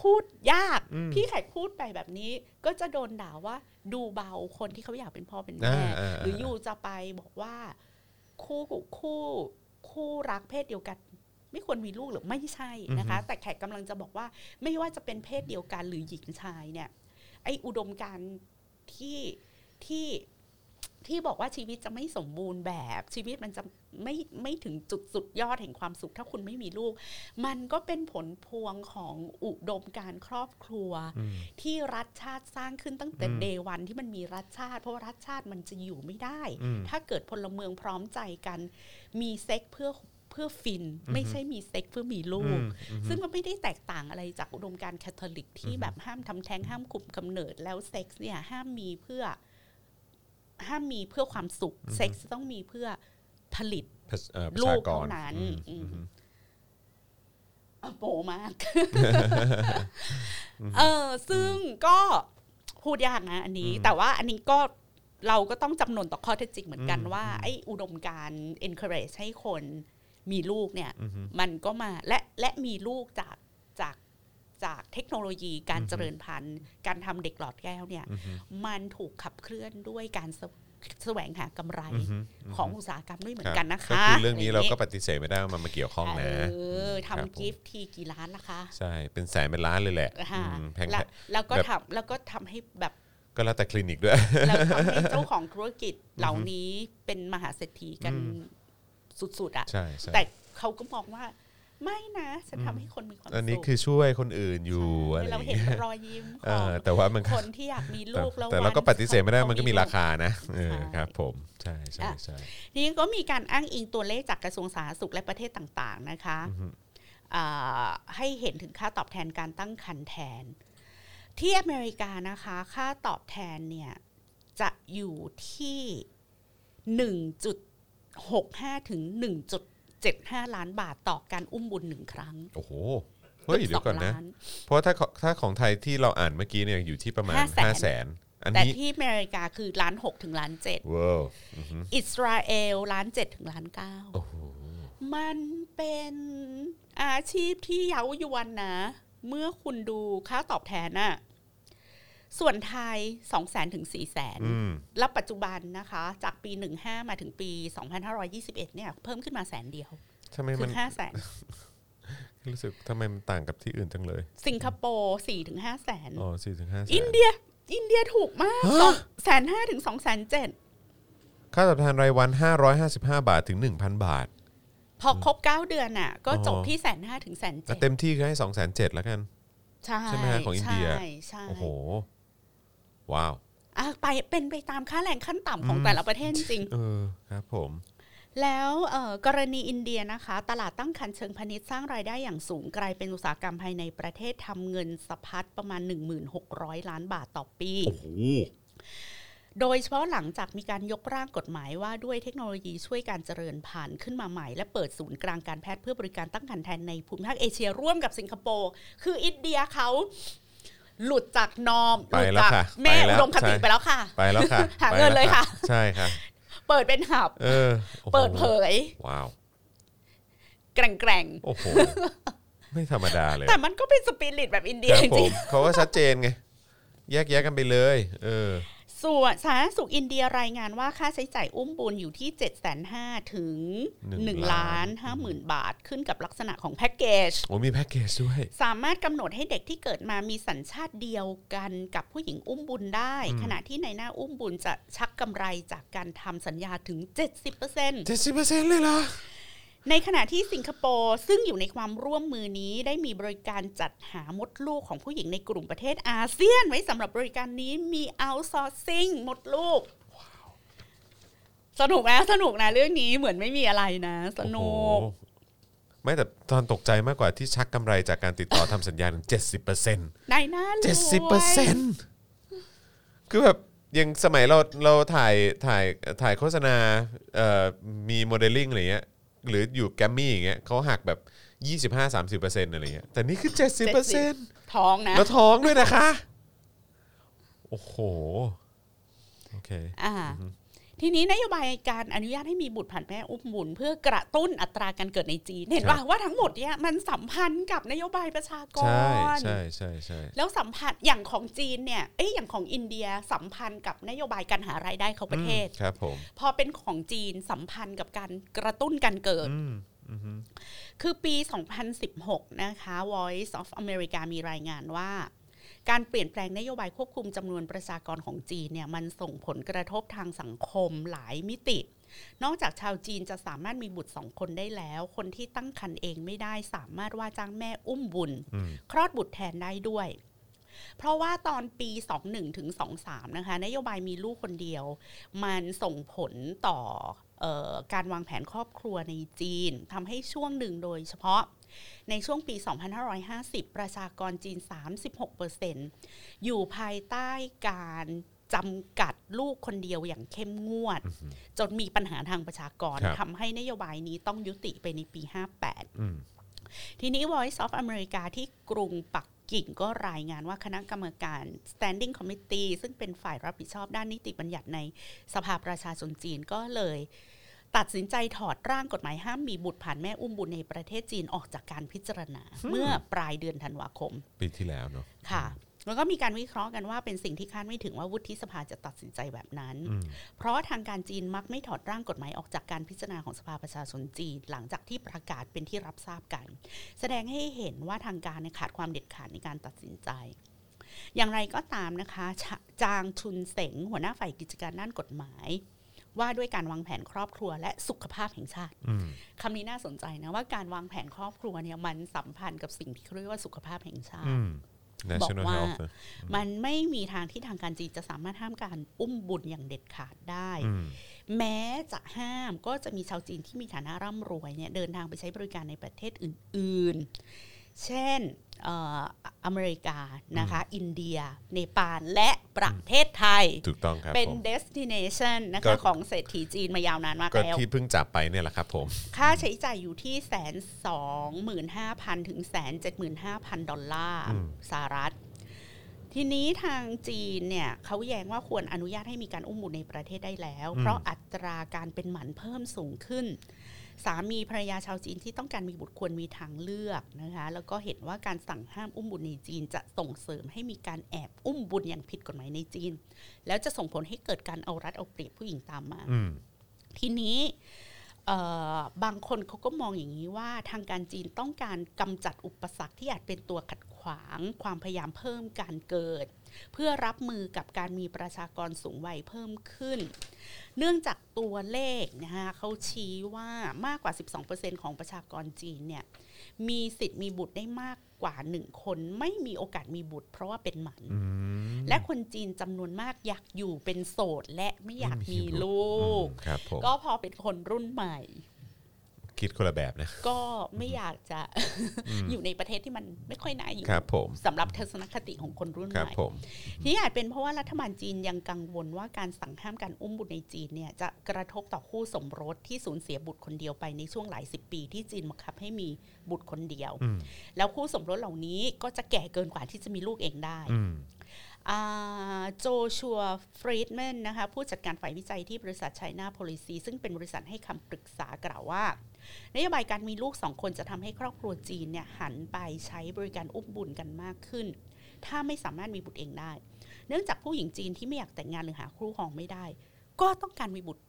พูดยากอืมพี่แขกพูดไปแบบนี้ ก็จะโดนด่าว่าดูเบาคนที่เขาอยากเป็นพ่อเป็นแม่อ่าอ่าหรืออยู่จะไปบอกว่าคู่คู่คู่รักเพศเดียวกัน ไม่ควรมีลูกหรือไม่ใช่นะคะ แต่แขกกำลังจะบอกว่า ไม่ว่าจะเป็นเพศเดียวกันหรือหญิงชายเนี่ย ไออุดมการณ์ที่ที่ ที่บอกว่าชีวิตจะไม่สมบูรณ์แบบชีวิตมันจะไม่ไม่ถึงจุดสุดยอดแห่งความสุข ถ้าคุณไม่มีลูก มันก็เป็นผลพวงของอุดมการณ์ครอบครัวอืมที่รัฐชาติสร้างขึ้นตั้งแต่อืม day one ที่มันมีรัฐชาติ เพราะว่ารัฐชาติมันจะอยู่ไม่ได้อืมถ้าเกิดพลเมืองพร้อมใจกัน มีเซ็กซ์เพื่อเพื่อฟินไม่ใช่มีเซ็กซ์เพื่อมีลูกอืมซึ่งมันไม่ได้แตกต่างอะไรจากอุดมการณ์แคทอลิกที่แบบห้ามทำแท้งห้ามคุมกำเนิดแล้วเซ็กซ์เนี่ยห้ามมีเพื่อ ห้ามมีเพื่อความสุข เซ็กซ์ต้องมีเพื่อผลิตประเอ่อประลูชากกรเท่านั้นอืมอืมอืมอะโปมาก เออซึ่งก็พูดยากนะ อันนี้ แต่ว่าอันนี้ก็เราก็ต้องจำนวนต่อข้อเท็จจริงเหมือนกันว่า ไอ้อุดมการณ์ encourage ให้คนมีลูกเนี่ยอืมมันก็มาและและมีลูกจากจาก จากเทคโนโลยีการเจริญพันธุ์ การทำเด็กหลอดแก้วเนี่ยมันถูกขับเคลื่อนด้วยการแสแสวงหากำไรของอุตสาหกรรมด้วยเหมือนกันนะคะก็คือเรื่องนี้เราก็ะปฏิเสธไม่ได้ว่ามันมาเกี่ยวข้องไรนะย่างเงี้ยเออครับผมทำกิฟต์ทีกี่ล้านล่ะคะ ใช่ เป็นแสนเป็นล้านเลยแหละค่ะอืมแพงแล้วแล้วก็แบบทำแล้วก็ทำให้แบบก็แล้วแต่คลินิกด้วยแล้วทำให้เจ้าของธุรกิจเหล่านี้เป็นมหาเศรษฐีกันสุดๆอะใช่ใช่แต่เขาก็มองว่า ไม่นะฉันทำให้คนมีความสุขอันนี้คือช่วยคนอื่นอยู่อะไรอเราย่างเห็นเงี้ยรอยยิ้มขเอองอแต่ว่ามันก็คนที่อยากมีแต่ลูกแล้วแต่เราก็วันปฏิเสธไม่ได้มันก็มีเขราคานะเออใช่ครับ ผมใช่ใช่ใช่ทีนี้ก็มีการอ้างอิงตัวเลขจากกระทรวงสาธารณสุขและประเทศต่างๆนะคะอ่าให้เห็นถึงค่าตอบแทนการตั้งครรภ์แทน ที่อเมริกานะคะ ค่าตอบแทนเนี่ยจะอยู่ที่ 1.65 ถึง 1.75 ล้านบาทต่อการอุ้มบุญหนึ่งครั้ง โอ้โห เฮ้ย เดี๋ยวก่อนนะสงล้าเพราะถ้าขถ้าของไทยที่เราอ่านเมื่อกี้เนี่ยอยู่ที่ประมาณ 500,000 5 0 0แสนอันแต่นี้ที่อเมริกาคือล้านหกถึงล้านเจ็ดว้าวอิสราเอลล้านเจ็ดถึงล้านเก้าโอ้โหมันเป็นอาชีพที่เย้ายวนนะ เมื่อคุณดูค่าตอบแทนน่ะ ส่วนไทย 2 0 0 0 0 0ถึง4 0 0 0 0อืมแล้วปัจจุบันนะคะ จากปี 15 มาถึงปี 2521 เนี่ย เพิ่มขึ้นมาแสนเดียวทำไมคืมันอ5 0 0 0 0รู้สึกทำไมมันต่างกับที่อื่นจังเลย สิงคโปร์4ถึง5แสนอ๋อสี่ถึงห้าแสอินนเดีย อินเดียถูกมากฮะสองแสนห้าถึงสองแสนเจ็ดค่าตอบแทนรายวัน555บาทถึง1,000บาท พอครบ9เดือนน่ะ ก็จบอ๋อที่แสนห้าถึงแสนแต่เจ็ดเต็มที่ก็ให้2 7 0 0 0แล้วกัน ใช่ใช่ไหมฮะของอินเดียใช่ใช่โอ้โห ว้าวอะไปเป็นไปตามค่าแรงขั้นต่ำของแต่ละประเทศจริงเออครับผมแล้วเอ่อกรณีอินเดียนะคะ ตลาดตั้งคันเชิงพาณิชย์สร้างรายได้อย่างสูงกลายเป็นอุตสาหกรรมภายในประเทศทำเงินสะพัดประมาณ 1600 ล้านบาทต่อปีโอ้โหโดยเฉพาะหลังจากมีการยกร่างกฎหมายว่าด้วยเทคโนโลยีช่วยการเจริญพันธุ์ขึ้นมาใหม่ และเปิดศูนย์กลางการแพทย์เพื่อบริการตั้งครรภ์แทนในภูมิภาคเอเชียร่วมกับสิงคโปร์ คืออินเดียเขา หลุดจากนอมหไปลุดแล้วจากค่ะแม่ไปแล้วอุดมคติใช่ไปแล้วค่ะ ไปแล้วค่ะ หาเงินเลยค่ะ ใช่ค่ะ เปิดเป็นหับเออโอ้โหเปิดเผย ว้าวแกร่งโอ้โหไม่ธรรมดาเลยๆแต่มันก็เป็นสปิริตแบบอินเดียครับจผริมงเขาก็ชัดเจนไง แยกแยะกันไปเลย เออๆ ส่วนสาธารณสุขอินเดียรายงานว่าค่าใช้จ่ายอุ้มบุญอยู่ที่ 7 5 0 0 0ถึงหนึ่ง1ล้าล้านน5หมื่นบาท ขึ้นกับลักษณะของแพ็กเกจโอ้มีแพ็กเกจด้วย สามารถกำหนดให้เด็กที่เกิดมามีสัญชาติเดียวกันกับผู้หญิงอุ้มบุญได้ ขณะที่ในหน้าอุ้มบุญจะชักกำไรจากการทำสัญญาถึง 70%เจ็ดสิบเปอร์เซ็นต์เลยเหรอ ในขณะที่สิงคโปร์ซึ่งอยู่ในความร่วมมือนี้ได้มีบริการจัดหามดลูกของผู้หญิงในกลุ่มประเทศอาเซียน ไว้สำหรับบริการนี้มี outsourcing มดลูก สนุกนะสนุกนะเรื่องนี้เหมือนไม่มีอะไรนะ สนุกโอ้โหไม่แต่ตอนตกใจมากกว่าที่ชักกำไรจากการติดต่อทำสัญญาถึงเจ็ดสิบเปอร์เซ็นต์ในหน้ารวยเจ็ดสิบเปอร์เซ็นต์คือแบบยังสมัยเราเราถ่ายถ่ายถ่ายโฆษณาเอ่อมีโมเดลลิ่งอะไรเงี้ย หรืออยู่แกรมมี่อย่างเงี้ยเขาหักแบบ 25-30%อะไรเงี้ยแต่นี่คือ 70%ท้องนะ แล้วท้องด้วยนะคะ โอ้โห โอเค อ่า ทีนี้นโยบายการอนุญาตให้มีบุตรผ่านแม่อุ้มบุญเพื่อกระตุ้นอัตราการเกิดในจีนเห็นครัป่ะบว่าทั้งหมดเนี่ยมันสัมพันธ์กับนโยบายประชากรใช่ใช่ใช่ใช่แล้วสัมพันธ์อย่างของจีนเนี่ยเอ้ยอย่างของอินเดียสัมพันธ์กับนโยบายการหารายได้ของประเทศครับผมพอเป็นของจีนสัมพันธ์กับการกระตุ้นการเกิดอืมอืมคือปี 2016 นะคะ Voice of America มีรายงานว่า การเปลี่ยนแปลงนโยบายควบคุมจำนวนประชากรของจีนเนี่ยมันส่งผลกระทบทางสังคมหลายมิติ นอกจากชาวจีนจะสามารถมีบุตรสองคนได้แล้ว คนที่ตั้งครรภ์เองไม่ได้สามารถว่าจ้างแม่อุ้มบุญอืมคลอดบุตรแทนได้ด้วยเพราะว่าตอนปี 21ถึง23 นะคะ นโยบายมีลูกคนเดียว มันส่งผลต่อเออการวางแผนครอบครัวในจีนทำให้ช่วงหนึ่งโดยเฉพาะ ในช่วงปี 2550 ประชากรจีน 36%อยู่ภายใต้การจำกัดลูกคนเดียวอย่างเข้มงวด จนมีปัญหาทางประชากรครับทำให้นโยบายนี้ต้องยุติไปในปี 58อืมทีนี้ Voice of America ที่กรุงปักกิ่งก็รายงานว่าคณะกรรมการ Standing Committee ซึ่งเป็นฝ่ายรับผิดชอบด้านนิติบัญญัติในสภาประชาชนจีนก็เลย ตัดสินใจถอดร่างกฎหมายห้ามมีบุตรผ่านแม่อุ้มบุญในประเทศจีนออกจากการพิจารณา เมื่อปลายเดือนธันวาคม ปีที่แล้วเนาะค่ะแล้วก็มีการวิเคราะห์กันว่าเป็นสิ่งที่คาดไม่ถึงว่าวุฒิสภาจะตัดสินใจแบบนั้นอืมเพราะทางการจีนมักไม่ถอดร่างกฎหมายออกจากการพิจารณาของสภาประชาชนจีน หลังจากที่ประกาศเป็นที่รับทราบกัน แสดงให้เห็นว่าทางการเนี่ยขาดความเด็ดขาดในการตัดสินใจ อย่างไรก็ตามนะคะชะจางชุนเสงหัวหน้าฝ่ายกิจการด้านกฎหมาย ว่าด้วยการวางแผนครอบครัวและสุขภาพแห่งชาติอืมคำนี้น่าสนใจนะว่าการวางแผนครอบครัวเนี่ยมันสัมพันธ์กับสิ่งที่เขาเรียกว่าสุขภาพแห่งชาอืติม national บอกว่า health นะมันไม่มีทางที่ทางการจีนจะสามารถห้ามการอุ้มบุญอย่างเด็ดขาดได้อืมแม้จะห้ามก็จะมีชาวจีนที่มีฐานะร่ำรวยเนี่ยเดินทางไปใช้บริการในประเทศอื่น ๆ เช่นเอ่ออเมริกานะคะ อินเดีย เนปาลและประเทศไทย ถูกต้องครับ เป็นผม destination นะก็คะ ของเศรษฐีจีนมายาวนานมากก็แล้ว ที่เพิ่งจับไปเนี่ยแหละครับผม ค่าใช้จ่ายอยู่ที่แสนสองหมื่นห้าพันถึงแสนเจ็ดหมื่นห้าพันดอลลาร์อืมสหรัฐ ทีนี้ทางจีนเนี่ยเขาแย้งว่าควรอนุญาตให้มีการอุ้มบุญในประเทศได้แล้ว เพราะอัตราการเป็นหมันเพิ่มสูงขึ้น สามีภรรยาชาวจีนที่ต้องการมีบุตรควรมีทางเลือกนะคะ แล้วก็เห็นว่าการสั่งห้ามอุ้มบุญในจีน จะส่งเสริมให้มีการแอบอุ้มบุญอย่างผิดกฎหมายในจีน แล้วจะส่งผลให้เกิดการเอารัดเอาเปรียบผู้หญิงตามมาอืมทีนี้เอ่อบางคนเขาก็มองอย่างนี้ว่าทางการจีนต้องการกำจัดอุปสรรคที่อาจเป็นตัวขัดขวาง ความพยายามเพิ่มการเกิด เพื่อรับมือกับการมีประชากรสูงวัยเพิ่มขึ้น เนื่องจากตัวเลขนะคะเขาชี้ว่ามากกว่า 12%ของประชากรจีนเนี่ยมีสิทธิ์มีบุตรได้มากกว่าหนึ่งคนไม่มีโอกาสมีบุตร เพราะว่าเป็นหมันอืมและคนจีนจำนวนมากอยากอยู่เป็นโสดและไม่อยากมีลูกอืมครับผมก็พอเป็นคนรุ่นใหม่ คิดคนละแบบนะ ก็ไม่อยากจะอยู่ในประเทศที่มันไม่ค่อยน่าอยู่ครับผมสำหรับทัศนคติของคนรุ่นครัใหบม่ผมที่อาจเป็นเพราะว่ารัฐบาลจีนยังกังวลว่าการสั่งห้ามการอุ้มบุตรในจีนเนี่ยจะกระทบต่อคู่สมรสที่สูญเสียบุตรคนเดียวไปในช่วงหลายสิบปีที่จีนบังคับให้มีบุตรคนเดียวอืมแล้วคู่สมรสเหล่านี้ก็จะแก่เกินกว่าที่จะมีลูกเองได้อืม โจชัวฟรีดแมนนะคะผู้จัดการฝ่ายวิจัยที่บริษัทไชน่าโพลิซีซึ่งเป็นบริษัทให้คำปรึกษากล่าวว่านโยบายการมีลูกสองคนจะทำให้ครอบครัวจีนเนี่ยหันไปใช้บริการอุ้มบุญกันมากขึ้น ถ้าไม่สามารถมีบุตรเองได้ เนื่องจากผู้หญิงจีนที่ไม่อยากแต่งงานหรือหาคู่ครองไม่ได้ ก็ต้องการมีบุตร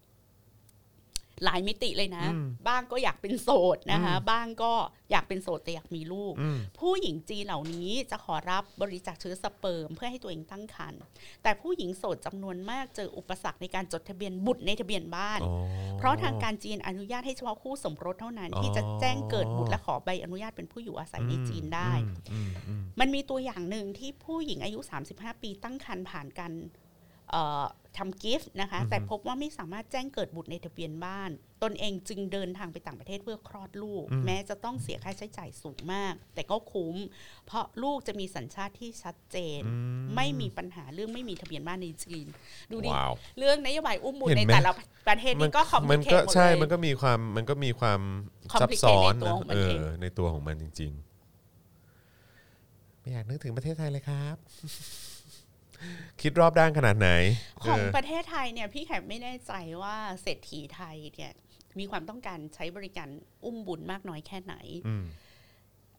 หลายมิติเลยนะอืมบ้างก็อยากเป็นโสดนะคะบ้างก็อยากเป็นโสดแต่อยากมีลูกอืมผู้หญิงจีนเหล่านี้จะขอรับบริจาคเชื้อสเปิร์มเพื่อให้ตัวเองตั้งครรภ์แต่ผู้หญิงโสดจำนวนมากเจออุปสรรคในการจดทะเบียนบุตรในทะเบียนบ้านอ๋อเพราะทางการจีนอนุญาตให้เฉพาะคู่สมรสเท่านั้นอ๋อที่จะแจ้งเกิดบุตรและขอใบอนุญาตเป็นผู้อยู่อาศัยในจีนได้อืมอืมมันมีตัวอย่างหนึ่งที่ผู้หญิงอายุ 35 ปีตั้งครรภ์ผ่านการเอ่อ ทำกิฟต์นะคะ แต่พบว่าไม่สามารถแจ้งเกิดบุตรในทะเบียนบ้าน ตนเองจึงเดินทางไปต่างประเทศเพื่อคลอดลูก แม้จะต้องเสียค่าใช้จ่ายสูงมาก แต่ก็คุ้ม เพราะลูกจะมีสัญชาติที่ชัดเจน ไม่มีปัญหาเรื่องไม่มีทะเบียนบ้านในจีน ดูดิว้าวเรื่องนโยบายอุ้มบุญเห็นในไหมแต่ละประเทศนี่ก็คอมพมัลีนเคก็ทหมดใช่เลยมันก็มีความมันก็มีความ Complicate ซับซ้อนในตัวนะของมันเอเองอในตัวของมันจริง ๆ ไม่อยากนึกถึงประเทศไทยเลยครับ คิดรอบด้านขนาดไหน ของเออประเทศไทยเนี่ยพี่แขกไม่แน่ใจว่าเศรษฐีไทยเนี่ยมีความต้องการใช้บริการอุ้มบุญมากน้อยแค่ไหนอืม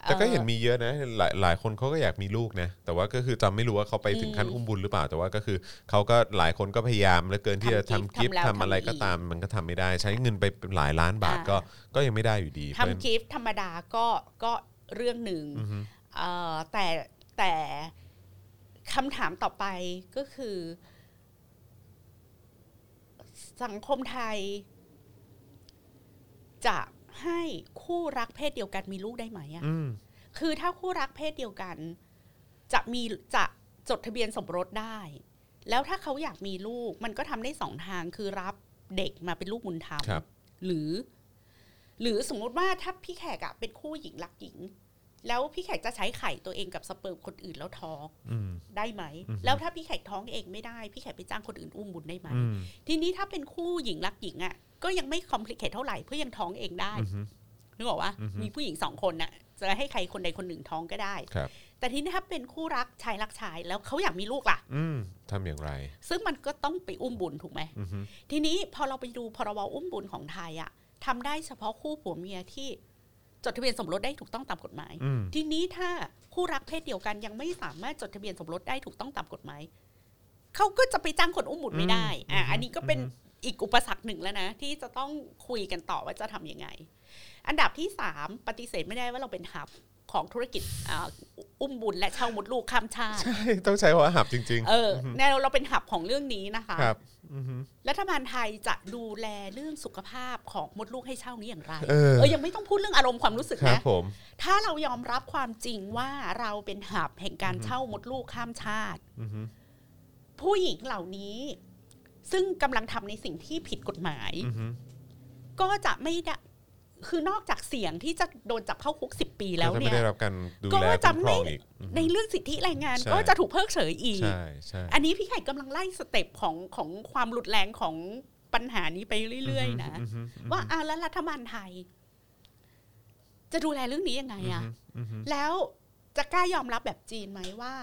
แต่ก็เห็นอ่อมีเยอะนะหลายหลายคนเขาก็อยากมีลูกนะ แต่ว่าก็คือจำไม่รู้ว่าเขาไปถึงขั้นอืมอุ้มบุญหรือเปล่า แต่ว่าก็คือเขาก็หลายคนก็พยายามเหลือเกินที่จะทำทำกิกิฟฟต์ต์ทำแล้วทำอะไรทำอีกก็ตามมันก็ทำไม่ได้ ใช้เงินไปเป็นหลายล้านบาทอ่าก็ก็ยังไม่ได้อยู่ดีเพราะฉะนั้นทำกิฟต์ธรรมดาก็ก็เรื่องหนึ่งอือฮึเอ่อแต่แต่ คำถามต่อไปก็คือ สังคมไทย จะให้คู่รักเพศเดียวกันมีลูกได้ไหมอะอืมคือถ้าคู่รักเพศเดียวกัน จะมีจะจดทะเบียนสมรสได้ แล้วถ้าเขาอยากมีลูก มันก็ทำได้สองทางคือรับเด็กมาเป็นลูกบุญธรรมครับ หรือ หรือสมมุติว่าถ้าพี่แขกอะเป็นคู่หญิงรักหญิง แล้วพี่แขกจะใช้ไข่ตัวเองกับสเปิร์มคนอื่นแล้วท้องอืมได้ไหมอือฮึแล้วถ้าพี่แขกท้องเองไม่ได้ พี่แขกไปจ้างคนอื่นอุ้มบุญได้ไหมอืมทีนี้ถ้าเป็นคู่หญิงรักหญิงอะก็ยังไม่คอมพลีเคทเท่าไหร่เพื่อยังท้องเองได้อือฮึนึกออกว่าอือฮึมีผู้หญิงสองคนน่ะจะให้ใครคนใดคนหนึ่งท้องก็ได้ครับแต่ทีนี้ถ้าเป็นคู่รักชายรักชายแล้วเขาอยากมีลูกล่ะ อืมทำอย่างไร ซึ่งมันก็ต้องไปอุ้มบุญถูกไหมอือฮึทีนี้พอเราไปดูพรบอุ้มบุญของไทยอะทำได้เฉพาะคู่ผัวเมียที่ จดทะเบียนสมรสได้ถูกต้องตามกฎหมายอืมทีนี้ถ้าคู่รักเพศเดียวกันยังไม่สามารถจดทะเบียนสมรสได้ถูกต้องตามกฎหมายเขาก็จะไปจ้างคนอุ้มบุญไม่ได้อะอันนี้ก็เป็นอีกอุปสรรคหนึ่งแล้วนะ ที่จะต้องคุยกันต่อว่าจะทำยังไง อันดับที่สามปฏิเสธไม่ได้ว่าเราเป็นหับ ของธุรกิจอ่าอุ้มบุญและเช่ามดลูกข้ามชาติใช่ต้องใช้ว่าหับจริงเออแนวเราเป็นหับของเรื่องนี้นะคะๆครับอือฮึรัฐบาลไทยจะดูแลเรื่องสุขภาพของมดลูกให้เช่านี้อย่างไร เออเออยังไม่ต้องพูดเรื่องอารมณ์ความรู้สึกครับนะผมถ้าเรายอมรับความจริงว่าเราเป็นหับแห่งการเช่ามดลูกข้ามชาติอือฮึผู้หญิงเหล่านี้ ซึ่งกำลังทำในสิ่งที่ผิดกฎหมายอือฮึก็จะไม่ได้ คือนอกจากเสี่ยงที่จะโดนจับเข้าคุกสิบปีแล้วก็จะเนี่ไม่ยได้รับการดูก็แลจะคุ้มครไม่องอีกอือฮึในเรื่องสิทธิแรงงานใช่ก็จะถูกเพิกเฉยอีกใช่ใช่อันนี้พี่ไข่กำลังไล่สเต็ปของของความรุนแรงของปัญหานี้ไปเรื่อยๆนะอือฮึอือฮึว่าอะแล้วรัฐบาลไทย จะดูแลเรื่องนี้ยังไงอะอือฮึแล้วจะกล้ายอมรับแบบจีนไหมว่า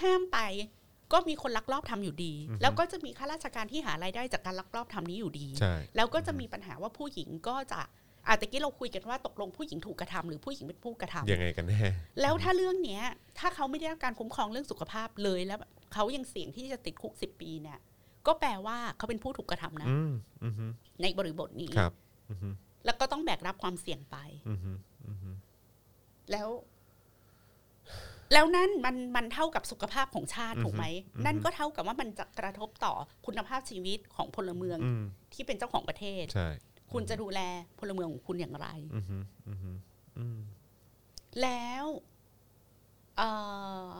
ห้ามไปก็มีคนลักลอบทำอยู่ดี แล้วก็จะมีข้าราชการที่หารายได้จากการลักลอบทำนี้อยู่ดีใช่แล้วก็จะมีปัญหาว่าผู้หญิงก็จะ อาตะกี้เราคุยกันว่าตกลงผู้หญิงถูกกระทำหรือผู้หญิงเป็นผู้กระทำยังไงกันแน่แล้วถ้าเรื่องเนี้ย ถ้าเขาไม่ได้รับการคุ้มครองเรื่องสุขภาพเลยแล้วเขายังเสี่ยงที่จะติดคุกสิบปีเนี่ย ก็แปลว่าเขาเป็นผู้ถูกกระทำนะอืมอือฮึในบริบทนี้ครับอือฮึแล้วก็ต้องแบกรับความเสี่ยงไปอือฮึอือฮึแล้ว แล้วนั่นมันมันเท่ากับสุขภาพของชาติถูกไหมนั่นก็เท่ากับว่ามันจะกระทบต่อคุณภาพชีวิตของพลเมืองอืมที่เป็นเจ้าของประเทศใช่ คุณจะดูแลพลเมืองของคุณอย่างไรอือฮึอือฮึอืมแล้วเอ่อ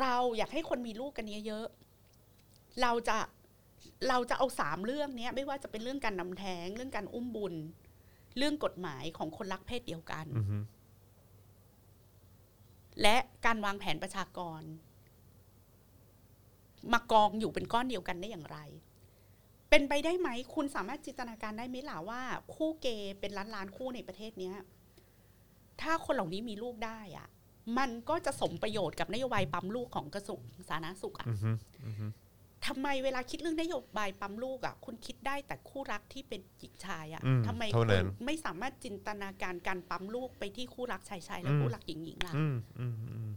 เราอยากให้คนมีลูกกันเยอะๆเราจะเราจะเอาสามเรื่องเนี้ยไม่ว่าจะเป็นเรื่องการนำแท้ง เรื่องการอุ้มบุญ เรื่องกฎหมายของคนรักเพศเดียวกันอือฮึและการวางแผนประชากร มากองอยู่เป็นก้อนเดียวกันได้อย่างไร เป็นไปได้ไหม คุณสามารถจินตนาการได้ไหมล่ะว่า คู่เกย์เป็นล้านล้านๆคู่ในประเทศเนี้ย ถ้าคนเหล่านี้มีลูกได้อะมันก็จะสมประโยชน์กับนโยบายปั๊มลูกของกระทรวงสาธารณสุขอะอือฮึอือฮึทำไมเวลาคิดเรื่องนโยบายปั๊มลูกอะคุณคิดได้แต่คู่รักที่เป็นหญิงชายอะอืมทำไมเท่าคุนั้ณนไม่สามารถจินตนาการการปั๊มลูกไปที่คู่รักชายชายและอืมคู่รักหญิงหญิงล่ะอืมอืมอืมนั่น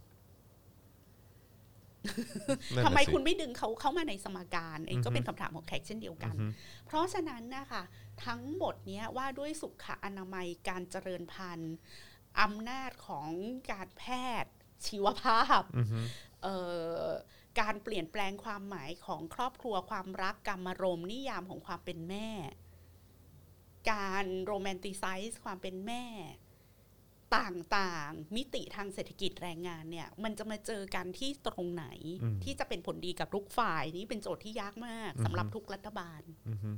ทำน่ะไมสิคุณไม่ดึงเขาเข้ามาในสมการอันนี้ก็อือฮึเป็นคำถามของแขกเช่นเดียวกันอือฮึเพราะฉะนั้นนะคะทั้งหมดเนี้ยว่าด้วยสุขอนามัยการเจริญพันธุ์อำนาจของการแพทย์ชีวภาพอือฮึเอ่อการเปลี่ยนแปลงความหมายของครอบครัวความรักกรรมารมณ์นิยามของความเป็นแม่ การโรแมนติไซส์ความเป็นแม่ ต่างๆ มิติทางเศรษฐกิจแรงงานเนี่ย มันจะมาเจอกันที่ตรงไหนอืมที่จะเป็นผลดีกับทุกฝ่ายนี้เป็นโจทย์ที่ยากมากอือฮึสำหรับทุกรัฐบาลอือฮึ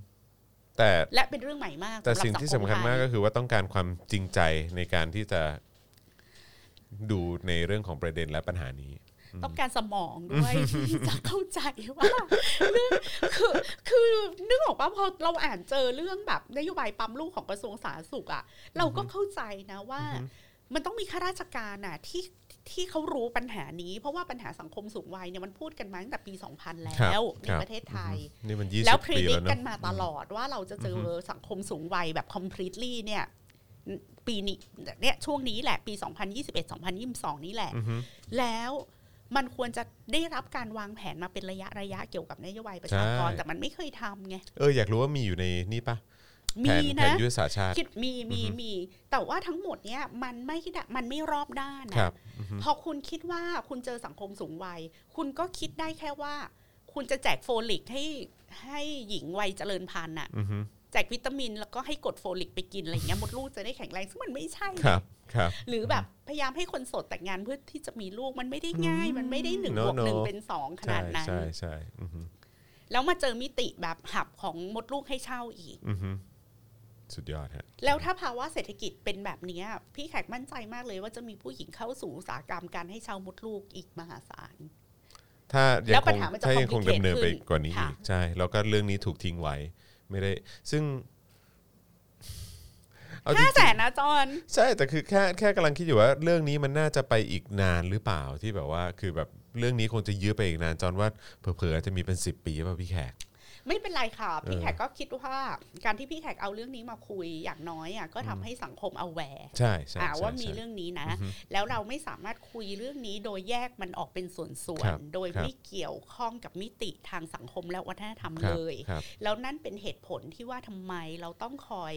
แต่และเป็นเรื่องใหม่มาก แต่สำหรับสิ่งที่สัสำงคคัญมากไทยก็คือว่าต้องการความจริงใจในการที่จะดูในเรื่องของประเด็นและปัญหานี้ ต้องการสมองด้วยที่จะเข้าใจว่าเรื่องคือคือนึกออกปะพอเราอ่านเจอเรื่องแบบนโยบายปั๊มลูกของกระทรวงสาธารณสุขอะ่ะ เราก็เข้าใจนะว่า มันต้องมีข้าราชการน่ะที่ที่เขารู้ปัญหานี้ เพราะว่าปัญหาสังคมสูงวัยเนี่ยมันพูดกันมาตั้งแต่ปี 2000 แล้ครับวในครับประเทศไทยนี่มันยี่สิแล้วบพรีปีดิแล้กวกันเนาะมาตลอดว่าเราจะเจออสังคมสูงวัยแบบ completely เนี่ยปีนี้เนี่ยช่วงนี้แหละปี 2021-2022 นี้แหละอือฮึแล้ว มันควรจะได้รับการวางแผนมาเป็นระยะระยะเกี่ยวกับนโยบายประชากรใช่แต่มันไม่เคยทำไงเอออยากรู้ว่ามีอยู่ในนี่ปะแผมีนแผนะนยุทธศาสตร์ชาติคิดมีมีอือฮึมี แต่ว่าทั้งหมดเนี้ยมันไม่ได้มันไม่รอบด้านครันะบอือฮึพอคุณคิดว่าคุณเจอสังคมสูงวัย คุณก็คิดได้แค่ว่า คุณจะแจกโฟลิกให้ให้หญิงวัยเจริญพันธุ์อะอือฮึ แจกวิตามิน แล้วก็ให้กดโฟลิกไปกินอะไรอย่างเงี้ยมดลูกจะได้แข็งแรงซึ่งมันไม่ใช่ครับครับ หรือแบบพยายามให้คนโสดแต่งงานเพื่อที่จะมีลูกมันไม่ได้ง่าย มันไม่ได้หนึ่ง No, บวกหนึ่ง no เป็นสองขใช่นาดนั้นใช่ใช่อือฮึแล้วมาเจอมิติแบบหับของมดลูกให้เช่าอีกอือฮึสุดยอดฮะแล้วถ้าภาวะเศรษฐกิจเป็นแบบเนี้ยพี่แขกมั่นใจมากเลยว่าจะมีผู้หญิงเข้าสู่อุตสาหกรรมการให้เช่ามดลูกอีกมหาศาลถ้ายัแล้งวคปัญงหามันจะถ้ายังคง complicate ดำเนินไปขึ้นกว่านี้ค่ะอีกใช่ แล้วก็เรื่องนี้ถูกทิ้งไว้ ไม่ได้ ซึ่งเอาจริห้างแสนนะจอนๆใช่แต่คือแค่แค่กำลังคิดอยู่ว่า เรื่องนี้มันน่าจะไปอีกนานหรือเปล่าที่แบบว่า คือแบบเรื่องนี้คงจะยื้อไปอีกนานจอนว่าเผลอๆอาจจะมีเป็น10ปีป่ะพี่แขก ไม่เป็นไรค่ะ พี่เออแขกก็คิดว่า การที่พี่แขกเอาเรื่องนี้มาคุยอย่างน้อยอะก็ทำให้สังคมเอาแวร์ใช่ใช่อ่าใช่ว่ามีใช่เรื่องนี้นะ แล้วเราไม่สามารถคุยเรื่องนี้โดยแยกมันออกเป็นส่วนครับๆโดยครับไม่เกี่ยวข้องกับมิติทางสังคมและวัฒนธรรมครัเลบยครับแล้วนั่นเป็นเหตุผลที่ว่าทำไมเราต้องคอย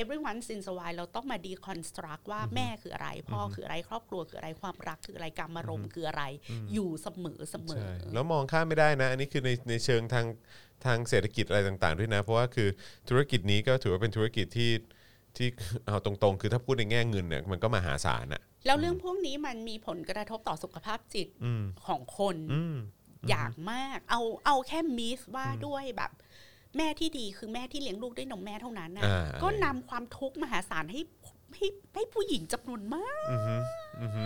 everyone since a while เราต้องมา deconstruct ว่าแม่คืออะไร พ่อคืออะไรครอบครัวคืออะไรความรักคืออะไรการมารมณ์คืออะไร อยู่เสมอเสมอใช่แล้วมองข้ามไม่ได้นะ อันนี้คือในในเชิงทาง ทางเศรษฐกิจอะไรต่างๆด้วยนะ เพราะว่าคือธุรกิจนี้ก็ถือว่าเป็นธุรกิจที่ที่เอาตรงๆ คือถ้าพูดในแง่เงินเนี่ยมันก็มหาศาลอะแล้วเรื่องพวกนี้มันมีผลกระทบต่อสุขภาพจิตอืมของคนอืมอย่างมาก เอาเอาแค่มิสว่าด้วยแบบแม่ที่ดีคือแม่ที่เลี้ยงลูกด้วยนมแม่เท่านั้นนะอ่าก็นำความทุกข์มหาศาลให้ ให้ให้ผู้หญิงจำนวนมากอือฮึอือฮึ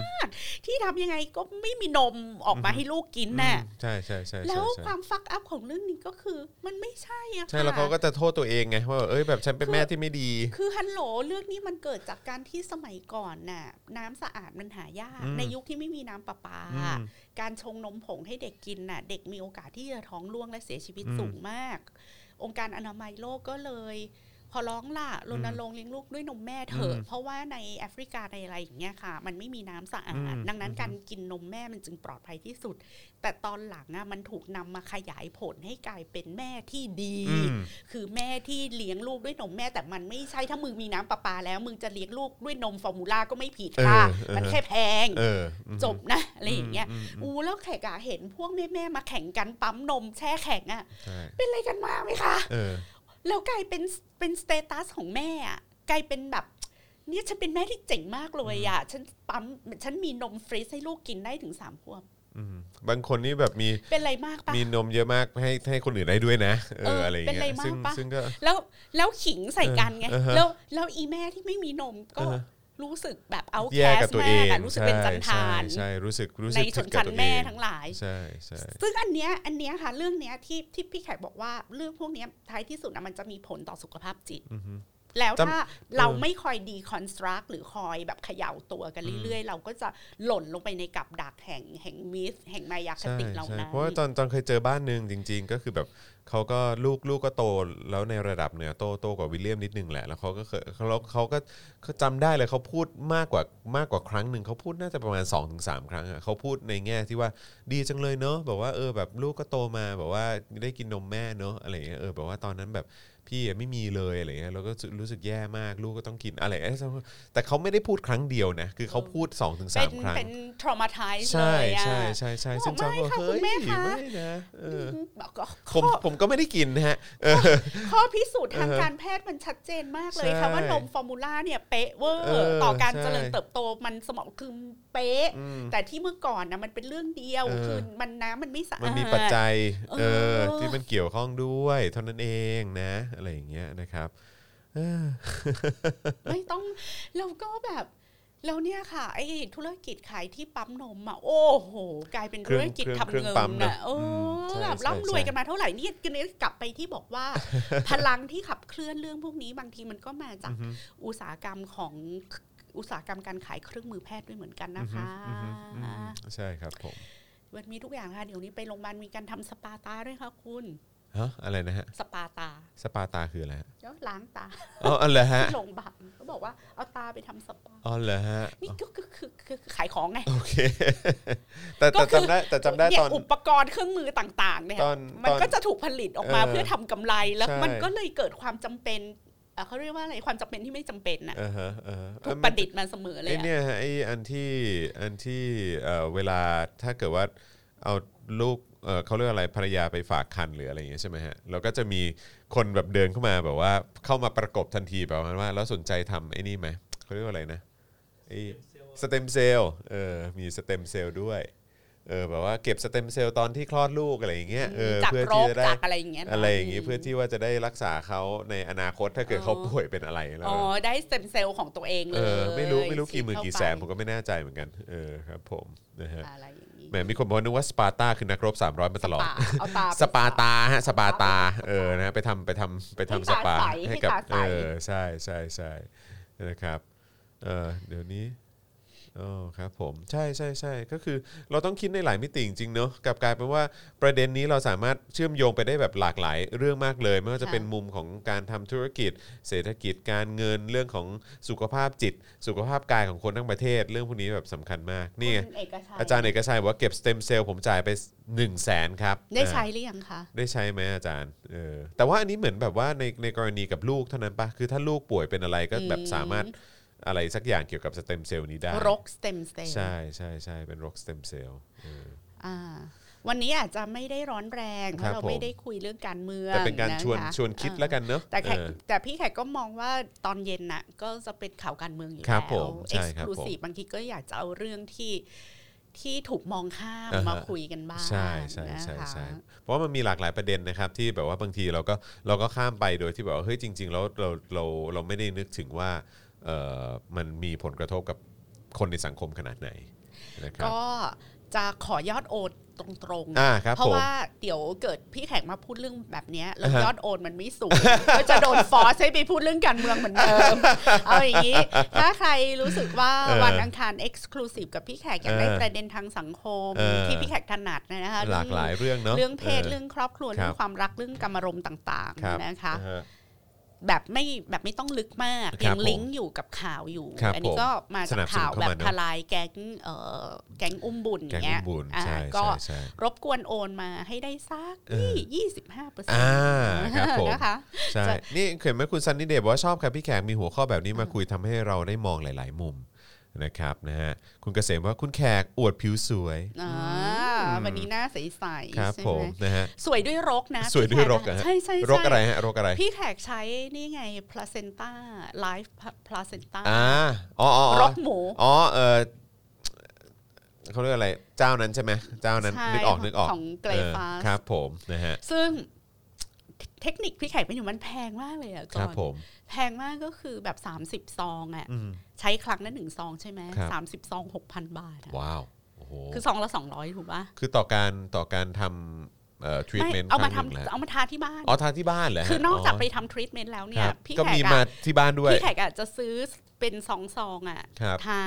ที่ทำยังไงก็ไม่มีนมออกมาให้ลูกกินน่ะใช่ใช่ใช่ใช่แล้วใช่ความฟักอัพของเรื่องนี้ก็คือ มันไม่ใช่อะใช่ค่ะแล้วเขาก็จะโทษตัวเองไงว่าเอ้ยแบบฉันเป็นแม่ที่ไม่ดี คือฮัลโหลเรื่องนี้มันเกิดจากการที่สมัยก่อนน่ะ น้ำสะอาดมันหายากอืมในยุคที่ไม่มีน้ำประปาอืมการชงนมผงให้เด็กกินน่ะ เด็กมีโอกาสที่จะท้องร่วงและเสียชีวิตอืมสูงมาก องค์การอนามัยโลกก็เลย พอร้องล่ะรณรงค์เลี้ยงลูกด้วยนมแม่เถอะอืมเพราะว่าในแอฟริกาในอะไรอย่างเงี้ยค่ะ มันไม่มีน้ำสะอาดอืมดังนั้นอืมการกินนมแม่มันจึงปลอดภัยที่สุด แต่ตอนหลังอะมันถูกนำมาขยายผลให้กลายเป็นแม่ที่ดีอืมคือแม่ที่เลี้ยงลูกด้วยนมแม่ แต่มันไม่ใช่ถ้ามึงมีน้ำประปาแล้ว มึงจะเลี้ยงลูกด้วยนมฟอร์มูล่าก็ไม่ผิดค่ะเออเออมันแค่แพงเอออืมจบนะอะไรอย่างเงี้ยอืมอืมอู้แล้วแขกอะเห็นพวกแม่แม่ๆมาแข่งกันปั๊มนมแช่แข็งอะใช่เป็นอะไรกันมาไหมคะเออ แล้วกลายเป็นเป็นสเตตัสของแม่อะกลายเป็นแบบเนี่ยฉันเป็นแม่ที่เจ๋งมากเลยอะฉันปั๊มฉันมีนมฟรีซให้ลูกกินได้ถึงสามขวบอืมบางคนนี่แบบมีเป็นอะไรมากปะมีนมเยอะมากให้ให้คนอื่นได้ด้วยนะ เอเออออะไรอย่างเป็นเงี้ไรยมากซึ่งปะซึ่งก็แล้วแล้วขิงใส่กันไงเออเออฮะแล้วแล้วอีแม่ที่ไม่มีนมก็เออ รู้สึกแบบเอาแคแย่สกับตัวมาเอกงอะรู้สึกเป็นจันทานใช่ใช่รู้สึกรู้ในสึกชผินดกัชั้บนตัวแม่เองทั้งหลายใช่ใช่ซึ่งอันเนี้ยอันเนี้ยค่ะ เรื่องเนี้ยที่ที่พี่แขกบอกว่าเรื่องพวกเนี้ยท้ายที่สุดนะมันจะมีผลต่อสุขภาพจิตอือฮึแล้วจำถ้าเราไม่คอยดีคอนสตรักหรือคอยแบบเขย่าตัวกันเรื่อยๆ เราก็จะหล่นลงไปในกับดักแห่งแห่งมิสแห่งมายาคใช่ติเหล่าใช่นั้นเพราะว่าตอนตอนเคยเจอบ้านหนึ่งจริง ๆ ก็คือแบบ เขาก็ลูกลูกก็โตแล้วในระดับเหนือโตโตกว่าวิลเลียมนิดนึงแหละแล้วเขาก็เคยเขาเขาก็เขาจำได้เลยเขาพูดมากกว่ามากกว่าครั้งหนึ่งเขาพูดน่าจะประมาณ2อถึงสครั้งอะเขาพูดในแง่ที่ว่าดีจังเลยเนอะแบบว่าเออแบบลูกก็โตมาแบบว่าได้กินนมแม่เนอะอะไรอย่างเงี้ยเออแบบว่าตอนนั้นแบบ พี่อะไม่มีเลยอะไรเงี้ยเราก็รู้สึกแย่มากลูกก็ต้องกินอะไรเอ้ยแต่เขาไม่ได้พูดครั้งเดียวนะ คือเขาพูด2อถึงสเป็นครั้งเป็น traumatized ใช่เลยอะใช่ใช่ใช่บอกซึ่งจำไม่ว่าค่ะเฮ้คุยณแม่คะไม่นะเออแบบก็ผข้มอผมก็ไม่ได้กินนะฮะเออข้อพิสูจน์ทางเออการแพทย์มันชัดเจนมากเลยใช่ค่ะว่านมฟอร์มูล่าเนี่ยเป๊ะเวอร์เออต่อการใช่เจริญเติบโตมันสมองคือเป๊ะอืมแต่ที่เมื่อก่อนนะมันเป็นเรื่องเดียวเออคือมันน้ำมันไม่สะอาดมันมีปัจจัยเอเอออที่มันเกี่ยวข้องด้วยเท่านั้นเองนะ อะไรอย่างเงี้ยนะครับเออไม่ต้องแล้วก็แบบแล้วเนี่ยค่ะไอ้ธุรกิจขายที่ปั๊มนมอะโอ้โห กลายเป็นธุรกิจทำเครื่องเงินปั๊มเนอะอะเออืมอใช่แบบใช่ร่ำรวยใช่กันมาเท่าไหร่นี่กันนี้กลับไปที่บอกว่า พลังที่ขับเคลื่อนเรื่องพวกนี้บางทีมันก็มาจากอือฮึอุตสาหกรรมของ อุตสาหกรรมการขายเครื่องมือแพทย์ด้วยเหมือนกันนะคะอือฮึอือฮึใช่ครับผมมันมีทุกอย่างค่ะเดี๋ยวนี้ไปโรงพยาบาลมีการทำสปาตาด้วยค่ะคุณฮะอะไรนะฮะสปาตา สปาตาคืออะไรฮะแล้วล้างตาอ๋ออันเหรอฮะที่โรงพยาบาลเขาบอกว่าเอาตาไปทำสปาอ๋อเหรอฮะนี่ก็คือคือคือคือขายของไงโอเคแต่ก็แต่คือจำได้แต่จำได้เนี่ยตอนอุปกรณ์เครื่องมือต่างๆเนี่ยตอนมันตอนก็จะถูกผลิตออกมาเออเพื่อทำกำไรแล้วใช่มันก็เลยเกิดความจำเป็น เอ่อเขาเรียกว่าอะไรความจำเป็นที่ไม่จำเป็นน่ะอ่าฮะอ่าฮะถูกประดิษฐ์มาเสมอเลยไอ้อะเนี่ยฮะไอ้อันที่อันที่เอ่อเวลาถ้าเกิดว่าเอาลูกเอ่อเขาเรียกอะไรภรรยาไปฝากครรภ์หรืออะไรอย่างเงี้ยใช่ไหมฮะเราก็จะมีคนแบบเดินเข้ามาแบบว่าเข้ามาประกบทันทีแบบว่า แล้วสนใจทำไอ้นี่ไหมเขาเรียกว่าอะไรนะไอ้สเต็มเซลล์เออมีสเต็มเซลล์ด้วย เออแบบว่าเก็บสเต็มเซลล์ตอนที่คลอดลูกอะไรอย่างเงี้ยเออจากเพื่อโรที่คจะได้จากอะไรอย่างเงี้ยนะอะไรอย่างงี้เพื่อที่ว่าจะได้รักษาเขาในอนาคตถ้าเกิดเขาป่วยเป็นอะไรแล้วอ๋อได้สเต็มเซลล์ของตัวเองเลเอยอไม่รู้ไม่รู้ฉีกี่ดหมื่นเข้ากี่ไปแสนผมก็ไม่แน่ใจเหมือนกันเออครับผมนะฮะอะไรอย่างนี้ แหมมีคนบอกว่านึกว่าสปาร์ตาคือนักรบ 300 มาตลอดสปาเอาตาไปสปาร์ตาฮะสปาร์ตาเออนะไปทำไปทำไปทำสปาให้ตาใสให้กับให้ตาใส เออใช่ใช่ใช่นะครับเออเดี๋ยวนี้ อ๋อครับผมใช่ใช่ใช่ก็คือเราต้องคิดในหลายมิติจริงๆเนอะกลับกลายเป็นว่าประเด็นนี้เราสามารถเชื่อมโยงไปได้แบบหลากหลายเรื่องมากเลยไม่ว่าจะค่ะเป็นมุมของการทำธุรกิจ เศรษฐกิจการเงินเรื่องของสุขภาพจิต สุขภาพกายของคนทั้งประเทศ เรื่องพวกนี้แบบสำคัญมากนี่ไงคุณเอกชัยอาจารย์เอกชัยบอกว่าเก็บสเต็มเซลล์ผมจ่ายไป1 0 0 0 0แสนครับ ได้ใช้อ่าหรือยังคะ ได้ใช้ไหมอาจารย์เออแต่ว่าอันนี้เหมือนแบบว่าในในกรณีกับลูกเท่านั้นปะคือถ้าลูกป่วยเป็นอะไรก็แบบอืมสามารถ อะไรสักอย่างเกี่ยวกับสเต็มเซลล์นี้ได้รกสเต็มเซลล์ใช่ใช่ใช่เป็นโรคสเต็มเซลล์อ่าวันนี้อาจจะไม่ได้ร้อนแรงเพครับราะเราผมไม่ได้คุยเรื่องการเมืองแต่เป็นการชวนนะคะชวนคิดเออแล้วกันเนอะแต่แขกเออแต่พี่แขกก็มองว่าตอนเย็นน่ะ ก็จะเป็นข่าวการเมืองอยู่ครัแล้บผวมเอ็ใช่กซ์ครับคลูผมซีฟบางทีก็อยากจะเอาเรื่องที่ที่ถูกมองข้ามอ่าฮะมาคุยกันบ้างใช่ใช่นะใช่คะใช่เพราะว่ามันมีหลากหลายประเด็นนะครับที่แบบว่าบางทีเราก็เราก็ข้ามไปโดยที่แบบว่าเฮ้ยจริง ๆ แล้วเราเราเราไม่ได้นึกถึงว่าเออ มันมีผลกระทบกับคนในสังคมขนาดไหนนะครับก็จะขอยอดโอนตรงๆอ่าครับเพราะผมว่าเดี๋ยวเกิดพี่แขกมาพูดเรื่องแบบเนี้ยแล้วอ่าฮะยอดโอนมันไม่สูง ก็จะโดนฟอร์สให้ไปพูดเรื่องการเมืองเหมือนเดิม เอาอย่างนี้ ถ้าใครรู้สึกว่าเออวันอังคารเอ็กซ์คลูซีฟกับพี่แขกอยากได้เออประเด็นทางสังคมเออที่พี่แขกถนัดนะคะหลากหลายเรื่องเนาะเรื่องเพศเรื่องครอบครัวครับเรื่องความรักเรื่องกรรมารมณ์ต่างครับๆนะคะอ่าฮะ แบบไม่แบบไม่ต้องลึกมากครัยับงลิงก์อยู่กับข่าวอยู่ครับอันี้ก็มาสจากนับสนุนข่าวเข้าแบบมาเนอะทลายแก๊งเอ่อแก๊งอุ้มบุญอแกงย่างเงี้อุ้ยมบุญอ่าใช่ก็ใช่ใช่รบกวนโอนมาให้ได้สักเออยี่สิบห้าเปอร์เซ็นอ่าต์ครับผมนะคะใช่จะนี่เห็นไหมคุณซันนี่เดย์บอกว่าชอบครับพี่แขกมีหัวข้อแบบนี้มาคุยทำให้เราได้มองหลาย ๆ มุม นะครับนะฮะคุณเกษมว่าคุณแขกอวดผิวสวยอ่าวันนี้หน้าใสๆครับใช่ผไหมมนะฮะสวยด้วยรกนะสวยด้วยรกพี่อะแขฮะใช่ใช่ใช่รกอะไรฮะรกอะไร พี่แขกใช้นี่ไง placenta live placenta อ่าอ๋ออ๋อรอ๋อกหมูอ๋อเออเขาเรียกอะไร เจ้านั้นใช่ไหมเจ้านั้นใช่นึกออกนึกออกของเออ Gleifas ครับผมนะฮะซึ่ง เทคนิคพี่แขกเป็นอยู่มันแพงมากเลยอะคก่รัอบนผมแพงมากก็คือแบบ 30 ซองอะอืมใช้ครั้งละหนึ่งซองใช่ไหมครับสามสิบซองหกพันบาทอะว้าวโอ้โหคือซองละสองร้อยถูกปะคือต่อการต่อการทำเอ่อทรีทไม่เมนต์เอามาครั้งหนึ่งทำแล้วเอามาทาที่บ้านอ๋อทานที่บ้านเหรอฮะคือนอกจากไปทำทรีทเมนต์แล้วเนี่คยรับพี่ก็แขมีกมาอะที่บ้านด้วยพี่แขกอะจะซื้อเป็นซองซองๆอะครับทา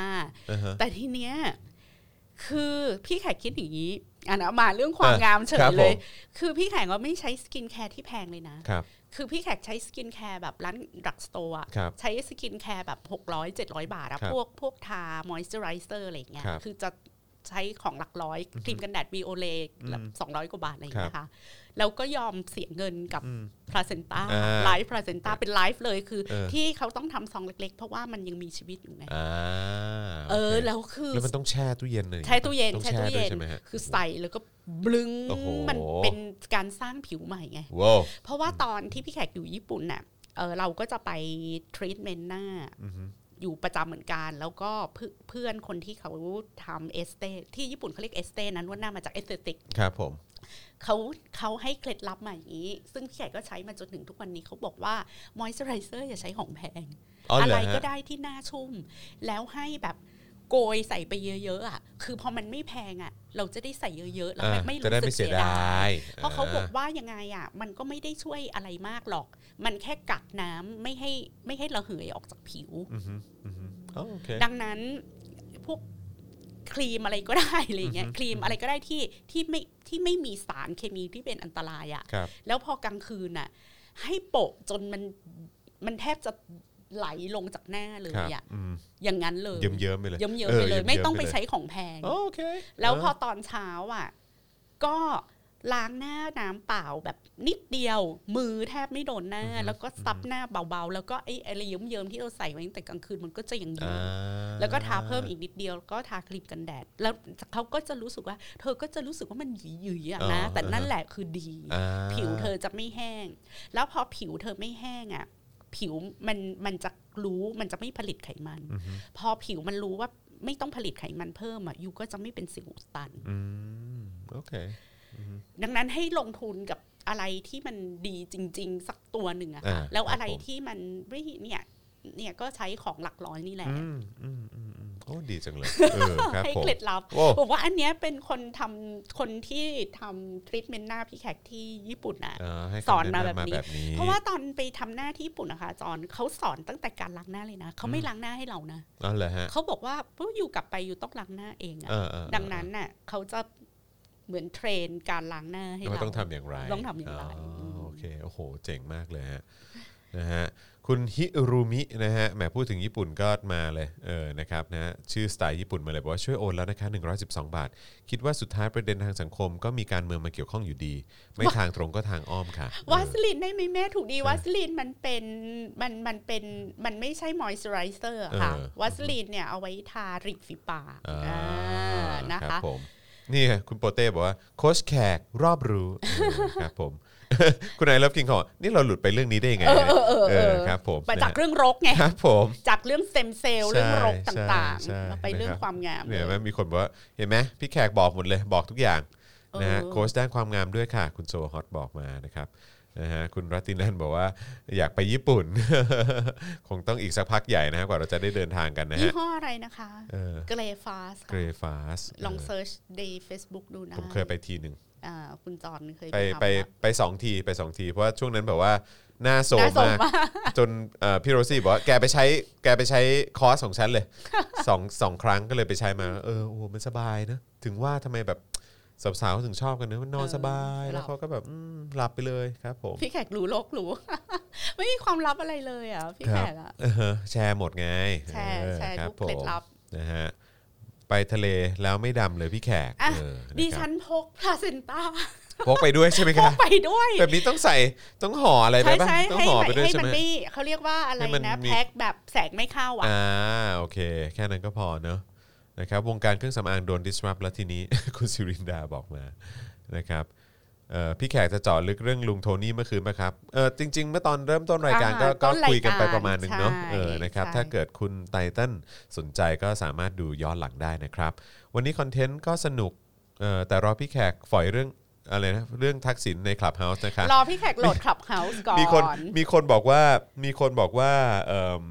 อ่าฮะแต่ทีเนี้ยคือพี่แขกคิดอย่างนี้ อะนะมาเรื่องความอะงามเฉครัยบเลยผมคือพี่แขกก็ไม่ใช้ skincare ที่แพงเลยนะครับคือพี่แขกใช้ skincare แบบร้าน drugstore อะครับใช้ skincare แบบ 600 700 บาทอะครับพวกพวกทามอยส์เจอไรเซอร์อะไรอย่างเงี้ยครับคือจะ ใช้ของหลักร้อยครีมกันแดด Biore อืมสองร้อยกว่าบาทอะไรอย่างเงี้ยครับค่ะแล้วก็ยอมเสียเงินกับอืม placenta อ่า live placenta เป็นไลฟ์เลยคือเออที่เขาต้องทำซองเล็กๆ เพราะว่ามันยังมีชีวิตอยู่ไงอ่าเออโคแล้วคือแล้วมันต้องแช่ตู้เย็นเลยใช้ตู้เย็นต้องใช้แช่ตู้ด้วยเย็นใช่ไหมฮะคือใส่แล้วก็บลึงโอ้โหมันเป็นการสร้างผิวใหม่ไงว้าวเพราะว่าตอนที่พี่แขกอยู่ญี่ปุ่นน่ะเออเราก็จะไปทรีทเมนต์หน้า อือฮึอยู่ประจำเหมือนกัน แล้วก็เพื่อนเพื่อนคนที่เขาทำエステ ที่ญี่ปุ่นเขาเรียกエステ นั้นว่าหน้ามาจาก esthetic ครับผมเขาเขาให้เคล็ดลับมาอย่างนี้ ซึ่งพี่แขกก็ใช้มาจนถึงทุกวันนี้เขาบอกว่ามอยส์เจอไรเซอร์อย่าใช้ของแพงอ๋ออะไรเหรอฮะก็ได้ที่หน้าชุ่ม แล้วให้แบบ โกยใส่ไปเยอะๆอะคือพอมันไม่แพงอะ เราจะได้ใส่เยอะๆแล้วอ่าไม่จะได้รู้สึไม่กเสีเสียเสียดาายยเพราะเขาบอกว่ายังไงอะ มันก็ไม่ได้ช่วยอะไรมากหรอก มันแค่กักน้ำไม่ให้ไม่ให้ระเหยออกจากผิวอือฮึอือฮึอ๋อโอเคดังนั้นพวกครีมอะไรก็ได้อะไรเงี้ยอือฮึครีมอะไรก็ได้ที่ที่ไม่ที่ไม่มีสารเคมีที่เป็นอันตรายอะครับแล้วพอกลางคืนน่ะ ให้โปะจนมันมันแทบจะ ไหลลงจากหน้าเลยครับอะอืมอย่างนั้นเลยเยิ้มๆไปเลยเยิ้มๆไปเลย ไม่ต้องไปใช้ของแพงโอเค แล้วพอตอนเช้าอะ ก็ล้างหน้าน้ำเปล่าแบบนิดเดียว มือแทบไม่โดนหน้า แล้วก็ซับหน้าเบาๆ แล้วก็ไอ้อะไรเยิ้มๆที่เราใส่ไว้ตั้งแต่กลางคืนมันก็จะยังอยู่อ่าแล้วก็ทาเพิ่มอีกนิดเดียวก็ทาครีมกันแดด แล้วเขาก็จะรู้สึกว่า เธอก็จะรู้สึกว่ามันหยุยๆอะนะแต่นั่นแหละคือดีอ่าผิวเธอจะไม่แห้ง แล้วพอผิวเธอไม่แห้งอะ ผิวมันมันจะรู้มันจะไม่ผลิตไขมันอือฮึพอผิวมันรู้ว่าไม่ต้องผลิตไขมันเพิ่มอะยูก็จะไม่เป็นสิวอุดตันอืมโอเคดังนั้นให้ลงทุนกับอะไรที่มันดีจริง ๆ สักตัวหนึ่งอะอ่าค่ะแล้วอะไรครับผมที่มันไม่เนี่ย เนี่ยก็ใช้ของหลักร้อยนี่แหละอืมอืมอืมอืมโอ้ดีจังเลยเออครับให้ผมเคล็ดลับโอ้บอกว่าอันเนี้ยเป็นคนทำคนที่ทำทรีทเมนต์หน้าพี่แขกที่ญี่ปุ่นอะอ่าให้คำสอนมาแะำแบบนี้แบบนี้ เพราะว่าตอนไปทำหน้าที่ญี่ปุ่นนะคะจอนเขาสอนตั้งแต่การล้างหน้าเลยนะเขาไม่ล้างหน้าให้เรานะอ๋อเหรอฮะเขาบอกว่าพวกอยู่กลับไปอยู่ต้องล้างหน้าเองอะเออเออเออดังนั้นน่ะเขาจะเหมือนเทรนการล้างหน้าให้ว่าเราต้องทำอย่างไร ต้องทำอย่างไรอ๋อมโอเคโอ้โห เจ๋งมากเลยฮะนะฮะ คุณฮิรุมินะฮะแหมพูดถึงญี่ปุ่นก็มาเลยเออนะครับนะฮะชื่อสไตล์ญี่ปุ่นมาเลยบอกว่าช่วยโอนแล้วนะคะ112 บาท คิดว่าสุดท้ายประเด็นทางสังคมก็มีการเมืองมาเกี่ยวข้องอยู่ดี ไม่ทางตรงก็ทางอ้อมค่ะวาสลินได้ไหมแม่ถูกดีวาสลินมันเป็นมันมันเป็นมันไม่ใช่มอยส์เจอไรเซอร์ค่ะเออวาสลินเนี่ยเอาไว้ทาริมฝีปากอ่าอ่านะครัคะบผมนี่ไงคุณโปเต้บอกว่าโค้ชแขกรอบรู้เออครับผม คุณนายเลิฟกิงขอนี่เราหลุดไปเรื่องนี้ได้ยังไงนี่ยเออเออเออเออครับผมมาจากนะฮะเรื่องรกไงครับผมจากเรื่องสเต็มเซลล์ใช่เรื่องรกใช่ต่างใช่ๆมาไปเรื่องนะครับความงามเนี่ยเลแม่ยมีคนบอกว่าเห็นไหมพี่แขกบอกหมดเลยบอกทุกอย่างนะฮะเออโค้ชด้านความงามด้วยค่ะ คุณโซฮอตบอกมานะครับนะฮะคุณรัตตินันบอกว่าอยากไปญี่ปุ่น คงต้องอีกสักพักใหญ่นะฮะกว่าเราจะได้เดินทางกันนะยี่ฮะห้ออะไรนะคะเออเกรฟาสเกรฟาสลองเซิร์ชใน Facebook ดูนะ ผมเคยไปทีหนึ่งอ่า คุณจอนเคยไปทำไปแล้วไปสองทีไปสองทีเพราะว่าช่วงนั้นแบบว่าหน้าโซมน่าสมมากมากจนเอ่อพี่โรซี่บอกว่าแกไปใช้แกไปใช้คอร์สของฉันเลยสองสองครั้งก็เลยไปใช้มา เออโอ้โหมันสบายนะ ถึงว่าทำไมแบบสาวๆเขาถึงชอบกันเนอะมันนอนเออสบายหลับแล้วเขาก็แบบอืมหลับไปเลยครับผมพี่แขกรู้โลกรู้ ไม่มีความลับอะไรเลยอะพี่คแขรับกอะเออแชร์หมดไงแชร์ออแชร์คบทุกเคล็ดลับผมนะฮะ ไปทะเลแล้วไม่ดำเลยพี่แขกอะเออดิะคฉัรับนพกพลาเซนต้าพกไปด้วยใช่ไหมพคะกไปด้วยแบบนี้ต้องใส่ต้องห่ออะไรไปใช่ปะใช่ต้องให้ห่อมันไปด้วยให้ใช่มันไหม ไม่เขาเรียกว่าอะไรให้มันนะมี แพ็คแบบแสงไม่เข้าอะ อ่าโอเค แค่นั้นก็พอเนอะนะครับวงการเครื่องสำอางโดน disrupt แล้วทีนี้ คุณสิรินดาบอกมานะครับ เอ่อพี่แขกจะเจาะลึกเรื่องลุงโทนี่เมื่อคืนไหมครับเออจริง ๆ เมื่อตอนเริ่มต้นรายการก็อ่าก็ต้นรายคุยกันไปการประมาณหนึ่งเนาะใช่เออนะครับ ใช่ ถ้าเกิดคุณไททันสนใจก็สามารถดูย้อนหลังได้นะครับ วันนี้ content ก็สนุกเออแต่รอพี่แขกฝอยเรื่องอะไรนะเรื่องทักษิณใน Clubhouse นะครับรอพี่แขกโหลดคลับเฮาส์ก่อน มีคนมีคนบอกว่ามีคนบอกว่าเอิ่ม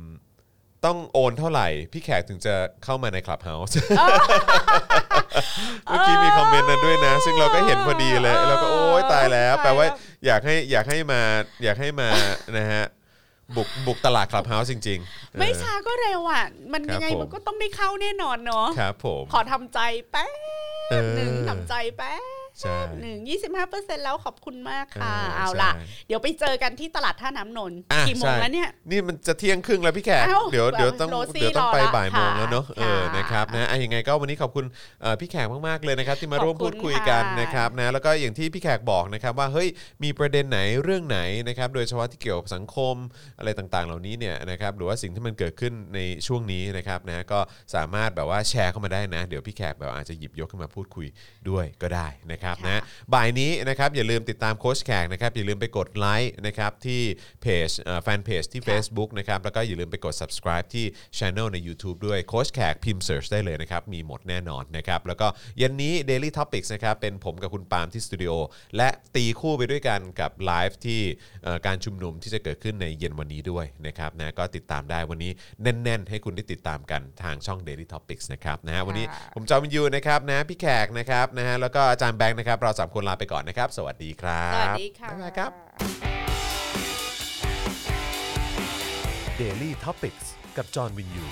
ต้องโอนเท่าไหร่ พี่แขกถึงจะเข้ามาใน Clubhouse เมื่อกี้มี comment นั้นด้วยนะ ซึ่งเราก็เห็นพอดีเลยเราก็โอ๊ยตายแล้ว แปลว่าอยากให้อยากให้มาอยากให้มานะฮะบุกบุกตลาด Clubhouse จริง ๆ ไม่เออช้าก็เร็วอะ มันครับยังไงผมมันก็ต้องได้เข้าแน่นอนเนาะครับผมขอทำใจแป๊บเออหนึ่งทำใจแป๊บ ใช่หนึ่งยี่สิบห้าเปอร์เซ็นแล้วขอบคุณมากค่ะ เออเอาล่ะใช่เดี๋ยวไปเจอกันที่ตลาดท่าน้ำนนท์อะกี่โมงใช่แล้วเนี่ย นี่มันจะเที่ยงครึ่งแล้วพี่แขกเอ้าเดี๋ยวเดี๋ยวต้องโรซี่เดี๋ยวต้องไปรอละบ่ายโมงแล้วเนอะค่ะเออนะครับนะอะยังไงก็วันนี้ขอบคุณเอ่อพี่แขกมากๆเลยนะครับที่มาร่วมขอบคุพูณดคุยกันค่ะนะครับนะแล้วก็อย่างที่พี่แขกบอกนะครับว่าเฮ้ยมีประเด็นไหนเรื่องไหนนะครับโดยเฉพาะที่เกี่ยวกับสังคมอะไรต่างๆ เหล่านี้เนี่ยนะครับหรือว่าสิ่งที่มันเกิดขึ้นในช่วงนี้นะครับนะก็สามารถแบบว่าแชร์เข้ามาได้นะ เดี๋ยวพี่แขกแบบอาจจะหยิบยกขึ้นมาพูดคุยด้วยก็ได้นะครับนะบ่ายนี้นะครับอย่าลืมติดตามโค้ชแขกนะครับอย่าลืมไปกดไลค์นะครับที่เพจแฟนเพจที่ Facebook นะครับแล้วก็อย่าลืมไปกด subscribe ที่ Channel ใน YouTube ด้วยโค้ชแขกพิมพ์ search ได้เลยนะครับมีหมดแน่นอนนะครับแล้วก็เย็นนี้ Daily Topics นะครับเป็นผมกับคุณปาล์มที่สตูดิโอและตีคู่ไปด้วยกันกับไลฟ์ที่เอ่อการชุมนุมที่จะเกิดขึ้นในเย็นวันนี้ด้วยนะครับนะก็ติดตามได้วันนี้แน่น ๆ ให้คุณได้ติดตามกันทางช่อง Daily Topics นะครับนะฮะวันนี้ค่ะผมจอห์นวินยูนะครับนะพี่แขกนะครับนะฮะแล้วก็อาจารย์แบงค์นะครับ เราสามคนลาไปก่อนนะครับ สวัสดีครับสวัสดีค่ะบ๊ายบายครับ Daily t o p i c กกับจอห์นวินยู